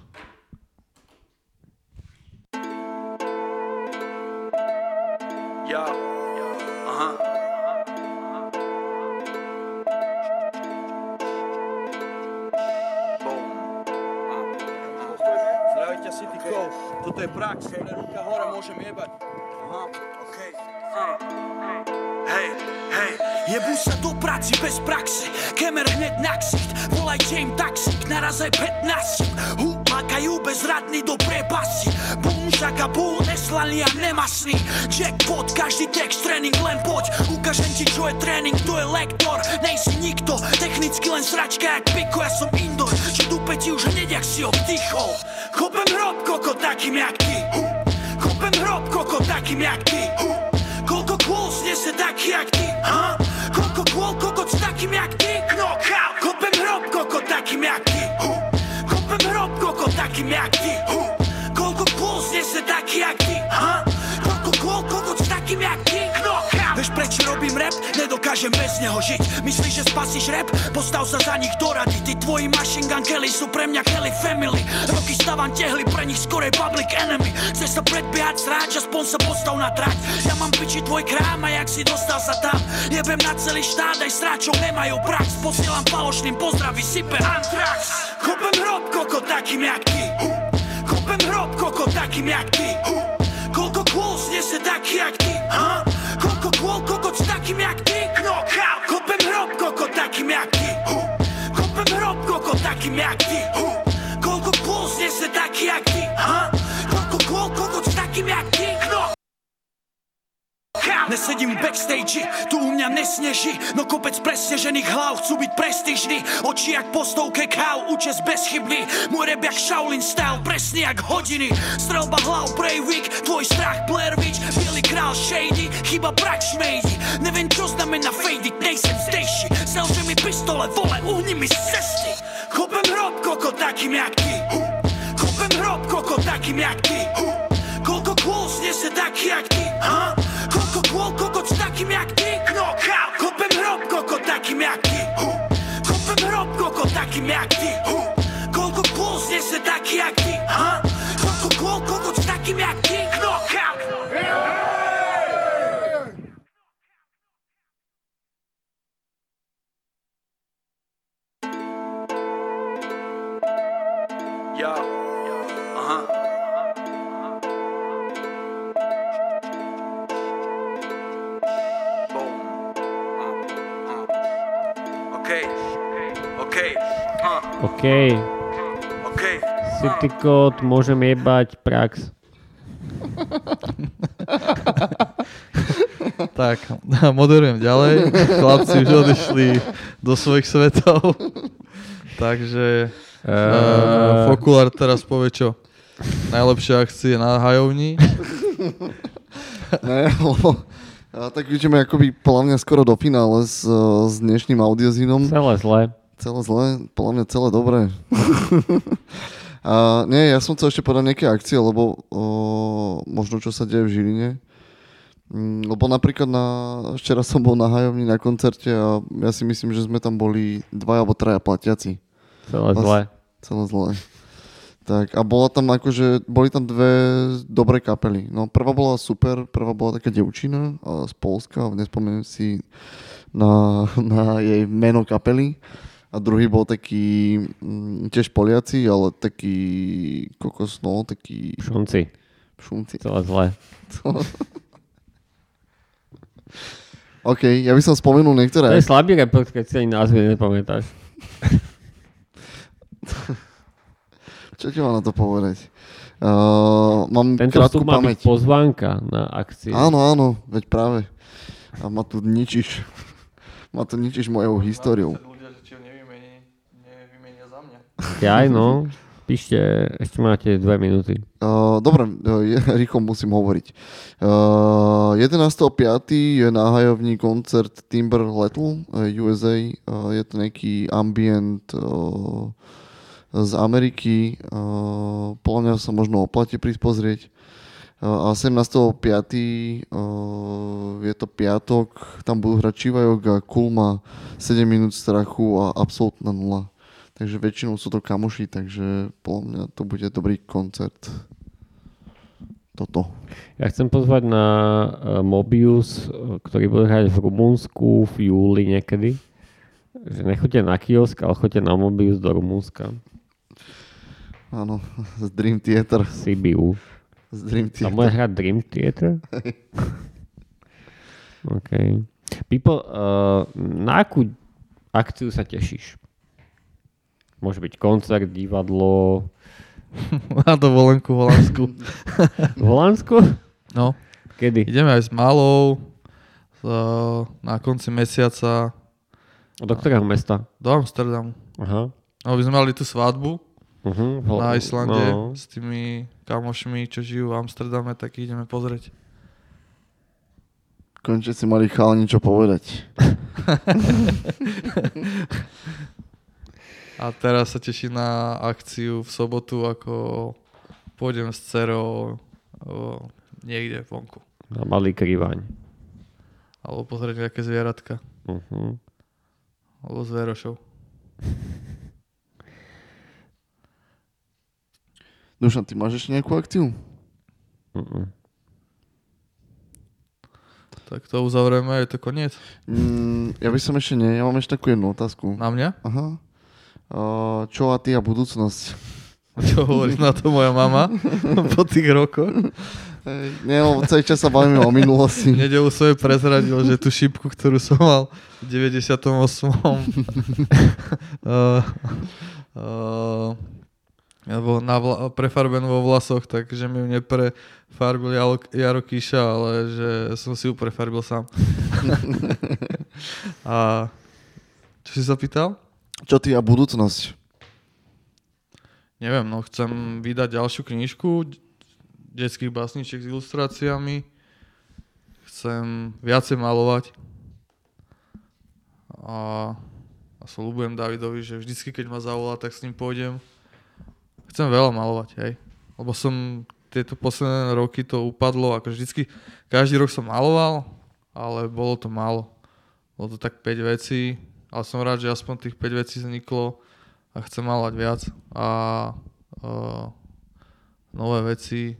Yo. Toto je prax. Ruka hore, môžem jebať. Aha, okej. Hej, hej, jebú sa do práci bez praxe. Kemer hneď na ksicht, volajte im taxík Naraz aj 15 Hú, makajú bezradný do priepasy Bum, žaka, bú, neslaný a nemasný Jackpot, každý text, tréning, len poď. Ukážem ti, čo je tréning, to je lektor. Nejsi nikto, technicky len sračka jak piko Ja som indoor, čo dupe ti už hneď jak si obdychol Chopem hrob, koko, takým jak ty Hú. Chopem hrob, koko, takým jak ty Hú. Koľko kôl snese taký jak ty, ha? Koľko kôl kokot s takým jak ty? Knockout! Kopem hrob kokot takým jak ty, hu. Kopem hrob kokot takým jak ty, hu. Koľko kôl snese taký jak ty, ha? takým jak ty Knockout Vieš prečo robím rap? Nedokážem bez neho žiť. Myslíš, že spasíš rap? Postav sa za nich do rady. Tí tvoji machine gun Kelly sú pre mňa Kelly family. Roky stávam tehly, pre nich skorej public enemy. Chceš sa predbiehať sráč, aspoň sa postav na trať. Ja mám piči tvoj krám a jak si dostal sa tam? Jebem na celý štát, aj sráčov nemajú prax. Posielam falošným pozdravy, sype Antrax Kopem hrob koko takým jak ty. Kopem hrob koko takým jak ty. Koľko kôl snese taký jak ty? Koľko kôl kokot s takým jak ty? Knockout! Kopem hrob koko takým jak ty. Kopem hrob koko takým jak ty Nesedím v backstage, tu u mňa nesneží. No kopec presnežených hlav chcú byť prestížny. Oči jak postovke káv, účes bezchybný. Môj rap jak Shaolin style, presne jak hodiny. Strelba hlav, Breivik, tvoj strach Blair Witch. Bielý král Shady, chyba brak šmejdi Neviem čo znamená it, nejsem zdejší Selže mi pistole, vole, uhni mi z cesty. Kopem hrob koko takým jak ty Kopem hrob koko takým jak ty Koľko kôl snese taký jak ty ha? Koľko kôl kokot s takým jak ty Knockout. Kopem hrob koko takým jak ty Kopem hrob koko takým jak ty Koľko kôl snese taký jak ty ha? Koľko kôl kokot s takým jak ty OK. OK. City Code, môžem jebať prax. Tak, moderujem ďalej. Chlapci už odišli do svojich svetov. Takže uh, Eh. Fokular teraz povie čo? Najlepšie akcie na hajovni. ne, lebo tak ideme akoby podľa mňa skoro do finále s, s dnešným audiozínom. Celé zlé. Celé zlé, podľa mňa celé dobré. a nie, ja som chcel ešte povedať nejaké akcie, lebo o, možno čo sa deje v Žiline. Mm, Lebo napríklad na, včera som bol na hajovni na koncerte a ja si myslím, že sme tam boli dva alebo traja platiaci. Celé zlé. Celé zlé. Tak a bola tam akože, boli tam dve dobré kapely. No prvá bola super, prvá bola taká devčina z Polska, nespomeniem si na, na jej meno kapely. A druhý bol taký, mm, tiež Poliaci, ale taký kokos, no, taký... Šunci. Šunci. Celé zlé. OK, ja by som spomenul niektoré. To je slabý report, keď si ani názvy nepamätáš. Čo ti mám na to povedať? Uh, mám Tento krátku má byť pamäť. pozvánka na akcie. Áno, áno, veď práve. A ma tu ničíš. ma tu ničíš mojou históriou. Jaj, no. Píšte, ešte máte dve minúty. Uh, dobre, je, rýchlo musím hovoriť. Uh, 11.5. je na hajovní koncert Timber Lettle USA. Uh, je to nejaký ambient uh, z Ameriky. Uh, podľa mňa sa možno oplatí prísť. Uh, a 17.5. Uh, je to piatok, tam budú hrať Chivajok a Kulma 7 minút strachu a absolútna nula. Takže väčšinou sú to kamoši, takže podľa mňa to bude dobrý koncert. Toto. Ja chcem pozvať na uh, Mobius, uh, ktorý bude hrať v Rumunsku v júli niekedy. Že nechoďte na kiosk, ale choďte na Mobius do Rumunska. Áno, z Dream Theater. Sibiu. Z Dream Tam Theater. bude hrať Dream Theater? OK. Pipo, uh, na akú akciu sa tešíš? Môže byť koncert, divadlo. Na dovolenku v Holandsku. v Holandsku? No. Kedy? Ideme aj s malou uh, na konci mesiaca. Do ktorého mesta? Do Amsterdamu. Aha. No, by sme mali tú svadbu Mhm, na Islande no. s tými kamošmi, čo žijú v Amsterdame, tak ideme pozrieť. Konečne si mali chalani čo povedať. A teraz sa teším na akciu v sobotu, ako pôjdem s dcerou o, niekde vonku. Na malý krivaň. Alebo pozrieť nejaké zvieratka. Uh-huh. Alebo zverošov. Dušan, ty máš ešte nejakú akciu? Uh-uh. Tak to uzavrieme, je to koniec. Mm, ja by som ešte nie, ja mám ešte takú jednu otázku. Na mňa? Aha. Čo a ty a budúcnosť? Čo hovorí na to moja mama po tých rokoch? Nie, lebo celý čas sa bavíme o minulosti. Nedelu svoje prezradil, že tú šipku, ktorú som mal v 98. uh, uh, alebo na vla, prefarbenú vo vlasoch, takže mi ju neprefarbil Jaro, Jaro Kíša, ale že som si ju prefarbil sám. a čo si sa pýtal? Čo ty a budúcnosť? Neviem, no chcem vydať ďalšiu knižku detských básničiek s ilustráciami. Chcem viacej malovať. A, a slúbujem Davidovi, že vždycky, keď ma zavolá, tak s ním pôjdem. Chcem veľa malovať, hej. Lebo som tieto posledné roky to upadlo, ako vždycky, každý rok som maloval, ale bolo to málo. Bolo to tak 5 vecí, ale som rád, že aspoň tých 5 vecí vzniklo a chcem malovať viac. A uh, nové veci,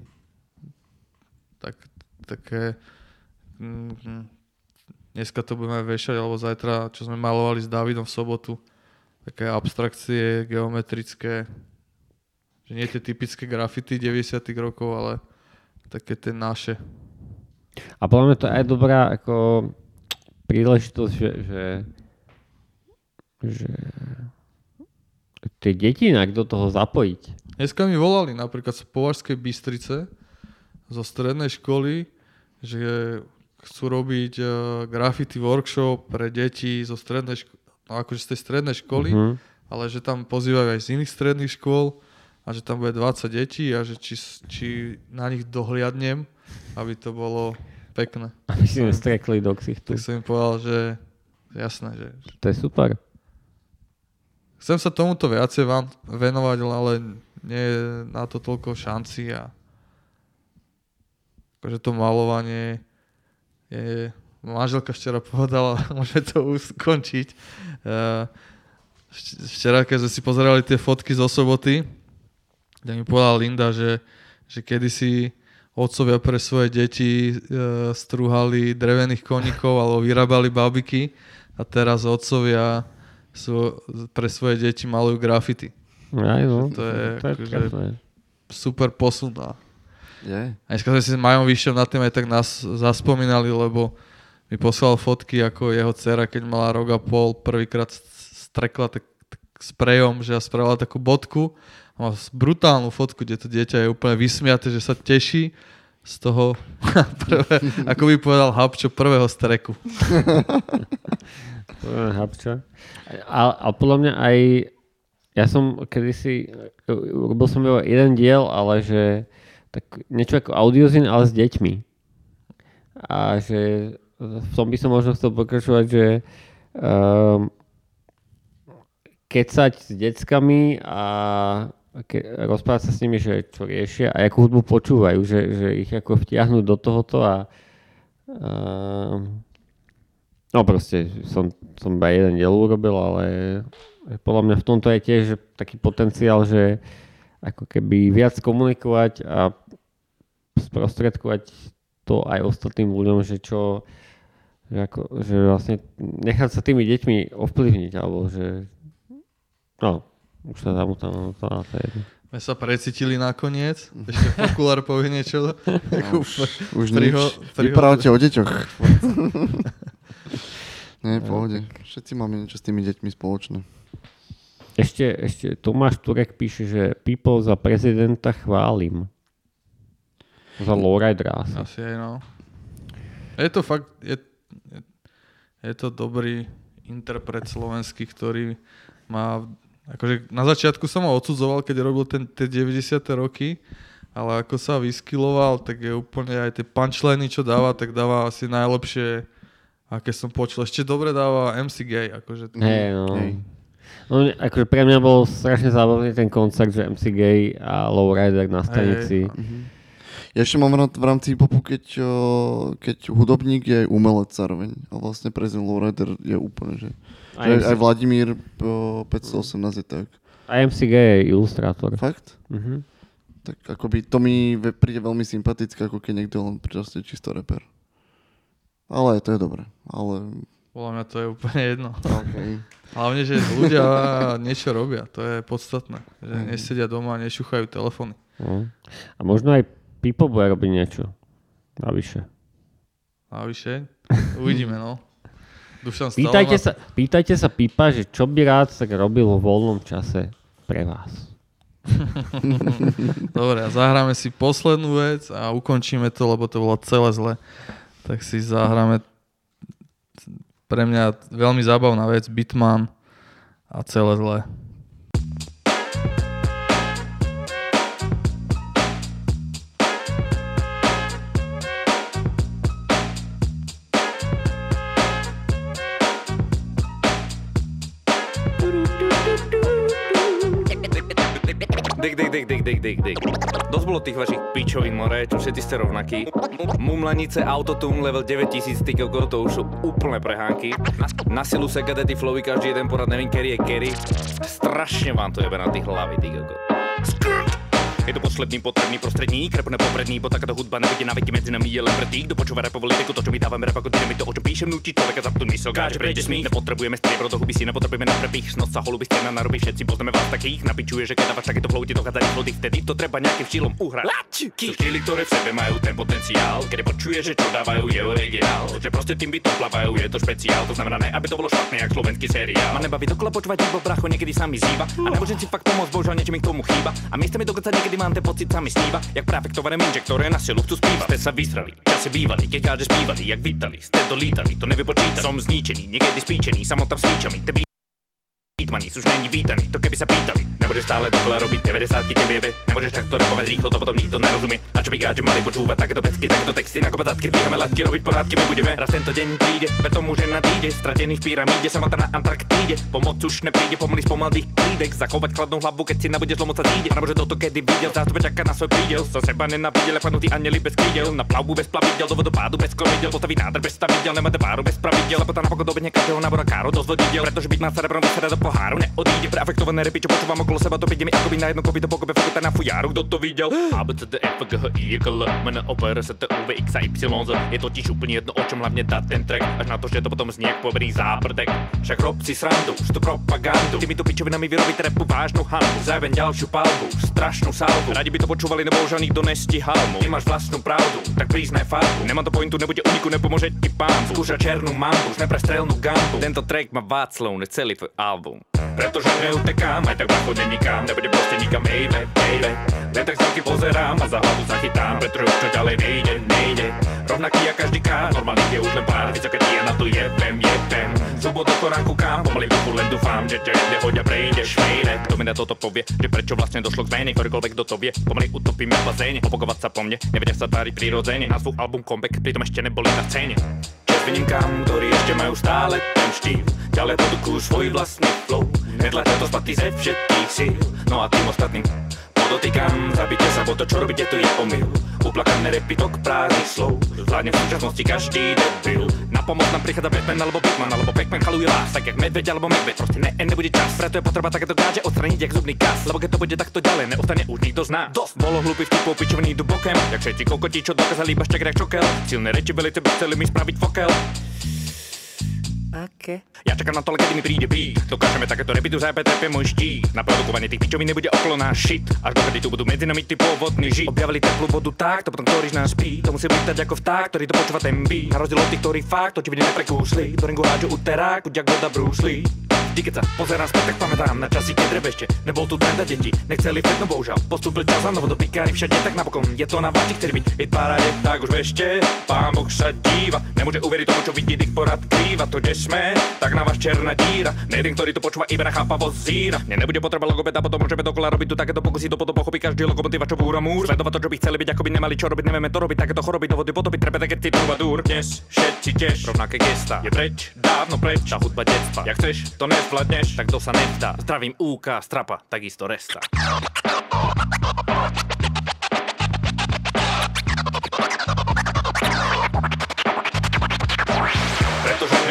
tak, také, mm, dneska to budeme vešať, alebo zajtra, čo sme malovali s Davidom v sobotu, také abstrakcie geometrické, že nie tie typické grafity 90 rokov, ale také tie naše. A podľa mňa to je aj dobrá ako príležitosť, že, že, že tie deti inak do toho zapojiť. Dneska mi volali napríklad z Považskej Bystrice zo strednej školy, že chcú robiť uh, graffiti workshop pre deti zo strednej školy, no akože z tej strednej školy, Mhm. ale že tam pozývajú aj z iných stredných škôl a že tam bude 20 detí a že či, či na nich dohliadnem, aby to bolo pekné. Aby si nestrekli do ksichtu. Tak som im povedal, že jasné, že To je super. Chcem sa tomuto viacej vám venovať, ale nie je na to toľko šanci a akože to malovanie je, manželka včera povedala, môže to uskončiť. Uh, včera, keď sme si pozerali tie fotky zo soboty, tak mi povedala Linda, že, že kedysi otcovia pre svoje deti uh, strúhali drevených koníkov alebo vyrábali babiky a teraz otcovia sú, pre svoje deti malujú grafity. Aj no, to je, to je akože super posun. A Je. a dneska sme si s Majom Vyššom nad tým aj tak nás zaspomínali, lebo mi poslal fotky, ako jeho dcera, keď mala rok a pol, prvýkrát strekla tak, tak sprejom, že spravila takú bodku. A má brutálnu fotku, kde to dieťa je úplne vysmiaté, že sa teší z toho, prvé, ako by povedal Habčo, prvého streku. Je Habča. A, a podľa mňa aj, ja som kedysi, robil som iba jeden diel, ale že tak niečo ako audiozin, ale s deťmi. A že v tom by som možno chcel pokračovať, že um, kecať s deckami a ke, rozprávať sa s nimi, že čo riešia a akú hudbu počúvajú, že, že ich ako vtiahnuť do tohoto a um, No proste, som, som iba jeden diel urobil, ale podľa mňa v tomto je tiež taký potenciál, že ako keby viac komunikovať a sprostredkovať to aj ostatným ľuďom, že čo, že, ako, že vlastne nechať sa tými deťmi ovplyvniť, alebo že no, už sa zamutam to na to je jedno. My sa precítili nakoniec. Ešte Pokulár povie niečo. No, už, už Priho- nič. priho- Vyprávate o deťoch. Nie, v pohode. Všetci máme niečo s tými deťmi spoločné. Ešte, ešte Tomáš Turek píše, že People za prezidenta chválim. Za lowridera asi. Asi aj no. Je to fakt, je, je, je to dobrý interpret slovenský, ktorý má, akože na začiatku som ho odsudzoval, keď robil ten, tie 90. roky, ale ako sa vyskyloval, tak je úplne aj tie punchliny, čo dáva, tak dáva asi najlepšie, aké som počul. Ešte dobre dáva MC Gay, akože. Hej, no. No, akože pre mňa bol strašne zábavný ten koncert, že MC Gay a Lowrider na stanici. Mhm. Ja ešte mám rád v rámci hip-hopu, keď, keď hudobník je aj umelec zároveň. A vlastne President Lowrider je úplne, že... Aj že MC aj Vladimír o, 518 je tak. A MCG je ilustrátor. Fakt? Mhm. Tak akoby to mi príde veľmi sympatické, ako keď niekto len proste čisto reper. Ale to je dobré. Ale Podľa mňa to je úplne jedno. Okay. Hlavne, že ľudia niečo robia, to je podstatné. Že Mhm. nesedia doma a nešuchajú telefóny. No. A možno aj Pipo bude robiť niečo. Navyše. Navyše, uvidíme no. Dušan Pýtajte sa, pýtajte sa Pipa, že čo by rád tak robil vo voľnom čase pre vás. Dobre, a zahráme si poslednú vec a ukončíme to, lebo to bolo celé zle. Tak si zahráme pre mňa veľmi zábavná vec, Bitman a celé zle. Dik, dik, dik, dik, dik, dik, dik. Dosť bolo tých vašich pičovín more, čo všetci ste rovnakí. Mumlanice, autotune, level 9000, ty kokos, to už sú úplné prehánky. Na, na silu sa gadety flowy, každý jeden porad, neviem, kedy je kedy. Strašne vám to jebe na tých hlavy, ty kokos. Je to posledný potrebný prostredník, rap nepopredný, bo takáto hudba nevidí na medzi nami je len tých, kto počúva rapovú liriku, to čo my dávame rap ako dynamit, to o čom píšem, nutí človeka zapnúť mysl, káže prejde smích. Nepotrebujeme striebro do huby si, nepotrebujeme na prepich, noc sa holuby scéna narobí, všetci poznáme vás takých, napičuje, že keď dávaš takéto flow, ti dochádza rýchlo, vtedy to treba nejakým štýlom uhrať. Sú štýly, ktoré v sebe majú ten potenciál, keď počuje, že čo dávajú je originál, že proste tým bytom plávajú, je to špeciál, to znamená ne, aby to bolo špatné, jak slovenský seriál. Ma nebaví dokola počúvať iba bracho, niekedy sa mi zýva. A nemôžem si fakt pomôcť, bohužiaľ niečo mi k tomu chýba. A miestami dokonca niekedy mám ten pocit, sa mi sníva, jak prefektované minže, ktoré na silu chcú spívať. Ste sa vysrali, čase bývali, keď káže spívali, jak vítali, ste dolítali, to nevypočítali. Som zničený, niekedy spíčený, samotám svíčami, te Hitmani už není vítaný, to keby sa pýtali. Nebudeš stále dokola robiť 90 ti viebe Nemôžeš takto repovať rýchlo, to potom nikto nerozumie. A čo by gáče mali počúvať takéto pecky, takéto texty Na kopatatky dvíhame latky, robiť porádky my budeme Raz tento deň príde, ve tomu, že nadíde Stratený v pyramíde, samota na Antarktíde. Pomoc už nepríde, pomaly spomalých klídek. Zachovať chladnú hlavu, keď si nabude zlomoc sa zíde A nebo že toto kedy videl, zástupe čaká na svoj prídel. Zo seba nenavidel, padnutý anjeli bez krídel. Na plavbu bez plavidel, do vodopádu bez kormidel Postaví nádr bez stavidel, nemáte páru bez pravidel. Lebo tá napokon dobehne každého nábora káro dosť vodidel Pretože byť má sa rebrom vysera do poháru neodíde Pre afektované repy, čo počúvam okolo seba, to mi ako by na jedno kopy to pokope fakulta na fujáru, kto to videl? A, B, C, D, F, G, H, I, K, L, M, N, O, P, R, S, T, U, V, X, A, Y, Z. Je totiž úplne jedno, o čom hlavne dá ten track Až na to, že to potom znie ako poverý záprdek. Však rob si srandu, už to propagandu. Týmito pičovinami vyrobiť repu vážnu hanbu. Záven ďalšiu palbu, strašnú salvu. Radi by to počúvali, nebo už nikto nestihal mu Ty máš vlastnú pravdu, tak priznaj farbu. Nemá to pointu, nebude uniku, nepomôže ti pán Skúša černú mambu, už neprestrelnú gambu. Tento track má Václav, ne celý tvoj album Pretože neutekám, aj tak bacho nenikám Nebude proste nikam, baby, baby Len tak celky pozerám a za hlavu zachytám Pretože už to ďalej nejde, nejde. Rovnaký jak každý ká, normálnych je už len pár Vysoké tie na to jebem, jebem. Súbod do koránku kam, pomaly duchu len dúfam Že ťa nehoďa prejdeš, šmejne Kto mi na toto povie, že prečo vlastne došlo k zmene Ktorýkoľvek kto to vie, pomaly utopíme v bazéne Opokovať sa po mne, nevedia sa tváriť prirodzene. Názvu album comeback, pritom ešte neboli na scéne výnimkám, ktorí ešte majú stále ten štýl. Ďalej produkujú svoj vlastný flow. Netlačia to spaty ze všetkých síl. No a tým ostatným podotýkam Zabite sa, bo to čo robíte to je omyl. Uplakané repy tok prázdnych slov. Zvládne v súčasnosti každý debil. Na pomoc nám prichádza Batman alebo Batman Alebo Pac-Man chaluje vás, tak jak medveď alebo medveď. Proste ne, nebude čas, preto je potreba takéto gáže Odstraniť jak zubný kas, lebo keď to bude takto ďalej Neostane už nikto z nás. Dosť bolo hlúpy vtipov, pičovný idú bokem Jak všetci kokoti, čo dokázali iba šťak jak čokel. Silné reči velice by chceli mi spraviť fokel Okay. Ja čakám na to, kedy mi príde beat. Dokážeme takéto repitu zájpať, trep je môj štít. Na produkovanie tých pičovín nebude okolo náš shit. Až dokedy tu budú medzi nami ty pôvodný žid. Objavili teplú vodu tak, to potom ktorýž nás spí To musí byť ako vták, ktorý to počúva ten beat. Na rozdiel od tých, ktorí fakt, to ti vidie neprekúsli Do ringu hádžu uterák, buď jak voda Lee Vždy keď sa pozerám späť, tak pamätám na časy, keď ešte nebol tu trend a deti Nechceli fed, no bohužiaľ, postúpil čas a novo do pikári všade Tak napokon je to na vaši, ktorý byť paráde, tak už vešte. Pán Boh sa díva, nemôže uveriť tomu, čo vidí, ich porad krýva. To, kde sme, tak na vás černá díra. Nejeden, ktorý to počúva, iba nechápavo zíra. Mne nebude potreba logopeda, potom môžeme dokola robiť tu takéto pokusy To potom pochopí každý lokomotíva, čo búra múr. Sledovať to, čo by chceli byť, ako by nemali čo robiť, nevieme to robiť. Takéto choroby do vody potopiť, treba také ty dúr. Dnes všetci tiež. Rovnaké gesta. Je preč, dávno preč, tá hudba detstva. Jak chceš, to nezvládneš, tak to sa nevzdá. Zdravím UK, strapa, takisto resta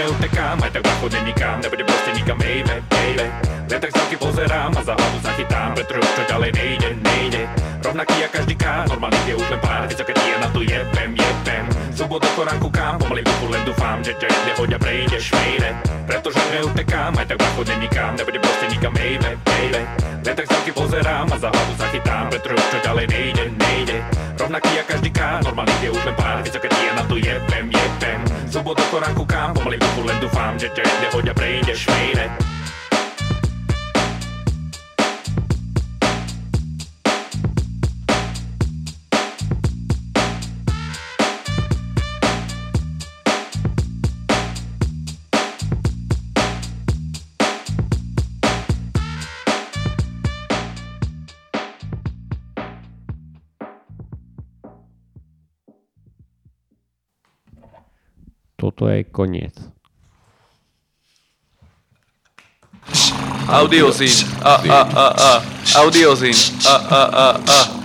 utekám, aj tak bacho nikam, nebude proste nikam, baby, baby. Len tak z dálky pozerám a za hlavu zachytám, pretože už to ďalej nejde, nejde. Rovnaký a každý ká, normálny je už len pár, keď ja na to jebem, jebem. Subot do koránku kam, pomaly duchu len dúfam, že ťa nehoďa prejde, šmejde. Pretože neutekám, aj tak bacho nikam, nebude proste nikam, baby, baby. Len tak z dálky pozerám a za hlavu zachytám, pretože už to ďalej nejde, nejde. Rovnaký a každý ká, normálny je už len pár, keď ja na to jebem, jebem. Subot do koránku kam, pomaly duchu len dúfam, že ťa nehoďa prejde, šmejde. Toto je koniec. Audio scene. Uh, uh, uh, uh. Audio scene. Uh, uh, uh, uh.